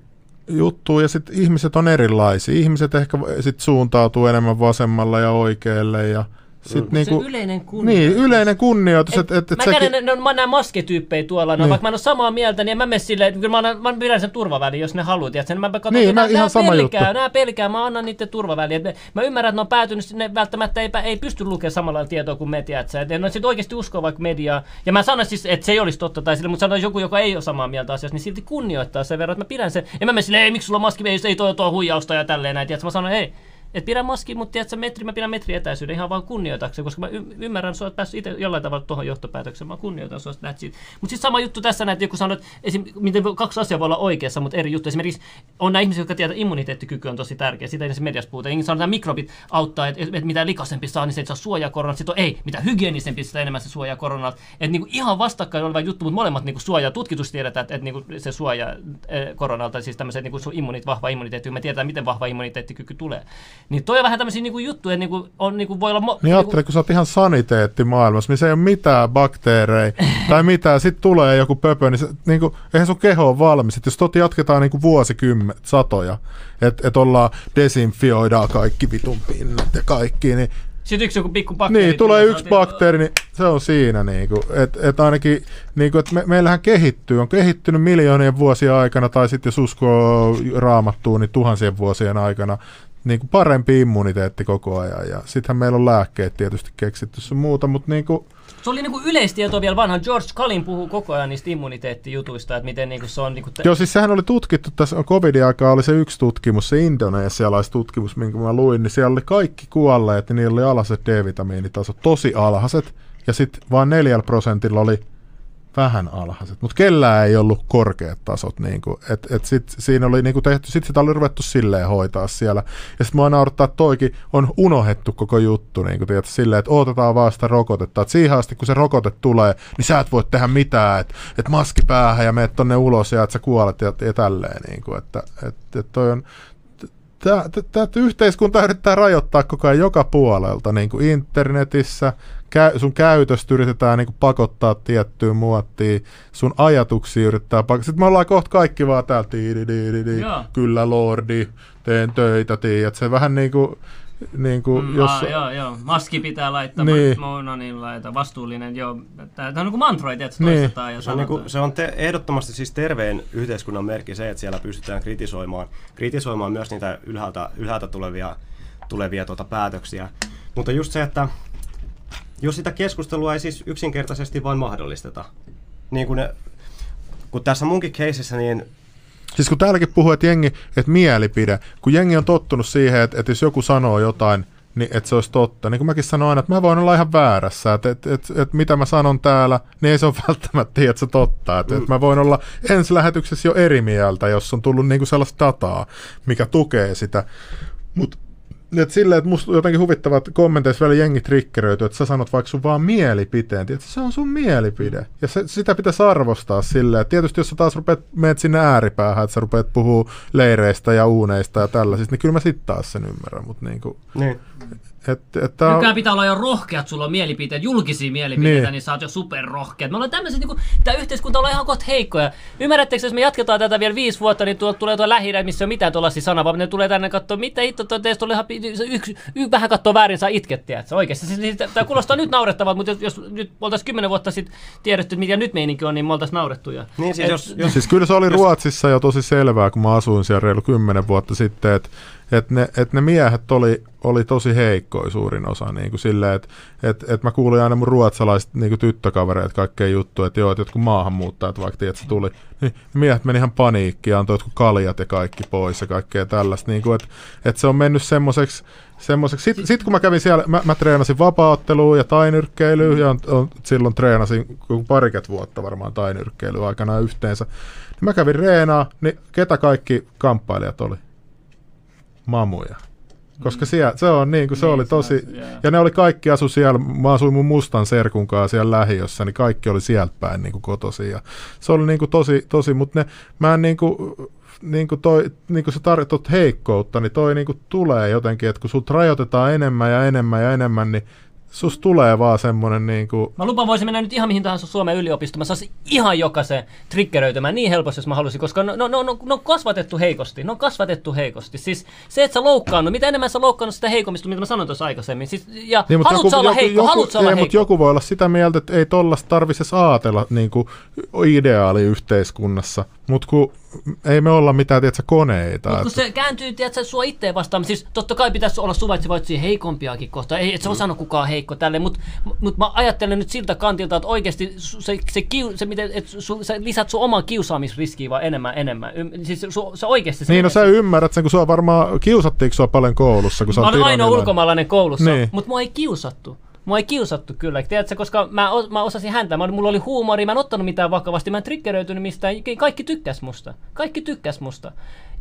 juttua, ja sitten ihmiset on erilaisia. Ihmiset ehkä sit suuntautuu enemmän vasemmalla ja oikealle, ja sit Mm. niinku, se yleinen kunnioitus. niin, yleinen kunnioitus, Et, että et, et mä, sekin, käyn, ne, ne, mä näen masketyyppejä tuolla, no, Niin. vaikka mä en ole samaa mieltä, niin mä mene silleen, että kyllä mä, annan, mä pidän sen turvaväliin, jos ne haluaa. Tiedätkö? Mä katson, Niin, että mä nää- ihan nää sama pelkää, juttu. Nää pelkää, mä annan niiden turvaväliin. Et Mä ymmärrän, että ne on päätynyt, ne välttämättä ei, ei pysty lukemaan samalla tietoa kuin me, tiedätkö? Et ne on sit oikeasti uskoa vaikka mediaa. Ja mä sanon siis, että se ei olisi totta tai sille, mutta sanoin joku, joka ei ole samaa mieltä asiasta, niin silti kunnioittaa sen verran, että mä pidän sen. Ja mä menen silleen, ei, miksi sulla on maski, ei, ei toi, toi huijausta ja tälleen näin, tiedätkö? Mä sanon, ei, että pidä maski, mutta tiedätkö, metri, mä pidän metri etäisyyden ihan vaan kunnioitakseni, koska mä ymmärrän, että päässyt itse jollain tavalla tuohon johtopäätökseen, mä kunnioitan sua, that's. Mutta sitten sama juttu tässä, että joku sanoo, että esim, miten kaksi asiaa voi olla oikeassa, mutta eri juttu. Esimerkiksi on näitä ihmisiä, jotka tietää, että immuniteettikyky on tosi tärkeä, sitä ei se mediassa puhuta. Jengi sanoo, että nämä mikrobit auttaa, että, että mitä likasempi saa, niin se ei saa suojaa koronalta. Sitten on ei, mitä hygienisempi, sitä enemmän se suojaa koronalta. Että niin ihan vastakkain oleva juttu, mutta molemmat niin suojaa. Tutkitusti tiedetään, että, että niin se suojaa eh, koronalta, siis tämmöiset niin immunit, vahva immuniteetti, me tiedetään, miten vahva immuniteettikyky tulee. Niin toi on vähän tämmöisiä niin juttuja, että niin kuin, on, niin kuin voi olla... Mo- Niin ajattele, kun sä oot ihan saniteetti maailmassa, missä ei ole mitään bakteereja tai mitään, sit tulee joku pöpö, niin, se, niin kuin, eihän sun keho ole valmis. Et jos tot jatketaan niin kuin vuosikymmen, satoja, että et ollaan, desinfioidaan kaikki vitun pinnat ja kaikki, niin Sitten yksi joku pikku bakteeri. niin, tulee yksi bakteeri, niin se on siinä. Niinku, että et ainakin, niinku, että me, meillähän kehittyy, on kehittynyt miljoonien vuosien aikana, tai sitten jos uskoo raamattuun, niin tuhansien vuosien aikana niinku parempi immuniteetti koko ajan. Ja sittenhän meillä on lääkkeet tietysti keksitty sun muuta, mutta niinku, Se oli niinku yleistietoa vielä vanhan. George Kalin puhuu koko ajan niistä immuniteettijutuista, että miten niinku se on... Niinku te- Joo, siis sehän oli tutkittu, tässä covidin aikaa oli se yksi tutkimus, se indonesialaistutkimus, minkä mä luin, niin siellä oli kaikki kuolleet, niin niillä oli alhaiset D-vitamiinitasot, tosi alhaiset, ja sitten vain neljällä prosentilla oli vähän alhaiset, mutta kellään ei ollut korkeat tasot. Niinku, et, et sit, siinä oli niinku tehty, sit sitä oli ruvettu silleen hoitaa siellä. Ja sitten mua naurattaa, että toikin on unohdettu koko juttu, niinku, tiedät, silleen, että odotetaan vaan sitä rokotetta. Et siihen asti, kun se rokote tulee, niin sä et voi tehdä mitään, että et maski päähän ja meet tonne ulos ja että sä kuolet ja, ja tälleen. Niinku, että et, et toi on, Tämä yhteiskunta yrittää rajoittaa koko ajan joka puolelta, niin kuin internetissä, kä- sun käytöstä yritetään niin kuin pakottaa tiettyyn muottiin, sun ajatuksia yrittää pakottaa. Sitten me ollaan kohta kaikki vaan täällä, kyllä lordi, teen töitä, tiedät. Se vähän niin kuin, niin kuin Mm, jos... aa, joo, joo. Maski pitää laittaa, Niin. niin. Mononin laita, vastuullinen, joo. Tämä on niin kuin mantroita, että se Niin. toistetaan ja Se on, niin sanotaan. kuin, se on te, ehdottomasti siis terveen yhteiskunnan merkki se, että siellä pystytään kritisoimaan, kritisoimaan myös niitä ylhäältä, ylhäältä tulevia, tulevia tuota päätöksiä. Mutta just se, että jos sitä keskustelua ei siis yksinkertaisesti vain mahdollisteta, niin kuin, ne, kun tässä munkin keisissä, niin Siis kun täälläkin puhuu, että jengi, että mielipide, kun jengi on tottunut siihen, että, että jos joku sanoo jotain, niin että se olisi totta. Niin kuin mäkin sanon aina, että mä voin olla ihan väärässä, että, että, että, että mitä mä sanon täällä, niin ei se ole välttämättä että se totta. Että, että mä voin olla ensi lähetyksessä jo eri mieltä, jos on tullut niinku sellaista dataa, mikä tukee sitä. Mutta et silleen, että musta jotenkin huvittavaa, että kommenteissa vielä jengi triggeröityy, että sä sanot vaikka sun vaan mielipiteen. Tiedätkö, se on sun mielipide. Ja se, sitä pitäisi arvostaa silleen. että Tietysti jos sä taas rupeat, meet sinne ääripäähän, että sä rupeat puhua leireistä ja uuneista ja tällaisista, niin kyllä mä sitten taas sen ymmärrän. Mutta niinku, niin, et, et tää on, Nykyään pitää olla jo rohkeat, sulla on mielipiteet, julkisia mielipiteitä, Niin. niin, niin sä oot jo superrohkeat. Me ollaan tämmöiset, niin tämä yhteiskunta on ihan kohta heikkoja. Ymmärrättekö, jos me jatketaan tätä vielä viisi vuotta, niin tuolta tulee tuo lähi missä ei ole mitään tuollaisia sanaa, vaan ne tulee tänne katsoa, mitä hitto, toi teistä oli ihan, yksi, y, vähän katsoo väärin, saa itkettiä. että se Oikeasti, siis, siis, tämä kuulostaa nyt naurettavalta, mutta jos, jos nyt oltaisiin kymmenen vuotta sitten tiedetty, että mikä nyt meininki on, niin me oltaisiin naurettuja. niin siis Et- jos, jos Siis kyllä se oli Ruotsissa jo tosi selvää, kun mä asuin siellä reilu kymmenen vuotta sitten, että et ne, et ne miehet oli, oli tosi heikkoja suurin osa. Niin kuin silleen, että et, et mä kuulin aina mun ruotsalaiset niin kuin tyttökavereet kaikkea juttuja, että joo, että jotkut maahanmuuttajat vaikka tiedät, tuli, niin miehet meni ihan paniikkiin, antoi jotkut kaljat ja kaikki pois ja kaikkea tällaista. Niin kuin, että et se on mennyt semmoiseksi, semmoiseksi. Sitten sit kun mä kävin siellä, mä, mä treenasin vapaaottelua ja tainyrkkeilyä, ja on, on, silloin treenasin parikymmentä vuotta varmaan tainyrkkeilyä aikana yhteensä. Niin mä kävin reenaa, niin ketä kaikki kamppailijat oli? Mamuja. Koska siellä, se on niin kuin se Niin, oli se tosi, joo. ja ne oli kaikki asu siellä, mä asuin mun mustan serkun kanssa siellä lähiössä, niin kaikki oli sieltä päin niin kuin kotosi. Ja se oli niin kuin tosi, tosi, mutta ne, mä en niin kuin, niin kuin toi, niin kuin sä tarkoitat heikkoutta, niin toi niin kuin tulee jotenkin, että kun sut rajoitetaan enemmän ja enemmän ja enemmän, niin sus tulee vaan semmoinen niin kuin, Mä lupaan, voisin mennä nyt ihan mihin tahansa Suomen yliopistoon. Mä saisin ihan jokaisen triggeröitymään niin helposti, jos mä halusin, koska no, no, no, no, no on kasvatettu heikosti. Ne on kasvatettu heikosti. Siis se, että sä loukkaannut, mitä enemmän sä loukkaannut sitä heikommista, mitä mä sanoin tuossa aikaisemmin. Siis, ja niin, haluat sä olla heikko, joku, haluat sä olla ei, heikko. mutta joku voi olla sitä mieltä, että ei tollasta tarvitsisi ajatella niin kuin ideaali yhteiskunnassa. Mutta kun ei me olla mitään, tiedätkö, koneita. Mutta kun että- se kääntyy, tiedätkö, sua itteen vastaan, siis totta kai pitäisi olla suvaitsevaisia heikompiakin kohtaa. Ei, et se on sano kukaan heikko tälle, mutta mut mä ajattelen nyt siltä kantilta, että oikeasti se, se, kiu, se miten, et su, sä lisät sun omaa kiusaamisriskiä vaan enemmän, enemmän. Ym, siis su, se oikeasti... Se Niin, no sä ymmärrät sen, kun sua varmaan, kiusattiinko sua paljon koulussa, kun sä Mä olen ainoa ulkomaalainen koulussa, niin. mutta mua ei kiusattu. Mua ei kiusattu kyllä, tiedätkö, koska mä, mä osasin häntä, mä, mulla oli huumori, mä en ottanut mitään vakavasti, mä en triggeröitynyt mistään, kaikki tykkäs musta. Kaikki tykkäs musta.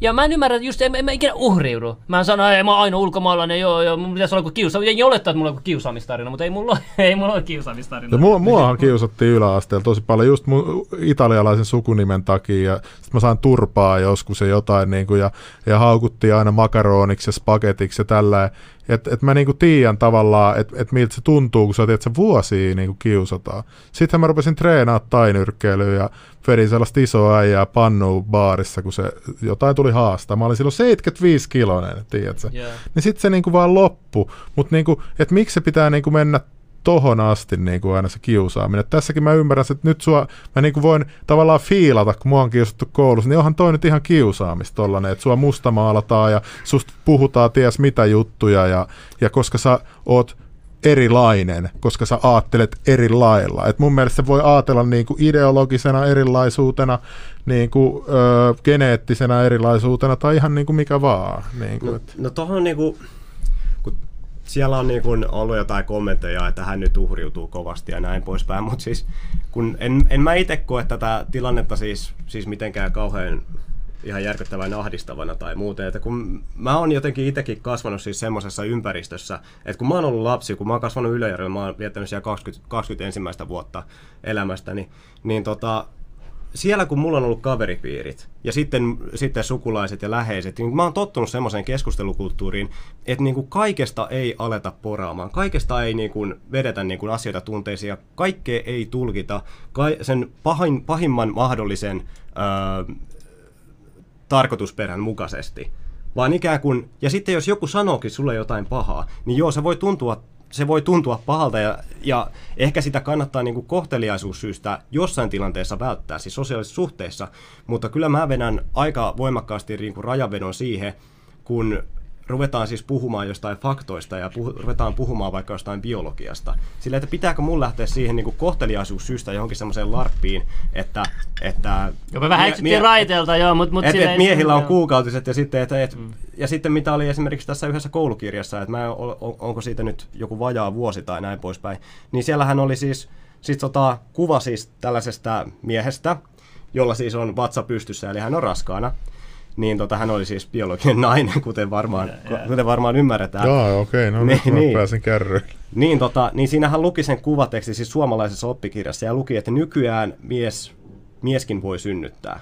Ja mä en ymmärrä, just en, en mä ikinä uhriudu. Mä sanon, että mä oon ainoa ulkomaalainen, joo, joo, mun pitäisi olla joku kiusa. Jengi olettaa, että mulla on joku kiusaamistarina, mutta ei mulla, ei mulla ole kiusaamistarina. Ja mua, muahan kiusattiin yläasteella tosi paljon just mun italialaisen sukunimen takia ja sit mä sain turpaa joskus ja jotain niin kuin, ja, ja haukuttiin aina makaroniksi ja spagetiksi ja tällä. Että et mä niinku tiedän tavallaan, että et miltä se tuntuu, kun sä tiedät, että se vuosia niinku kiusataan. Sitten mä rupesin treenaa tainyrkkeilyä ja vedin sellaista isoa äijää pannuun baarissa, kun se jotain tuli haastaa. Mä olin silloin 75 kilonen, tiedätkö? Joo. Niin sitten se niinku vaan loppu. Mutta niinku, että miksi se pitää niinku mennä tohon asti niin kuin aina se kiusaaminen. Et tässäkin mä ymmärrän, että nyt sua, mä niin kuin voin tavallaan fiilata, kun mua on kiusattu koulussa, niin onhan toi nyt ihan kiusaamista tollanen, että sua mustamaalataan ja susta puhutaan ties mitä juttuja ja, ja koska sä oot erilainen, koska sä aattelet eri lailla. Et mun mielestä se voi ajatella niin kuin ideologisena erilaisuutena, niin kuin, ö, geneettisenä erilaisuutena tai ihan niin kuin mikä vaan. Niin kuin, No, et. no tohon niinku, kun siellä on niinku ollut jotain kommentteja, että hän nyt uhriutuu kovasti ja näin poispäin, mutta siis kun en, en mä itse koe tätä tilannetta siis, siis mitenkään kauhean ihan järkyttävän ahdistavana tai muuten, että kun mä oon jotenkin itsekin kasvanut siis semmoisessa ympäristössä, että kun mä oon ollut lapsi, kun mä oon kasvanut Ylöjärjellä, mä oon viettänyt siellä 20, 21 vuotta elämästäni, niin tota, siellä kun mulla on ollut kaveripiirit ja sitten, sitten sukulaiset ja läheiset, niin mä oon tottunut semmoiseen keskustelukulttuuriin, että niin kuin kaikesta ei aleta poraamaan. Kaikesta ei niin kuin vedetä niin kuin asioita tunteisiin ja kaikkea ei tulkita kai, sen pahin, pahimman mahdollisen öö, tarkoitusperän mukaisesti. Vaan ikään kuin, ja sitten jos joku sanookin sulle jotain pahaa, niin joo, se voi tuntua, se voi tuntua pahalta ja, ja ehkä sitä kannattaa niin kuin kohteliaisuussyystä jossain tilanteessa välttää, siis sosiaalisissa suhteissa, mutta kyllä mä vedän aika voimakkaasti niin rajavedon siihen, kun ruvetaan siis puhumaan jostain faktoista ja puhu, ruvetaan puhumaan vaikka jostain biologiasta. Sillä, että pitääkö mun lähteä siihen niin kohteliaisuussyystä johonkin semmoiseen larppiin, että... että Joo, me vähän etsittiin raiteelta, joo, mutta mut et, et miehillä on joo. kuukautiset ja sitten, et, et, mm. ja sitten mitä oli esimerkiksi tässä yhdessä koulukirjassa, että mä en, on, onko siitä nyt joku vajaa vuosi tai näin poispäin, niin siellähän oli siis, siis tota, kuva siis tällaisesta miehestä, jolla siis on vatsa pystyssä, eli hän on raskaana. Niin tota, hän oli siis biologinen nainen, kuten varmaan, kuten varmaan ymmärretään. Joo, okei, okay, no Niin, niin, mä niin. pääsin kärryille. Niin, tota, niin siinähän luki sen kuvateksti siis suomalaisessa oppikirjassa ja luki, että nykyään mies, mieskin voi synnyttää.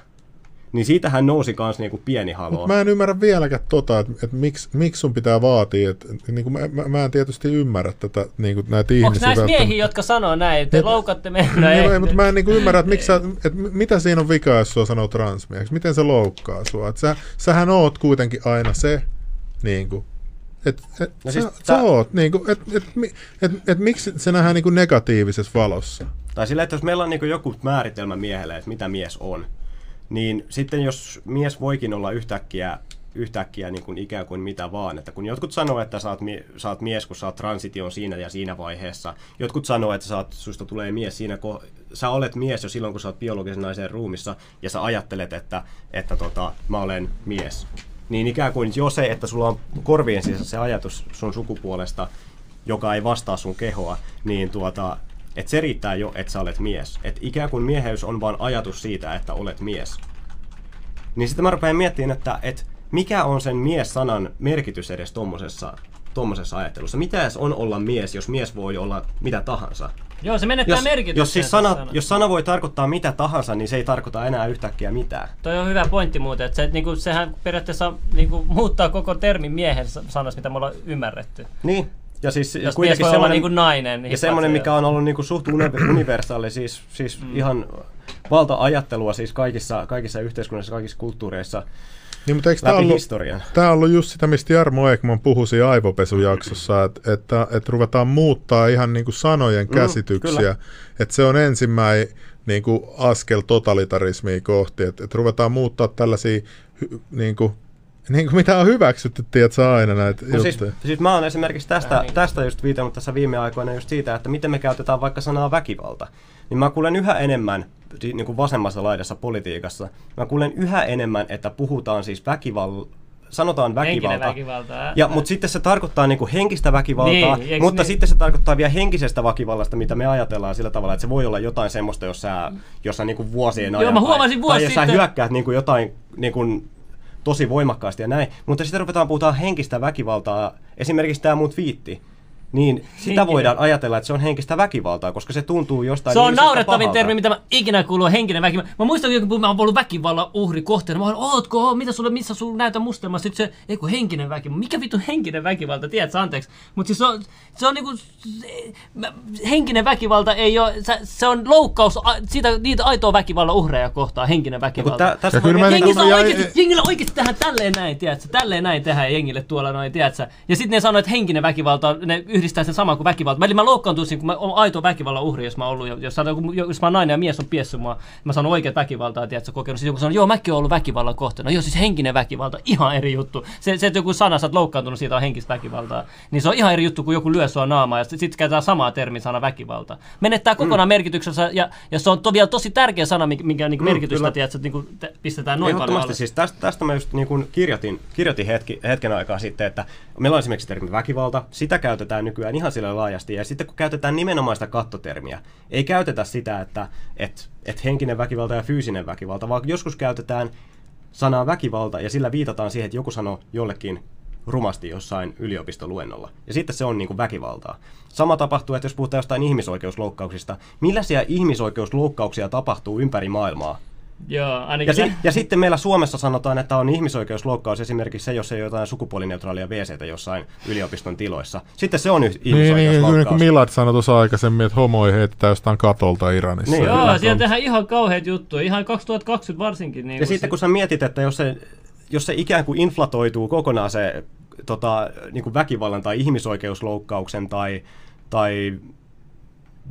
Niin siitähän nousi kans niinku pieni haloo. Mä en ymmärrä vieläkään tota, että et miksi, miksi sun pitää vaatia, että et, niin mä, mä, mä en tietysti ymmärrä tätä, niin kuin näitä Onko ihmisiä. näissä välttämättä. miehiä, jotka sanoo näin, te Et- loukatte meitä? No, Niin, ei. ei, mutta mä en niin kuin ymmärrä, että, miksi sä, että mitä siinä on vikaa, jos sua sanoo transmieheksi. Miten se loukkaa sua? Et sä, sähän oot kuitenkin aina se, niin kuin, et, et, No siis sä, sä oot, niin kuin, et, et, et, et, et, miksi se nähdään niin kuin negatiivisessa valossa? Tai sillä, että jos meillä on niinku joku määritelmä miehelle, että mitä mies on, niin sitten jos mies voikin olla yhtäkkiä, yhtäkkiä niin kuin ikään kuin mitä vaan, että kun jotkut sanoo, että sä oot, sä oot mies, kun sä oot transition siinä ja siinä vaiheessa, jotkut sanoo, että sä oot, susta tulee mies siinä, kun sä olet mies jo silloin, kun sä oot biologisen naisen ruumissa ja sä ajattelet, että, että tota, mä olen mies. Niin ikään kuin jo se, että sulla on korvien sisässä se ajatus sun sukupuolesta, joka ei vastaa sun kehoa, niin tuota, että se riittää jo, että sä olet mies. Että ikään kuin mieheys on vain ajatus siitä, että olet mies. Niin sitten mä rupean miettimään, että, että mikä on sen mies-sanan merkitys edes tommosessa, tommosessa ajattelussa. Mitä edes on olla mies, jos mies voi olla mitä tahansa? Joo, se menettää Jos, merkitystä. jos, siis sana, jos sana voi tarkoittaa mitä tahansa, niin se ei tarkoita enää yhtäkkiä mitään. Toi on hyvä pointti muuten, että se, niinku, sehän periaatteessa niinku, muuttaa koko termin miehen sanasta, mitä me ollaan ymmärretty. Niin. Ja siis Jos mies kuitenkin voi olla semmoinen, niinku nainen. ja semmoinen, mikä on ollut niinku suht uni- universaali, siis, siis mm. ihan valta-ajattelua siis kaikissa, kaikissa yhteiskunnissa, kaikissa kulttuureissa Niin, mutta eikö tämä läpi ollut, historian. Tämä on ollut just sitä, mistä Jarmo Ekman puhui siinä aivopesujaksossa, että, että, että ruvetaan muuttaa ihan niin kuin sanojen Mm, käsityksiä. kyllä. että se on ensimmäinen niin kuin askel totalitarismia kohti, että, että ruvetaan muuttaa tällaisia niin kuin, niin kuin mitä on hyväksytty, tiedätkö, aina näitä No siis, juttuja. siis mä oon esimerkiksi tästä, tästä just viitannut tässä viime aikoina just siitä, että miten me käytetään vaikka sanaa väkivalta. Niin mä kuulen yhä enemmän niin kuin vasemmassa laidassa politiikassa, mä kuulen yhä enemmän, että puhutaan siis väkival sanotaan väkivalta. väkivalta. ää. Ja, mutta sitten se tarkoittaa niinku henkistä väkivaltaa, Niin, mutta niin? sitten se tarkoittaa vielä henkisestä väkivallasta, mitä me ajatellaan sillä tavalla, että se voi olla jotain semmoista, jos sä, jos sä niinku vuosien ajan, mä tai- huomasin vuosi tai jos sä sitten- hyökkäät niinku jotain niinku tosi voimakkaasti ja näin, mutta sitten ruvetaan puhutaan henkistä väkivaltaa, esimerkiksi tämä mun twiitti, niin sitä Henkinen. voidaan ajatella, että se on henkistä väkivaltaa, koska se tuntuu jostain Se on naurettavin pahalta. termi, mitä mä ikinä kuuluu, on henkinen väkivalta. Mä muistan, kun mä oon ollut väkivallan uhri kohteena. Mä oon, ootko, oo, mitä sulle, missä sulla näytä mustelma? Sitten se, ei kun henkinen väkivalta. Mikä vittu henkinen väkivalta, tiedätkö, anteeksi. Mutta siis se on, se on niinku, se- mä- henkinen väkivalta ei ole, se, se on loukkaus a- siitä, niitä aitoa väkivallan uhreja kohtaan, henkinen väkivalta. tä, tässä Ja miettiä- niinku- Jengissä ja- oikeasti, jengillä oikeasti tehdään tälleen näin, tiedätkö? Tälleen näin tehdään jengille tuolla noin, tiedätkö? Ja sitten ne sanoo, että henkinen väkivalta, on- ne yhdistää sen saman kuin väkivalta. Eli mä loukkaantuisin, kun mä oon aito väkivallan uhri, jos mä oon ollut, jos, jos, mä oon nainen ja mies on piessyt mua, mä sanon oikeat väkivaltaa, tiedätkö, kokenut. Sitten joku sanoo, joo, mäkin oon ollut väkivallan kohteena. Joo, siis henkinen väkivalta, ihan eri juttu. Se, se että joku sana, sä oot loukkaantunut, siitä on henkistä väkivaltaa. Niin se on ihan eri juttu, kuin joku lyö sua naamaa, ja sitten käytetään samaa termiä sana väkivalta. Menettää kokonaan Mm. merkityksensä, ja, ja se on to, vielä tosi tärkeä sana, mikä, mikä niin Mm, merkitystä, kyllä. tiedätkö, että niin te, pistetään noin paljon alle. siis tästä, tästä mä just niin kuin kirjoitin, kirjoitin hetki, hetken aikaa sitten, että meillä on esimerkiksi termi väkivalta, sitä käytetään nykyään ihan sillä laajasti, ja sitten kun käytetään nimenomaan sitä kattotermiä, ei käytetä sitä, että et, et henkinen väkivalta ja fyysinen väkivalta, vaan joskus käytetään sanaa väkivalta, ja sillä viitataan siihen, että joku sanoo jollekin rumasti jossain yliopistoluennolla. Ja sitten se on niin kuin väkivaltaa. Sama tapahtuu, että jos puhutaan jostain ihmisoikeusloukkauksista, millaisia ihmisoikeusloukkauksia tapahtuu ympäri maailmaa? Joo, ainakin Ja, se- si- ja sitten meillä Suomessa sanotaan, että on ihmisoikeusloukkaus esimerkiksi se, jos ei ole jotain sukupuolineutraalia WCtä jossain yliopiston tiloissa. Sitten se on yh- Niin, niin, niin ihmisoikeusloukkaus. kuin Milad sanoi tuossa aikaisemmin, että homoja heitetään jostain katolta Iranissa. Niin, Joo, siellä tehdään ihan kauheat juttuja, ihan 2020 varsinkin. Niin ja sitten kun sä mietit, että jos se, jos se ikään kuin inflatoituu kokonaan se tota, niin kuin väkivallan tai ihmisoikeusloukkauksen tai, tai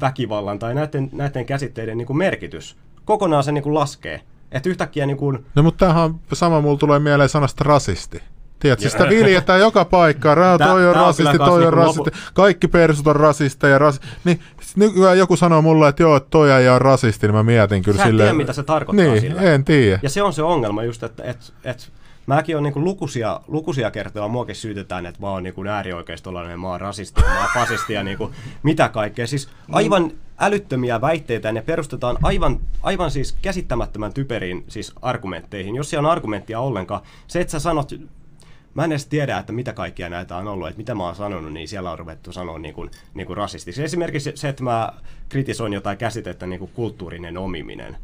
väkivallan tai näiden, näiden käsitteiden niin kuin merkitys, kokonaan se niin kuin laskee. Että yhtäkkiä niin kuin, No mutta tämähän on sama, mulla tulee mieleen sanasta rasisti. Tiedätkö, Joo. sitä viljetään joka paikkaan. Ra, Tää- toi on rasisti, toi on niinku rasisti. Kaikki persut on rasisteja. Rasi... Niin, nykyään joku sanoo mulle, että joo, että toi äijä on rasisti, niin mä mietin kyllä Sä et silleen. tiedä, mitä se tarkoittaa niin, sillä. en tiedä. Ja se on se ongelma just, että et, et, mäkin on niinku lukuisia, lukuisia kertoja, muakin syytetään, että mä oon niinku äärioikeistolainen, mä oon rasisti, mä oon fasisti ja niinku, mitä kaikkea. Siis aivan älyttömiä väitteitä ja ne perustetaan aivan, aivan siis käsittämättömän typeriin siis argumentteihin. Jos siellä on argumenttia ollenkaan, se että sä sanot, Mä en edes tiedä, että mitä kaikkia näitä on ollut, että mitä mä oon sanonut, niin siellä on ruvettu sanoa niin kuin, niin kuin rasistiksi. Esimerkiksi se, että mä kritisoin jotain käsitettä niin kuin kulttuurinen omiminen.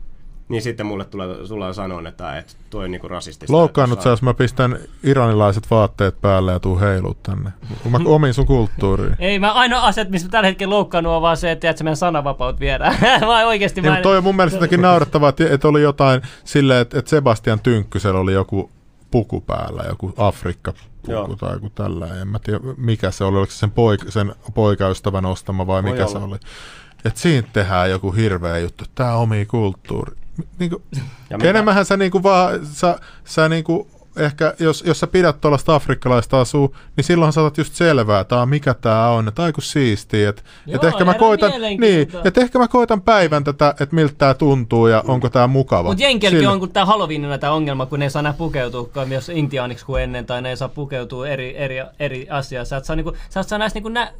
Niin sitten mulle tulee, tullaan sanoa, että, että toi on niin kuin rasistista. Loukkaannut sä, jos mä pistän iranilaiset vaatteet päälle ja tuu heilut tänne. Mä omin sun kulttuuriin. Ei, mä ainoa asia, missä mä tällä hetkellä loukkaannut on vaan se, että, että meidän sananvapaut viedään. mä oikeesti Niin, mä mutta toi on mun mielestä jotenkin naurettavaa, että, että oli jotain silleen, että, että Sebastian Tynkkysellä oli joku puku päällä, joku Afrikka-puku Joo. tai joku tällä. En mä tiedä, mikä se oli, oliko se sen, poika, sen poikaystävän ostama vai Voi mikä olla. se oli. Että siinä tehdään joku hirveä juttu, että tämä omi kulttuuri. Niin kuin, enemmänhän sä, niinku vaan, sä, sä niinku, ehkä, jos, jos sä pidät tuollaista afrikkalaista asua, niin silloin saatat just selvää, tää on mikä tää on, että aiku siistiä, että et Joo, ehkä mä koitan, niin, että ehkä mä koitan päivän tätä, että miltä tää tuntuu ja onko tää mukava. Mutta Jenkelkin on kun tää Halloweenina tää ongelma, kun ne ei saa enää pukeutua myös intiaaniksi kuin ennen, tai ne ei saa pukeutua eri, eri, eri asiaa. Sä et saa, niinku, sä et saa näistä niinku nä,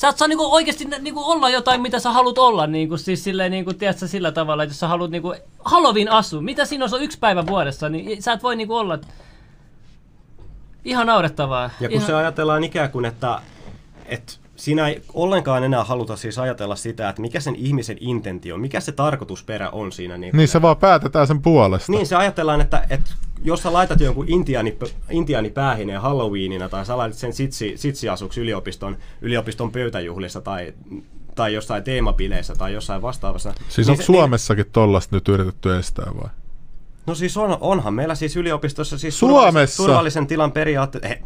Sä et saa niinku oikeasti nä- niinku olla jotain, mitä sä haluat olla, niinku, siis silleen, niinku, tiedätkö, sillä tavalla, että jos sä haluat niinku, Halloween asu, mitä siinä on yksi päivä vuodessa, niin sä et voi niinku olla, ihan naurettavaa. Ja kun ihan... se ajatellaan ikään kuin, että, että siinä ei ollenkaan enää haluta siis ajatella sitä, että mikä sen ihmisen intentio, mikä se tarkoitusperä on siinä. Niin, Niin se vaan päätetään sen puolesta. niin se ajatellaan, että, että jos sä laitat jonkun intiaani, intiaani päähineen Halloweenina tai sä laitat sen sitsi, sitsiasuksi yliopiston, yliopiston pöytäjuhlissa tai, tai jossain teemapileissä tai jossain vastaavassa. Siis niin on Suomessakin tollasta nyt yritetty estää vai? No siis on, onhan meillä siis yliopistossa siis Suomessa? Turvallisen, tilan periaatteet. Eh,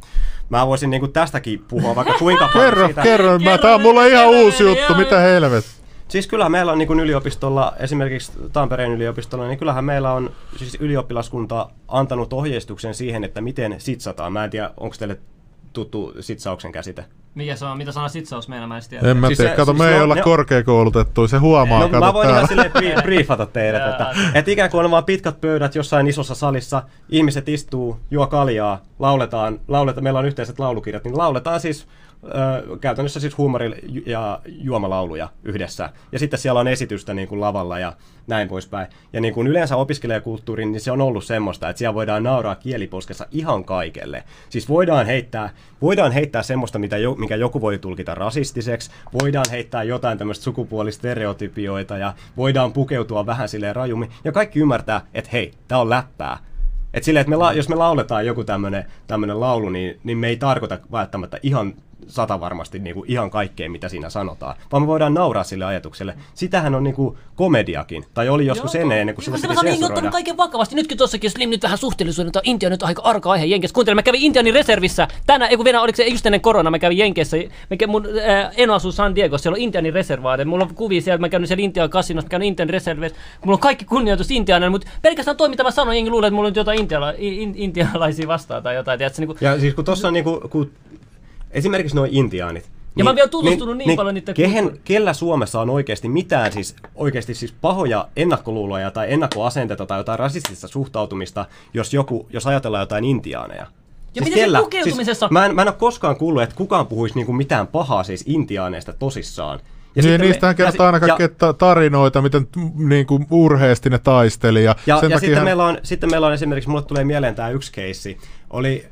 mä voisin niinku tästäkin puhua vaikka kuinka paljon Kerro, siitä. kerro, mä, Kerro tää on mulle ihan uusi juttu, joo, mitä helvet. Siis kyllähän meillä on niin yliopistolla, esimerkiksi Tampereen yliopistolla, niin kyllähän meillä on siis ylioppilaskunta antanut ohjeistuksen siihen, että miten sitsataan. Mä en tiedä, onko teille tuttu sitsauksen käsite? Mikä se on? Mitä sana sitsaus meillä? Mä en tiedä. En mä Siis tiedä, se- kato, siis me ei ne on- olla ne on- korkeakoulutettu, se huomaa, No, kato mä voin ihan täällä. silleen brie- briefata teidät, Jaa. että, että ikään kuin on vaan pitkät pöydät jossain isossa salissa, ihmiset istuu, juo kaljaa, lauletaan, lauletaan meillä on yhteiset laulukirjat, niin lauletaan siis ö, käytännössä siis huumori- ja juomalauluja yhdessä. Ja sitten siellä on esitystä niin kuin lavalla ja näin poispäin. Ja niin kuin yleensä opiskelijakulttuurin, niin se on ollut semmoista, että siellä voidaan nauraa kieliposkessa ihan kaikelle. Siis voidaan heittää, voidaan heittää semmoista, mitä jo, mikä joku voi tulkita rasistiseksi, voidaan heittää jotain tämmöistä sukupuolistereotypioita ja voidaan pukeutua vähän silleen rajummin. Ja kaikki ymmärtää, että hei, tää on läppää. Et silleen, että me la- jos me lauletaan joku tämmönen laulu, niin, niin me ei tarkoita välttämättä ihan sata varmasti niin kuin ihan kaikkea, mitä siinä sanotaan, vaan me voidaan nauraa sille ajatukselle. Sitähän on niin kuin komediakin, tai oli joskus ennen, ennen kuin sitä piti on niin sensuroida. ottanut kaiken vakavasti. Nytkin tuossakin, Slim nyt vähän suhteellisuuden, että Intia nyt aika arka aihe Jenkeissä. Kuuntelin, mä kävin Intianin reservissä. Tänään, ei kun vielä, oliko se just ennen korona, mä kävin Jenkeissä. Mä kävin, mun äh, eno asuu San Diego, siellä on Intianin reservaade. Mulla on kuvia siellä, mä käyn siellä Intian kasinossa, mä käyn Intian reserveissa. Mulla on kaikki kunnioitus Intianen, mutta pelkästään toi, mitä mä sanoin, jengi luulee, että mulla on jotain intiala, in, intialaisia vastaan tai jotain. Tiedätkö, niin kuin, Ja siis kun tuossa on niinku, kun esimerkiksi nuo intiaanit. Ja mä oon vielä tutustunut niin paljon niitten kehen, kellä Suomessa on oikeasti mitään siis, oikeasti siis pahoja ennakkoluuloja tai ennakkoasenteita tai jotain rasistista suhtautumista, jos, joku, jos ajatellaan jotain intiaaneja? Ja miten se pukeutumisessa- Siis, mä, en, mä en ole koskaan kuullut, että kukaan puhuisi niinku mitään pahaa siis intiaaneista tosissaan. Ja niin, sitten niistähän me- ja kertoo aina kaikkea ta- tarinoita, miten niin kuin urheasti ne taisteli. Ja, Ja, sen ja takia sitten, meillä on, sitten meillä on esimerkiksi, mulle tulee mieleen tämä yksi keissi, oli,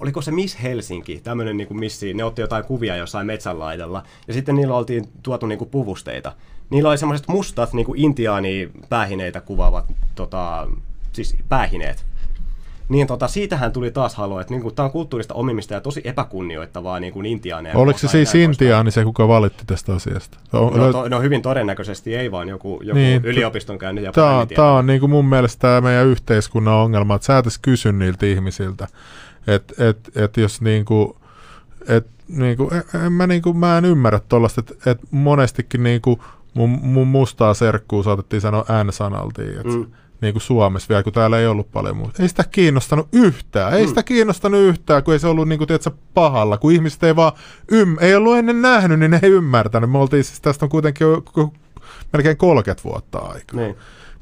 oliko se Miss Helsinki, tämmöinen niin kuin missi, ne otti jotain kuvia jossain metsänlaidalla, ja sitten niillä oltiin tuotu niin kuin puvusteita. Niillä oli semmoiset mustat niin kuin intiaani päähineitä kuvaavat tota, siis päähineet. Niin tota, siitähän tuli taas halo, että niin tämä on kulttuurista omimista ja tosi epäkunnioittavaa niin kuin intiaaneja. Oliko se siis intiaani se, kuka valitti tästä asiasta? On, No, to, no hyvin todennäköisesti ei vaan joku, joku Niin, yliopiston käynyt ja Tämä, on niin kuin mun mielestä tämä meidän yhteiskunnan ongelma, että sä edes kysy niiltä ihmisiltä, että et, et jos niin kuin, et, niin kuin, en, mä, niin kuin, mä en ymmärrä tuollaista, että et monestikin niin kuin mun, mun mustaa serkkuu saatettiin sanoa N-sanaltiin, että mm. Niin kuin Suomessa vielä, kun täällä ei ollut paljon muuta. Ei sitä kiinnostanut yhtään, ei mm. sitä kiinnostanut yhtään, kun ei se ollut niin kuin, tiedätkö, pahalla, kun ihmiset ei vaan, ym, ei ollut ennen nähnyt, niin ne ei ymmärtänyt. Me oltiin siis, tästä on kuitenkin jo, jo, melkein 30 vuotta aikaa. Niin.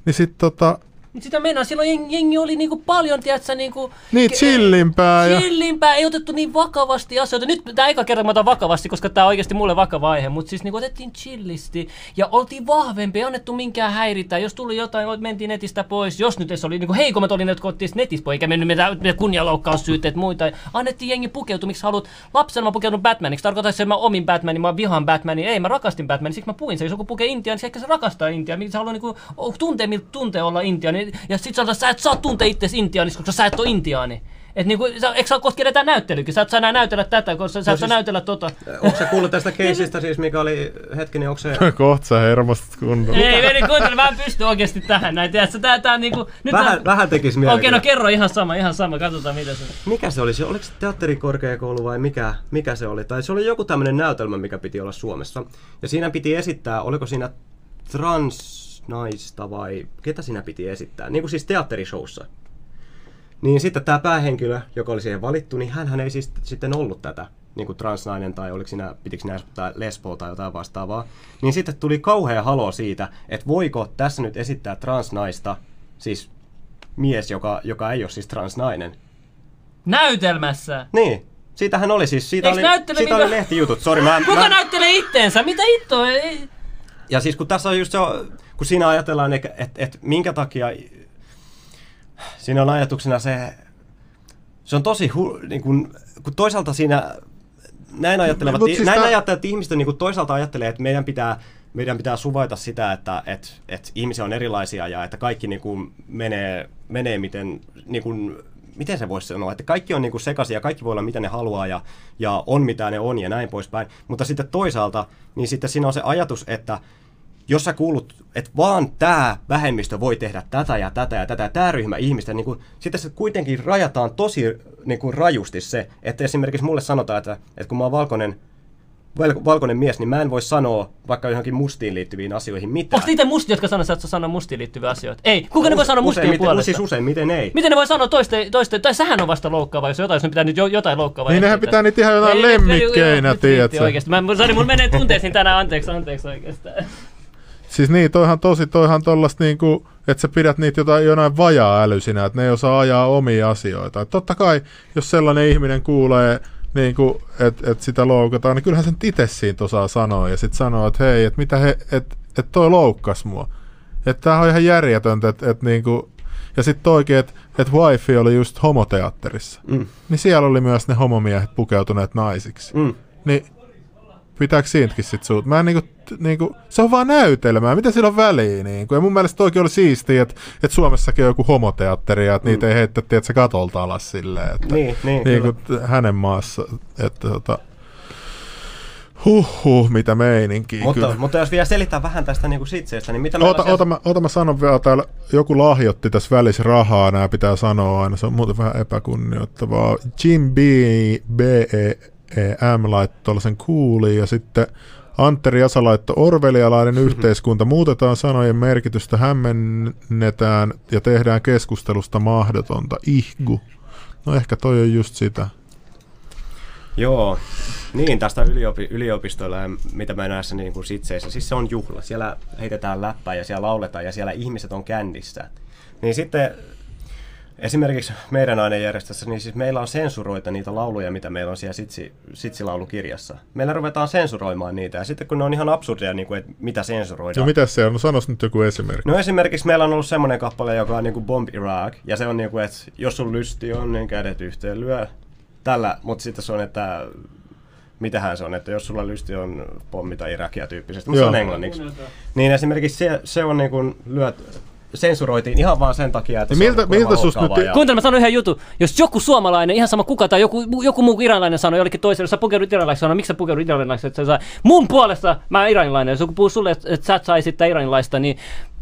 Niin sitten tota, Mut sitä meinaa, silloin jengi, jengi oli niinku paljon, tiedätkö, niinku... niin chillimpää ja... Chillimpää, ei otettu niin vakavasti asioita. Nyt tämä eka kerta mä otan vakavasti, koska tämä on oikeasti mulle vakava aihe, mutta siis niinku otettiin chillisti ja oltiin vahvempi, ei annettu minkään häiritä. Jos tuli jotain, mentiin netistä pois. Jos nyt edes oli niinku heikommat oli ne, jotka otettiin netistä pois, eikä mennyt mitään kunnianloukkaussyytteet muita. Annettiin jengi pukeutua, miksi haluat. Lapsena mä pukeudun Batmaniksi. Tarkoitan se, että mä omin Batmanin, mä vihaan Batmanin. Ei, mä rakastin Batmanin, siksi mä puhuin se. Jos joku pukee Intian, niin se ehkä se rakastaa Intiaa. Miksi se haluaa niinku, tuntee, miltä tuntee olla Intiani. Ja sit sanotaan, että sä et saa tuntea itsesi Intianiksi, koska sä et ole Intiaani. Et niinku, sä, eikö sä kohta edetään näyttelykin? Sä et saa enää näytellä tätä, koska sä, sä et saa siis- näytellä tota. Onko se kuullut tästä keisistä siis, mikä oli, hetkinen, onko se... Kohta sä hermostut kunnolla. Ei, veli, kuuntele, mä en pysty oikeesti tähän näin. Tiedätkö, tää, tää niinku... Nyt Vähän, mä... vähän tekisi mieli. Okei, no kyllä. kerro ihan sama, ihan sama, katsotaan mitä se Mikä se oli? Se, oliko se teatterikorkeakoulu vai mikä, mikä se oli? Tai se oli joku tämmöinen näytelmä, mikä piti olla Suomessa. Ja siinä piti esittää, oliko siinä transnaista vai ketä siinä piti esittää? Niin kuin siis teatterishowssa. Niin sitten tämä päähenkilö, joka oli siihen valittu, niin hän ei siis sitten ollut tätä niin kuin transnainen tai oliko siinä, pitikö siinä esittää lesboa tai jotain vastaavaa. Niin sitten tuli kauhea halo siitä, että voiko tässä nyt esittää transnaista, siis mies, joka, joka ei ole siis transnainen. Näytelmässä! Niin, siitähän oli siis, siitä, Eiks oli, siitä mitä- oli lehtijutut, sori mä, Kuka mä, näyttelee itteensä? Mitä ittoa? Ei... Ja siis kun tässä on just se, kun siinä ajatellaan, että et, et minkä takia, siinä on ajatuksena se, se on tosi, hu, niin kun, kun toisaalta siinä, näin ajattelevat, Mut siis näin tää- ajattelevat ihmiset niin kun toisaalta ajattelee, että meidän pitää, meidän pitää suvaita sitä, että et, et ihmisiä on erilaisia ja että kaikki niin kuin menee, menee miten, niin kuin, miten se voisi sanoa, että kaikki on niin kuin sekaisin ja kaikki voi olla mitä ne haluaa ja, ja on mitä ne on ja näin poispäin. Mutta sitten toisaalta, niin sitten siinä on se ajatus, että jos sä kuulut, että vaan tämä vähemmistö voi tehdä tätä ja tätä ja tätä, ja tämä ryhmä ihmistä, niin kun, sitten se kuitenkin rajataan tosi niin kun rajusti se, että esimerkiksi mulle sanotaan, että, että kun mä oon valkoinen val- valkoinen mies, niin mä en voi sanoa vaikka johonkin mustiin liittyviin asioihin mitään. Onko niitä mustia, jotka sanoo, että sä sanoa mustiin liittyviä asioita? Ei. Kuka ne voi sanoa mustien Useimmiten- puolesta? Siis useimmiten ei. Miten ne voi sanoa toiste, toiste tai sähän on vasta loukkaava, jos jotain, jos ne pitää nyt jo, jotain loukkaavaa. Niin nehän pitää niitä ihan jotain Ei, ei, ei, lemmikkeinä, tiedätkö? riitti Oikeesti. Mä, sorry, mun menee tunteisiin tänään, anteeksi, anteeksi oikeastaan. Siis niin, toihan tosi, toihan tollasta niinku, että sä pidät niitä jotain, jonain vajaa-älysinä, että ne ei osaa ajaa omia asioita. Et totta kai, jos sellainen ihminen kuulee, niinku, että et sitä loukataan, niin kyllähän sen itse siitä osaa sanoa ja sitten sanoo, että hei, että mitä he, että et toi loukkas mua. Että tää on ihan järjetöntä, että et niinku, ja sitten toikin, että et wifi oli just homoteatterissa. Mm. Niin siellä oli myös ne homomiehet pukeutuneet naisiksi. Mm. Niin pitääkö siitäkin sit suut? Mä en niinku, niinku, se on vaan näytelmää, mitä sillä on väliä niinku. Ja mun mielestä toikin oli siistiä, että et Suomessakin on joku homoteatteri ja että niitä ei heittä, että se katolta alas silleen, että Niin, niin, niinku hänen maassa, että tota, Huhhuh, mitä meininkiä Mutta, kyllä. mutta jos vielä selittää vähän tästä niin kuin sitseestä, niin mitä Ota, siellä- ota, mä, ota mä sanon vielä, täällä joku lahjoitti tässä välissä rahaa, nämä pitää sanoa aina, se on muuten vähän epäkunnioittavaa. Jim B, B E, M laittoi tuollaisen kuuliin ja sitten Antteri Jasa laittoi orvelialainen yhteiskunta, muutetaan sanojen merkitystä, hämmennetään ja tehdään keskustelusta mahdotonta. Ihgu. No ehkä toi on just sitä. Joo, niin tästä yliopi, yliopistoilla ja mitä mä näissä niin kuin sitseissä, siis se on juhla. Siellä heitetään läppää ja siellä lauletaan ja siellä ihmiset on kännissä. Niin sitten esimerkiksi meidän ainejärjestössä, niin siis meillä on sensuroita niitä lauluja, mitä meillä on siellä sitsi, sitsilaulukirjassa. Meillä ruvetaan sensuroimaan niitä ja sitten kun ne on ihan absurdeja, niin kuin, että mitä sensuroidaan. No mitä se on? No sanos nyt joku esimerkki. No esimerkiksi meillä on ollut semmoinen kappale, joka on niinku Bomb Iraq, ja se on niinku, että jos sun lysti on, niin kädet yhteen lyö. Tällä, mutta sitten se on, että mitähän se on, että jos sulla lysti on pommita Irakia tyyppisesti, mutta se on englanniksi. Niin esimerkiksi se, se on niinku lyöt, sensuroitiin ihan vaan sen takia, että Ja se miltä- miltä susta nyt- ja- Kuuntele, mä sanon yhden jutun. Jos joku suomalainen, ihan sama kuka tai joku, joku muu iranilainen sanoo jollekin toiselle, jos sä pukeudut iranilaisiksi, sanoo, miksi sä pukeudut iranilaisiksi, että sä saa, mun puolesta mä oon iranilainen, jos joku puhuu sulle, että, sä et saisi sitä iranilaista, niin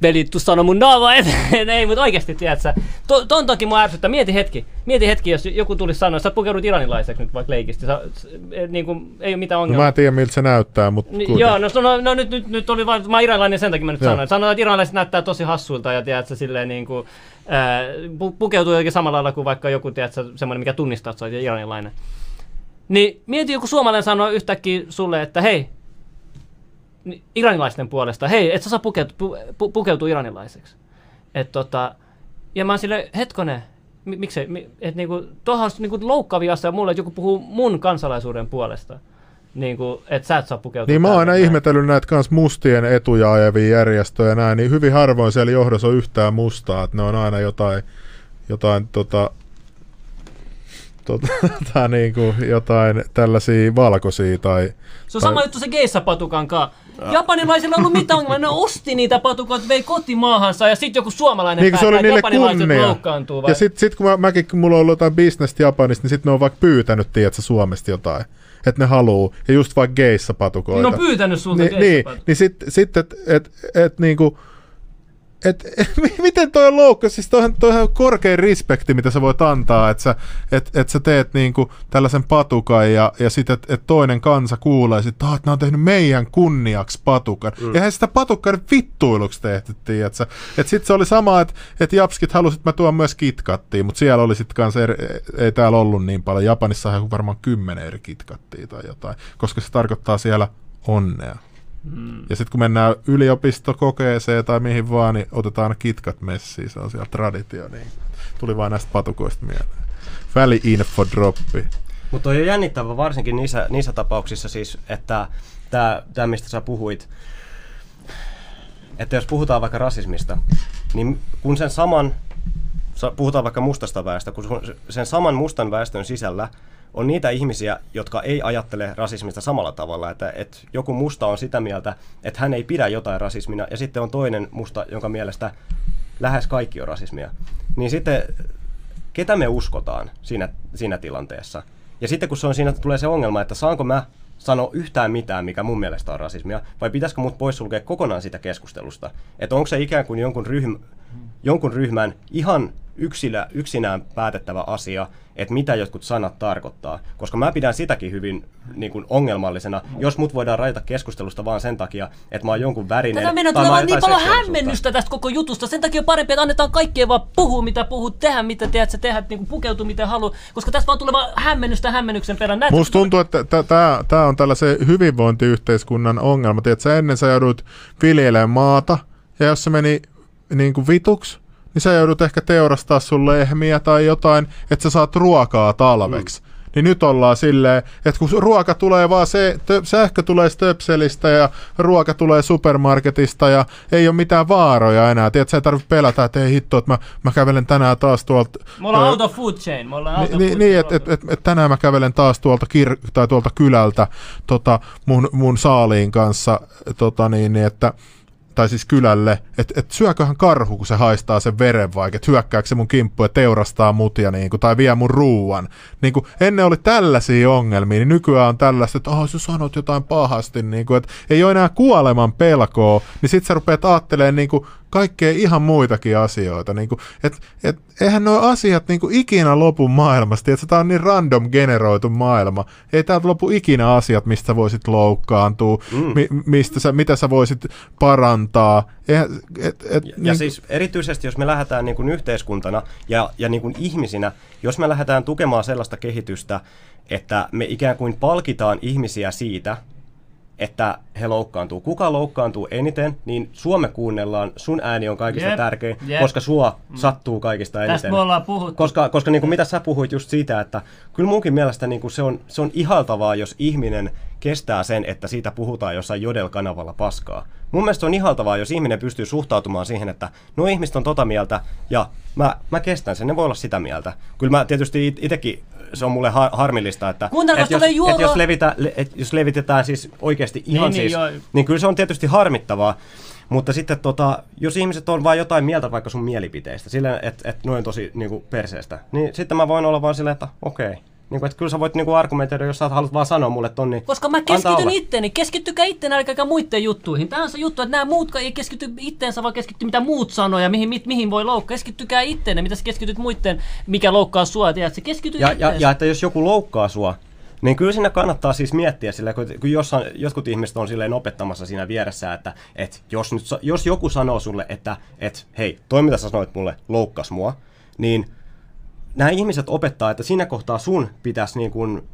veli, tuu sano mun naava eteen, ei, mutta oikeesti, tiedät sä, to, ton toki mua ärsyttää, mieti hetki, mieti hetki, jos joku tulisi sanoa, että sä pukeudut iranilaiseksi nyt vaikka leikisti, sä, niin kuin, ei ole mitään No ongelmaa. mä en tiedä miltä se näyttää, mutta Niin, joo, no, no, no, nyt, nyt, nyt oli vain, mä oon iranilainen sen takia mä nyt Joo. sanoin. Sanotaan, että iranilaiset näyttää tosi hassuilta ja tiedät sä silleen niin kuin, ää, pu- pukeutuu jotenkin samalla lailla kuin vaikka joku, tiedät sä, semmoinen, mikä tunnistaa, että sä oot iranilainen. Niin mieti joku suomalainen sanoo yhtäkkiä sulle, että hei, iranilaisten puolesta, hei, et sä saa pukeutua, pu, pu, pukeutua iranilaiseksi. Et tota, ja mä oon silleen, hetkonen, mi, miksei, mi, et niinku, tohan on niinku loukkaavia asia mulle, että joku puhuu mun kansalaisuuden puolesta. Niinku, että sä et saa pukeutua. Niin mä oon aina tällaiseen. ihmetellyt näitä kans mustien etuja ajavia järjestöjä ja näin, niin hyvin harvoin siellä johdossa on yhtään mustaa, että ne on aina jotain, jotain tota, tota, tota niin kuin jotain tällaisia valkoisia tai... Se on sama juttu se geissapatukan kanssa. Japanilaisilla ei ollut mitään ongelmaa, ne osti niitä patukoita, vei kotimaahansa ja sitten joku suomalainen Niin päättää, oli että niille japanilaiset kunnia. loukkaantuu. Vai? Ja sit, sit kun mä, mäkin, kun mulla on ollut jotain bisnestä Japanista, niin sit ne on vaikka pyytänyt, tiedätkö, Suomesta jotain. Että ne haluu. Ja just vaikka geissa patukoita. ne on pyytänyt sulta Ni, niin, niin sitten sit, et, et, et, niinku, et, et, miten toi on loukka? Siis toihan, toihan on korkein respekti, mitä sä voit antaa, että sä, et, et sä teet niinku tällaisen patukan ja, ja sitten, että et toinen kansa kuulee, sit, että ne on tehnyt meidän kunniaksi patukan. Mm. Eihän sitä patukkaa vittuiluksi tehty, tiedätkö? Että sit se oli sama, että et Japskit halusit, että mä tuon myös kitkattiin, mutta siellä oli sitten kanssa, eri, ei täällä ollut niin paljon. Japanissa on varmaan kymmenen eri kitkattia tai jotain, koska se tarkoittaa siellä onnea. Ja sitten kun mennään yliopistokokeeseen tai mihin vaan, niin otetaan kitkat messiin, se on siellä traditio. Niin. Tuli vain näistä patukoista mieleen. Väli-infodroppi. Mutta on jo jännittävä varsinkin niissä, niissä tapauksissa siis, että tämä, mistä sä puhuit, että jos puhutaan vaikka rasismista, niin kun sen saman, sa- puhutaan vaikka mustasta väestä, kun sen saman mustan väestön sisällä on niitä ihmisiä, jotka ei ajattele rasismista samalla tavalla, että, että joku musta on sitä mieltä, että hän ei pidä jotain rasismina, ja sitten on toinen musta, jonka mielestä lähes kaikki on rasismia. Niin sitten ketä me uskotaan siinä, siinä tilanteessa. Ja sitten kun se on siinä tulee se ongelma, että saanko mä sanoa yhtään mitään, mikä mun mielestä on rasismia, vai pitäisikö mut poissulkea kokonaan sitä keskustelusta. Että onko se ikään kuin jonkun, ryhm, jonkun ryhmän ihan yksilä, yksinään päätettävä asia, että mitä jotkut sanat tarkoittaa. Koska mä pidän sitäkin hyvin niin kuin ongelmallisena, jos mut voidaan rajata keskustelusta vaan sen takia, että mä oon jonkun värinen. Tätä meidän tai tulee mä vaan oon niin paljon hämmennystä tästä koko jutusta. Sen takia on parempi, että annetaan kaikkeen vaan puhua, mitä puhut, tehdä, mitä teet, sä tehdä, niin pukeutua, miten haluat. Koska tästä vaan tulee vaan hämmennystä hämmennyksen perään. Näet, Musta tuntuu, että tämä on tällaisen hyvinvointiyhteiskunnan ongelma. Tiedätkö, ennen sä joudut viljelemään maata, ja jos se meni niin kuin vituksi, niin sä joudut ehkä teurastaa sun lehmiä tai jotain, että sä saat ruokaa talveksi. Mm. Niin nyt ollaan silleen, että kun ruoka tulee vaan se, tö, sähkö tulee Stöpselistä ja ruoka tulee supermarketista ja ei ole mitään vaaroja enää. Tiedät, sä ei tarvitse pelätä, että ei hitto, että mä, mä kävelen tänään taas tuolta... Me ollaan of food chain. Me ollaan food niin, chain. että et, et, et tänään mä kävelen taas tuolta, kir- tai tuolta kylältä tota, mun, mun saaliin kanssa, tota, niin, niin, että tai siis kylälle, että et syököhän karhu, kun se haistaa sen veren vaikka, että hyökkääkö se mun kimppu ja teurastaa mut ja niin kuin, tai vie mun ruuan. Niin kuin, ennen oli tällaisia ongelmia, niin nykyään on tällaista, että oh, sä sanot jotain pahasti, niin kuin, että ei ole enää kuoleman pelkoa, niin sit sä rupeat ajattelemaan niin kuin, kaikkea ihan muitakin asioita. Niin kuin, et, et, eihän nuo asiat niin kuin, ikinä lopu maailmasta. että tämä on niin random generoitu maailma. Ei täältä lopu ikinä asiat, mistä voisit loukkaantua, mm. mi, mistä sä, mitä sä voisit parantaa. Eihän, et, et, Ja, niin, ja siis erityisesti, jos me lähdetään niin kuin yhteiskuntana ja, ja niin kuin ihmisinä, jos me lähdetään tukemaan sellaista kehitystä, että me ikään kuin palkitaan ihmisiä siitä, että he loukkaantuu. Kuka loukkaantuu eniten, niin Suome kuunnellaan, sun ääni on kaikista Jep, tärkein, jep. koska sua sattuu kaikista eniten. Tästä me ollaan puhuttu. Koska, koska niin kuin mitä sä puhuit just siitä, että kyllä munkin mielestä niin kuin se, on, se on ihaltavaa, jos ihminen kestää sen, että siitä puhutaan jossain Jodel-kanavalla paskaa. Mun mielestä on ihaltavaa, jos ihminen pystyy suhtautumaan siihen, että no ihmiset on tota mieltä ja mä, mä kestän sen, ne voi olla sitä mieltä. Kyllä mä tietysti it- itekin se on mulle har- harmillista, että, että, jos, tulee juoda- että jos, levitä, le, et jos levitetään siis oikeasti ihan Niin, niin, siis, joo. niin kyllä se on tietysti harmittavaa, mutta sitten tota, jos ihmiset on vain jotain mieltä vaikka sun mielipiteistä, sillä että et noin tosi niin kuin perseestä, niin sitten mä voin olla vaan silleen, että okei. Niin kuin, että kyllä sä voit niin kuin argumentoida, jos sä haluat vaan sanoa mulle ton, niin Koska mä keskityn itteeni. Keskittykää itteen älkääkä muiden juttuihin. Tämä on se juttu, että nämä muut ei keskity itteensä, vaan keskitty mitä muut sanoo ja mihin, mi, mihin voi loukkaa. Keskittykää itteenne, mitä sä keskityt muiden, mikä loukkaa sua. Tiedät, sä keskity Ja, ja, itteensä. ja että jos joku loukkaa sua, niin kyllä siinä kannattaa siis miettiä, sillä kun, kun jossain, jotkut ihmiset on silleen opettamassa siinä vieressä, että, että jos, nyt, jos joku sanoo sulle, että, että hei, toi mitä sä sanoit mulle loukkas mua, niin nämä ihmiset opettaa, että siinä kohtaa sun pitäisi niin kuin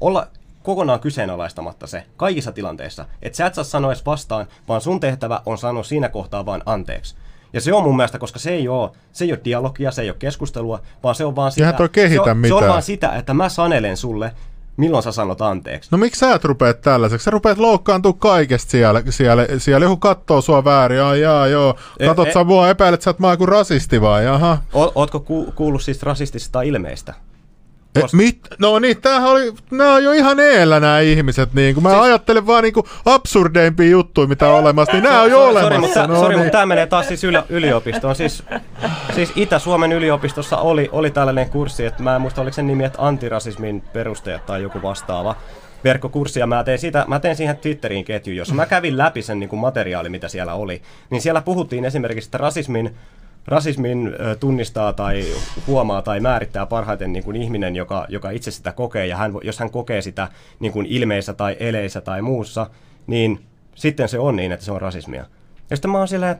olla kokonaan kyseenalaistamatta se kaikissa tilanteissa. Että sä et saa sanoa edes vastaan, vaan sun tehtävä on sanoa siinä kohtaa vaan anteeksi. Ja se on mun mielestä, koska se ei ole, se ei ole dialogia, se ei ole keskustelua, vaan se on vaan sitä, se, on, se on vaan sitä, että mä sanelen sulle, milloin sä sanot anteeksi. No miksi sä et rupeat tällaiseksi? Sä rupeat loukkaantua kaikesta siellä. Siellä, siellä joku kattoo sua väärin. Ai jaa, joo. E- Katot e- sä mua, epäilet sä, että mä oon rasisti vai? Jaha. O, ootko ku, kuullut siis rasistisista ilmeistä? E, Koska- mit? No niin, tämähän oli, nämä on jo ihan eellä nämä ihmiset. Niin kun mä Siis- ajattelen vaan niin absurdeimpia juttuja, mitä on olemassa, niin nämä on jo Sori, olemassa. mutta, no sorry, niin. mutta tämä menee taas siis yli, yliopistoon. Siis, siis Itä-Suomen yliopistossa oli, oli tällainen kurssi, että mä en muista oliko sen nimi, että antirasismin perustajat tai joku vastaava verkkokurssi, ja mä tein, siitä, mä tein siihen Twitteriin ketju, jossa mä kävin läpi sen niin kuin materiaali, mitä siellä oli. Niin siellä puhuttiin esimerkiksi, että rasismin rasismin tunnistaa tai huomaa tai määrittää parhaiten niin kuin ihminen, joka, joka itse sitä kokee, ja hän, jos hän kokee sitä niin kuin ilmeissä tai eleissä tai muussa, niin sitten se on niin, että se on rasismia. Ja sitten mä oon siellä,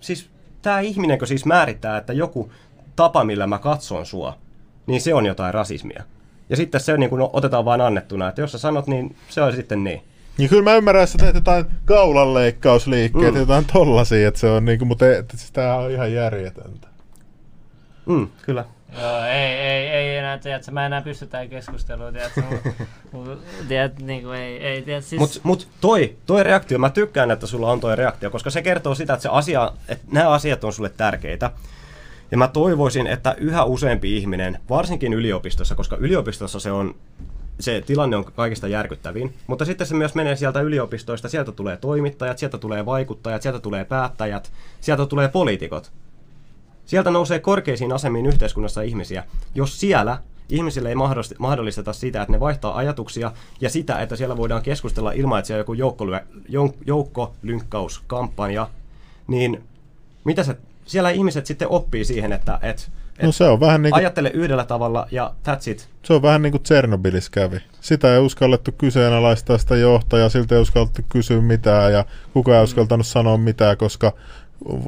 siis tämä ihminenkö siis määrittää, että joku tapa, millä mä katson sua, niin se on jotain rasismia. Ja sitten se niin kuin otetaan vain annettuna, että jos sä sanot, niin se on sitten niin. Niin kyllä mä ymmärrän, että sä teet jotain kaulanleikkausliikkeitä, mm. jotain tollasia, että se on niinku, mutta siis tää on ihan järjetöntä. Mm, kyllä. Joo, ei, ei, ei enää, tiedätkö, mä enää pysty tähän keskusteluun, tiedätkö, mut, mut, tiedät, niin kuin, ei, ei, tiedät, siis... Mutta mut toi, toi reaktio, mä tykkään, että sulla on toi reaktio, koska se kertoo sitä, että, se asia, että nämä asiat on sulle tärkeitä. Ja mä toivoisin, että yhä useampi ihminen, varsinkin yliopistossa, koska yliopistossa se on se tilanne on kaikista järkyttävin, mutta sitten se myös menee sieltä yliopistoista, sieltä tulee toimittajat, sieltä tulee vaikuttajat, sieltä tulee päättäjät, sieltä tulee poliitikot. Sieltä nousee korkeisiin asemiin yhteiskunnassa ihmisiä. Jos siellä ihmisille ei mahdollis- mahdollisteta sitä, että ne vaihtaa ajatuksia ja sitä, että siellä voidaan keskustella ilman, että siellä joku joukkolynkkauskampanja, niin mitä se, siellä ihmiset sitten oppii siihen, että et, et No se on vähän niin kuin, ajattele yhdellä tavalla ja that's it. se on vähän niin kuin Tsernobylis kävi. Sitä ei uskallettu kyseenalaistaa sitä johtajaa, siltä ei uskallettu kysyä mitään ja kukaan ei uskaltanut sanoa mitään, koska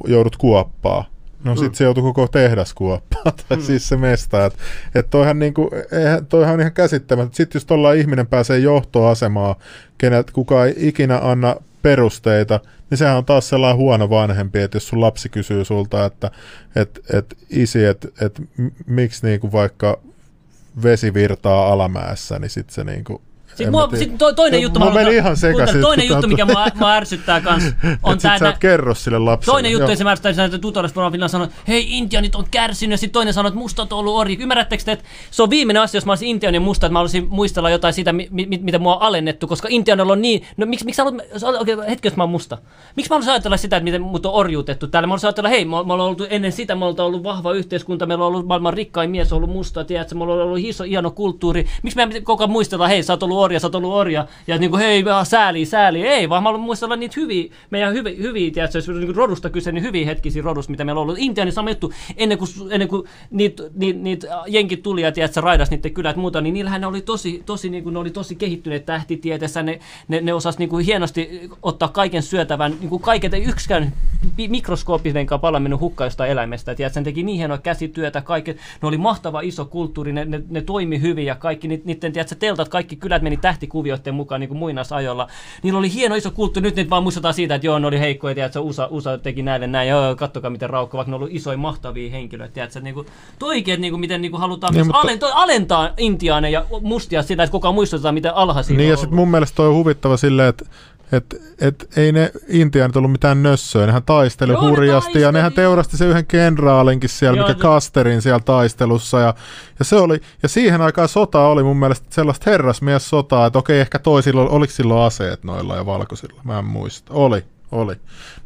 joudut kuoppaa. No sit se joutui koko tehdas kuoppaa, tai siis se mesta. Että et toihan, niinku, eihän, toihan on ihan käsittämättä. Sitten jos tuolla ihminen pääsee johtoasemaan, kenet kukaan ei ikinä anna perusteita, niin sehän on taas sellainen huono vanhempi, että jos sun lapsi kysyy sulta, että et, et, isi, että et, miksi niinku vaikka vesi virtaa alamäessä, niin sitten se niinku, Sitten en mua, mä sit to, toinen juttu, mä haluan- ihan sekaisin, Toinen juttu, mikä mua, mua ärsyttää kans, on et sit tää, sä et kerro sille lapselle. Toinen juttu se määrästä, että tutorialissa Bonavilla sanoi, että hei, intianit on kärsinyt, ja sitten toinen sanoi, että mustat on ollut orji. Ymmärrättekö te, että se on viimeinen asia, jos mä olisin intianin musta, että mä olisin muistella jotain siitä, mi- mi- mitä mua on alennettu, koska intianilla on niin, no miksi, miksi haluat, okei, okay, hetki, jos mä oon musta. Miksi mä haluaisin ajatella sitä, että miten mut on orjuutettu täällä? Mä haluaisin ajatella, hei, me, me ollaan oltu ennen sitä, me ollaan ollut vahva yhteiskunta, meillä on ollut maailman rikkain mies, on ollut musta, tiedätkö, me ollaan ollut iso, hieno kulttuuri. Miksi me koko ajan muistella, hei, sä oot ollut orja, sä oot ollut orja, ja niin kuin, hei, sääli, sääli, ei, vaan mä haluan muistella niitä hyviä, meidän hyviä, hyviä tiedätkö, jos niin rodusta kyse, niin hyviä hetkisiä rodusta, mitä meillä on ollut. Intiani sama juttu, ennen kuin, ennen kuin niitä niit, niit jenkit tuli ja tiedätkö, raidas niiden kylät muuta, niin niillähän ne oli tosi, tosi, niin kuin, ne oli tosi kehittyneet tähtitieteessä, ne, ne, ne osasi niin kuin hienosti ottaa kaiken syötävän, niin kuin kaiken, yksikään pi- mikroskooppisenkaan pala mennyt hukkaan jostain eläimestä, tiedätkö, ne teki niin hienoa käsityötä, kaiket, ne oli mahtava iso kulttuuri, ne, ne, ne toimi hyvin ja kaikki, ni- niiden, teltat, kaikki kylät meni tähtikuvioiden mukaan niin kuin muinaisajolla. Niillä oli hieno iso kulttuuri, nyt nyt vaan muistetaan siitä, että joo, ne oli heikkoja, tiedätkö, USA, USA teki näille näin, joo, kattokaa miten raukka, vaikka ne oli isoja mahtavia henkilöitä, tiedätkö, niin kuin, toikin, niin kuin, miten niin kuin halutaan Niin, niin, mutta- alentaa, alentaa intiaaneja ja mustia sitä, että koko ajan muistetaan, miten alhaisia Niin ja sitten mun mielestä toi on huvittava silleen, että et, et, ei ne intiaanit ollut mitään nössöä, nehän taisteli Joo, ne hurjasti ja taisteli. nehän teurasti se yhden kenraalinkin siellä, Joo, mikä Kasterin siellä taistelussa ja, ja se oli, ja siihen aikaan sota oli mun mielestä sellaista herrasmies sotaa, että okei ehkä toisilla, oliko silloin aseet noilla ja valkoisilla, mä en muista, oli. Oli.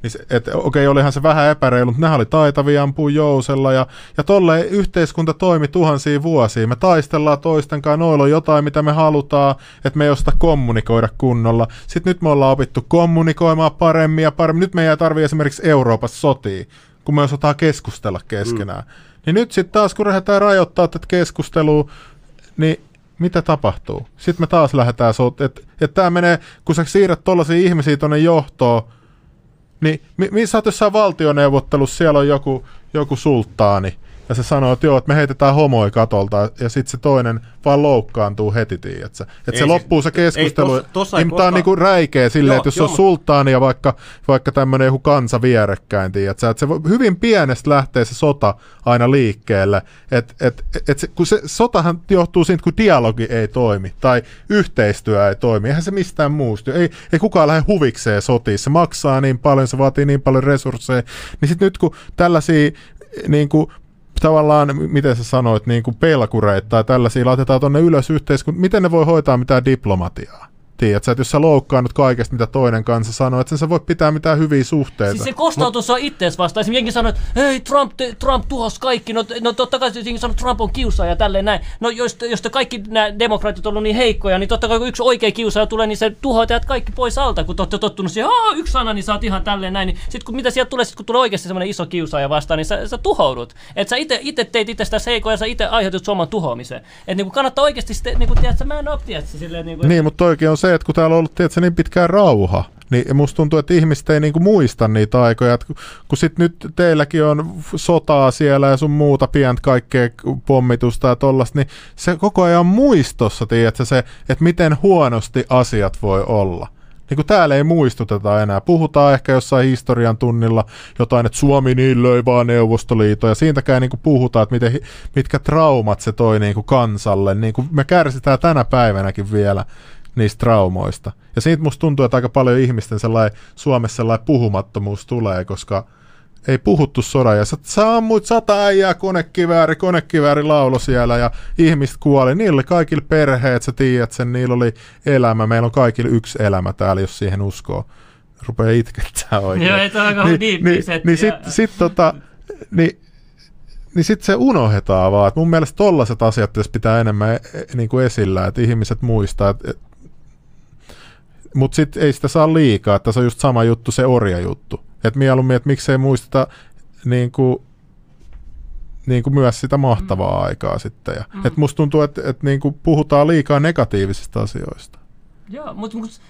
Niin se, et, okei, olihan se vähän epäreilu, mutta nehän oli taitavia ampuu jousella ja, ja tolle yhteiskunta toimi tuhansia vuosia. Me taistellaan toisten kanssa, noilla on jotain, mitä me halutaan, että me ei osata kommunikoida kunnolla. Sitten nyt me ollaan opittu kommunikoimaan paremmin ja paremmin. Nyt me ei tarvitse esimerkiksi Euroopassa sotia, kun me osataan keskustella keskenään. Mm. Niin nyt sitten taas, kun lähdetään rajoittaa tätä keskustelua, niin mitä tapahtuu? Sitten me taas lähdetään, että et tämä menee, kun sä siirrät tollaisia ihmisiä tuonne johtoon, niin mi- missä oot jossain valtioneuvottelussa, siellä on joku, joku sulttaani, ja se sanoo, että joo, että me heitetään homoi katolta, ja sitten se toinen vaan loukkaantuu heti, tiedätkö? Että se loppuu se keskustelu, ei niin, tää on niinku räikeä silleen, että jos joo, on sulttaani ja vaikka, vaikka tämmöinen joku kansa vierekkäin, tiedätkö? Että se hyvin pienestä lähtee se sota aina liikkeelle, että et, et se, kun se sotahan johtuu siitä, kun dialogi ei toimi, tai yhteistyö ei toimi, eihän se mistään muusta, ei, ei kukaan lähde huvikseen sotiin, se maksaa niin paljon, se vaatii niin paljon resursseja, niin sitten nyt kun tällaisia niin kuin, tavallaan, miten sä sanoit, niin kuin pelkureita tai tällaisia laitetaan tuonne ylös yhteiskuntaan, miten ne voi hoitaa mitään diplomatiaa? Tiedätkö, että jos sä loukkaannut kaikesta, mitä toinen kansa sanoo, että sen sä voi pitää mitään hyviä suhteita. Siis se kostautuu sua ittees vastaan. Esimerkiksi jengi sanoo, että hei, Trump, te, Trump tuhos kaikki. No, no totta kai jengi sanoo, että Trump on kiusaaja ja tälleen näin. No jos, jos te kaikki nämä demokraatit on ollut niin heikkoja, niin totta kai kun yksi oikea kiusaaja tulee, niin se tuhoaa teidät kaikki pois alta. Kun te olette tottunut siihen, Aa, yksi sana, niin oot ihan tälleen näin. Niin sit kun mitä sieltä tulee, sit kun tulee oikeasti semmoinen iso kiusaaja vastaan, niin sä, sä tuhoudut. Että sä ite teit itsestäsi heikkoja ja sä itse aiheutit sun oman tuhoamisen. Että niinku kannattaa oikeasti sitten, niinku, tiedätkö, mä en oo, tiedätkö, silleen niinku, Niin, mutta toikin on se, että kun täällä on ollut tiedätkö, niin pitkään rauha, niin musta tuntuu, että ihmiset ei niinku muista niitä aikoja. Et kun, sit nyt teilläkin on sotaa siellä ja sun muuta pientä kaikkea pommitusta ja tollasta, niin se koko ajan on muistossa, tiedätkö, se, että miten huonosti asiat voi olla. Niin kuin täällä ei muistuteta enää. Puhutaan ehkä jossain historian tunnilla jotain, että Suomi niin löi vaan Neuvostoliiton, ja siitäkään niin kuin puhuta, että miten, mitkä traumat se toi niin kansalle. Niin kuin me kärsitään tänä päivänäkin vielä niistä traumoista. Ja siitä musta tuntuu, että aika paljon ihmisten sellainen, Suomessa sellainen puhumattomuus tulee, koska ei puhuttu sodan ja sä, ammuit sata äijää konekivääri, konekivääri laulo siellä ja ihmiset kuoli. Niillä oli kaikilla perheet, sä tiedät sen, niillä oli elämä. Meillä on kaikilla yksi elämä täällä, jos siihen uskoo. Rupeaa itkettää oikein. Joo, ei aika niin, niin, setti, niin sit, sit tota, niin, niin sitten se unohdetaan vaan. Et mun mielestä tollaset asiat pitäisi pitää enemmän e, e, niin kuin esillä, että ihmiset muistaa, että et, mutta sitten ei sitä saa liikaa, että se on just sama juttu, se orja juttu. Että mieluummin, että miksei muisteta niin kuin, niin kuin myös sitä mahtavaa mm. aikaa sitten. Ja, mm. et musta tuntuu, että et niin kuin puhutaan liikaa negatiivisista asioista. Joo, mutta mut,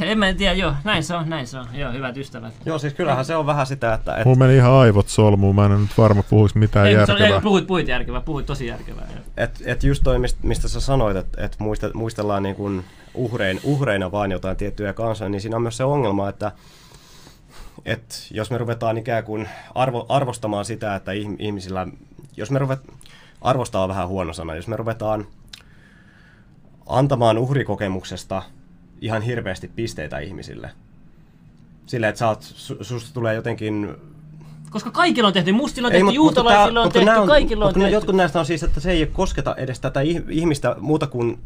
en mä tiedä, joo, näin se on, näin se on. Joo, hyvät ystävät. Joo, siis kyllähän se on vähän sitä, että... Et, Mulla meni ihan aivot solmuun, mä en nyt varma puhuisi mitään ei, järkevää. Ei, puhuit, puhuit järkevää, puhuit tosi järkevää. joo. et, et just toi, mistä, mistä sä sanoit, että et muistellaan niin kuin uhrein, uhreina vaan jotain tiettyjä kansoja, niin siinä on myös se ongelma, että et jos me ruvetaan ikään kuin arvo, arvostamaan sitä, että ihm- ihmisillä, jos me ruvet, arvostaa vähän huono sana, jos me ruvetaan antamaan uhrikokemuksesta ihan hirveästi pisteitä ihmisille, sillä että sä oot, su, susta tulee jotenkin Koska kaikilla on tehty, mustilla on tehty, mut- juutalaisilla tää- on mutta tehty, nää kaikilla on mutta tehty. Jotkut näistä on siis, että se ei kosketa edes tätä ih- ihmistä muuta kuin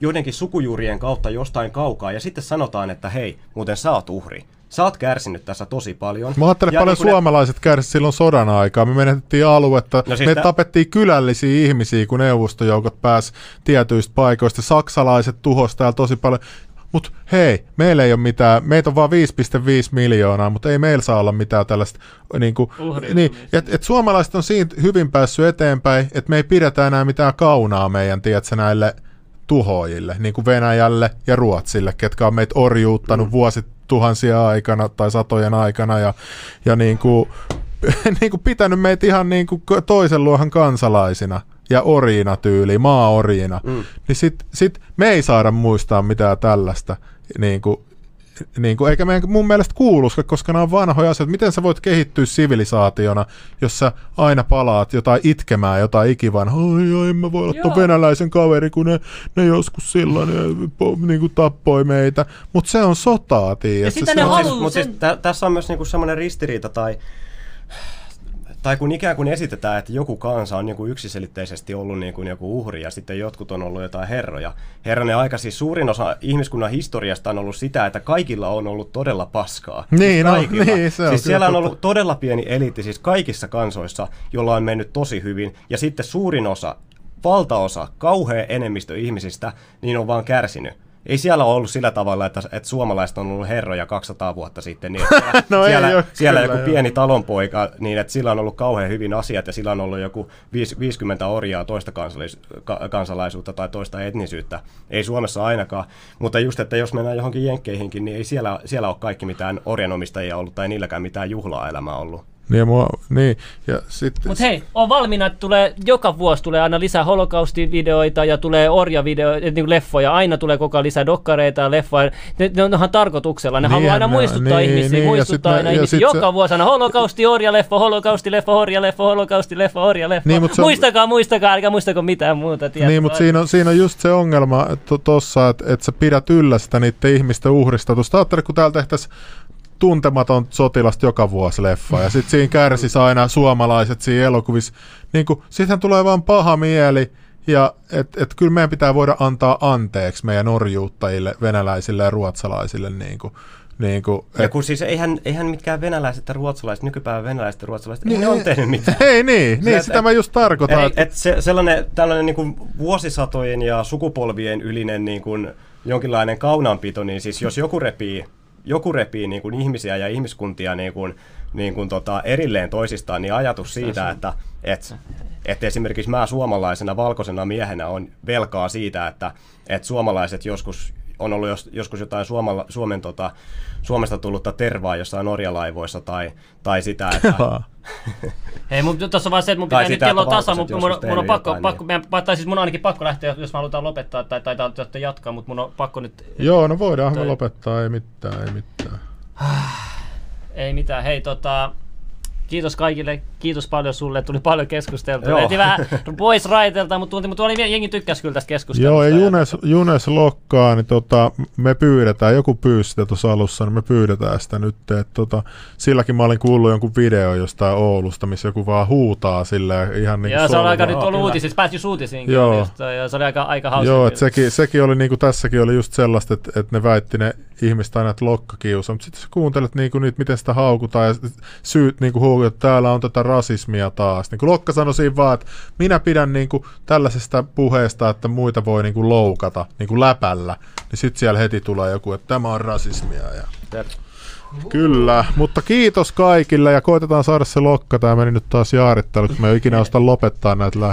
joidenkin sukujuurien kautta jostain kaukaa. Ja sitten sanotaan, että hei, muuten sä oot uhri. Sä oot kärsinyt tässä tosi paljon. Mä ajattelen, Ja paljon niin kun ne- suomalaiset kärsivät silloin sodan aikaa. Me menetettiin aluetta, No siis me tä- tapettiin kylällisiä ihmisiä, kun neuvostojoukot pääs tietyistä paikoista. Saksalaiset tuhos täällä tosi paljon. Mutta hei, meillä ei ole mitään, meitä on vaan 5,5 miljoonaa, mutta ei meillä saa olla mitään tällaista. Niin kuin, niin, et, et suomalaiset on siinä hyvin päässyt eteenpäin, että me ei pidetä enää mitään kaunaa meidän, tiedätkö, näille tuhoajille, niin kuin Venäjälle ja Ruotsille, ketkä on meitä orjuuttanut mm. Vuosituhansia aikana tai satojen aikana ja, ja niin kuin, niin kuin pitänyt meitä ihan niin kuin toisen luohan kansalaisina ja orjina tyyli, maa-orjina, mm. niin sit, sit me ei saada muistaa mitään tällaista, niin kuin, niin kuin, eikä meidän mun mielestä kuuluska, koska nämä on vanhoja asioita. Miten sä voit kehittyä sivilisaationa, jos sä aina palaat jotain itkemään, jotain ikivanhaa, oi, oi, en mä voi olla ton Joo. venäläisen kaveri, kun ne, ne joskus silloin ne, po, niin kuin tappoi meitä. Mutta se on sotaa, tiedät. sitten se ne on- Mutta haluu siis, mut siis sen- tä, tässä on myös niinku semmoinen ristiriita tai, tai kun ikään kuin esitetään, että joku kansa on joku yksiselitteisesti ollut niin kuin joku uhri ja sitten jotkut on ollut jotain herroja. Herranen aika, siis suurin osa ihmiskunnan historiasta on ollut sitä, että kaikilla on ollut todella paskaa. Niin, siis no, niin, se on siis siellä on totta. ollut todella pieni eliitti, siis kaikissa kansoissa, jolla on mennyt tosi hyvin. Ja sitten suurin osa, valtaosa, kauhea enemmistö ihmisistä, niin on vaan kärsinyt. Ei siellä ole ollut sillä tavalla, että, että suomalaiset on ollut herroja 200 vuotta sitten, niin että siellä, No ei siellä, ole, siellä kyllä, joku joo. pieni talonpoika, niin että sillä on ollut kauhean hyvin asiat ja sillä on ollut joku viis- 50 orjaa toista kansalais- ka- kansalaisuutta tai toista etnisyyttä. Ei Suomessa ainakaan, mutta just, että jos mennään johonkin jenkkeihinkin, niin ei siellä, siellä ole kaikki mitään orjanomistajia ollut tai niilläkään mitään juhlaa elämää ollut. Niin, ja mua, niin, ja sitten... Mutta hei, on valmiina, että tulee, joka vuosi tulee aina lisää holokaustivideoita ja tulee orjavideoita, niin kuin leffoja, aina tulee koko ajan lisää dokkareita ja leffoja. Ne, ne on ihan tarkoituksella, ne Niin, haluaa aina ne- muistuttaa niin, ihmisiä, niin, ja muistuttaa aina ihmisiä. Joka se- vuosi aina holokausti, orjaleffa, holokausti, leffa, orjaleffa, holokausti, leffa, orjaleffa. Niin, mut on- muistakaa, muistakaa, älkää muistako mitään muuta. Tiedätkö? Niin, mutta siinä on, siinä on just se ongelma to, tossa, että et sä pidät yllä sitä niiden ihmisten uhristatusta. Ajattelin, kun täällä tehtäisiin tuntematon sotilasta joka vuosi leffa, ja sitten siinä kärsis aina suomalaiset siinä elokuvissa. Niin kun, sittenhän tulee vaan paha mieli, ja että et kyllä meidän pitää voida antaa anteeksi meidän orjuuttajille, venäläisille ja ruotsalaisille. Niin kuin, niin kuin, Ja et, kun siis eihän, eihän mitkään venäläiset ja ruotsalaiset, nykypäivän venäläiset ja ruotsalaiset, niin, ei ne on tehnyt mitään. Ei niin, niin et- sitä mä just tarkoitan. Että- et se, sellainen tällainen niin kuin vuosisatojen ja sukupolvien ylinen niin kuin jonkinlainen kaunanpito, niin siis jos joku repii, joku repii niin kuin ihmisiä ja ihmiskuntia niin kuin, niin kuin tota, erilleen toisistaan, niin ajatus siitä, että et, että esimerkiksi mä suomalaisena valkoisena miehenä on velkaa siitä, että, että suomalaiset joskus on ollut jos, joskus jotain Suomala, Suomen, tota, Suomesta tullutta tervaa jossain norjalaivoissa tai, tai sitä, että, Hei, mutta tuossa on vaan se, että mun pitää nyt kello tasa, mutta mun, mun on pakko, jotain, pakko meidän, tai siis mun on ainakin pakko lähteä, jos me halutaan lopettaa tai, tai, tai, tai jatkaa, mutta mun on pakko nyt, Joo, no voidaan me Tai- lopettaa, ei mitään, ei mitään. ei mitään, hei tota, kiitos kaikille, kiitos paljon sulle, tuli paljon keskusteltua. Joo. Eti vähän pois raitelta, mutta, tunti, mutta oli, jengi tykkäsi kyllä tästä keskustelusta. Joo, ja Junes, Junes lokkaa, niin tota, me pyydetään, joku pyysi sitä tuossa alussa, niin me pyydetään sitä nyt. Että tota, silläkin mä olin kuullut jonkun video jostain Oulusta, missä joku vaan huutaa silleen ihan niin Joo, se on aika nyt ollut uutisissa, pääsi just uutisiinkin. Joo. Just, ja se oli aika, aika hauska. Joo, sekin, sekin oli niinku tässäkin oli just sellaista, että, että ne väitti ne ihmiset aina, että lokkakiusa, mutta sitten sä kuuntelet niinku niitä, miten sitä haukutaan ja syyt niinku huukutaan, että täällä on tätä rasismia taas. Niin Lokka sanoi siinä vaan, että minä pidän niinku tällaisesta puheesta, että muita voi niinku loukata niinku läpällä, niin sitten siellä heti tulee joku, että tämä on rasismia. Ja... Kyllä, mutta kiitos kaikille ja koitetaan saada se lokka. Tämä meni nyt taas jaaritteluksi. Me ei ikinä osta lopettaa näitä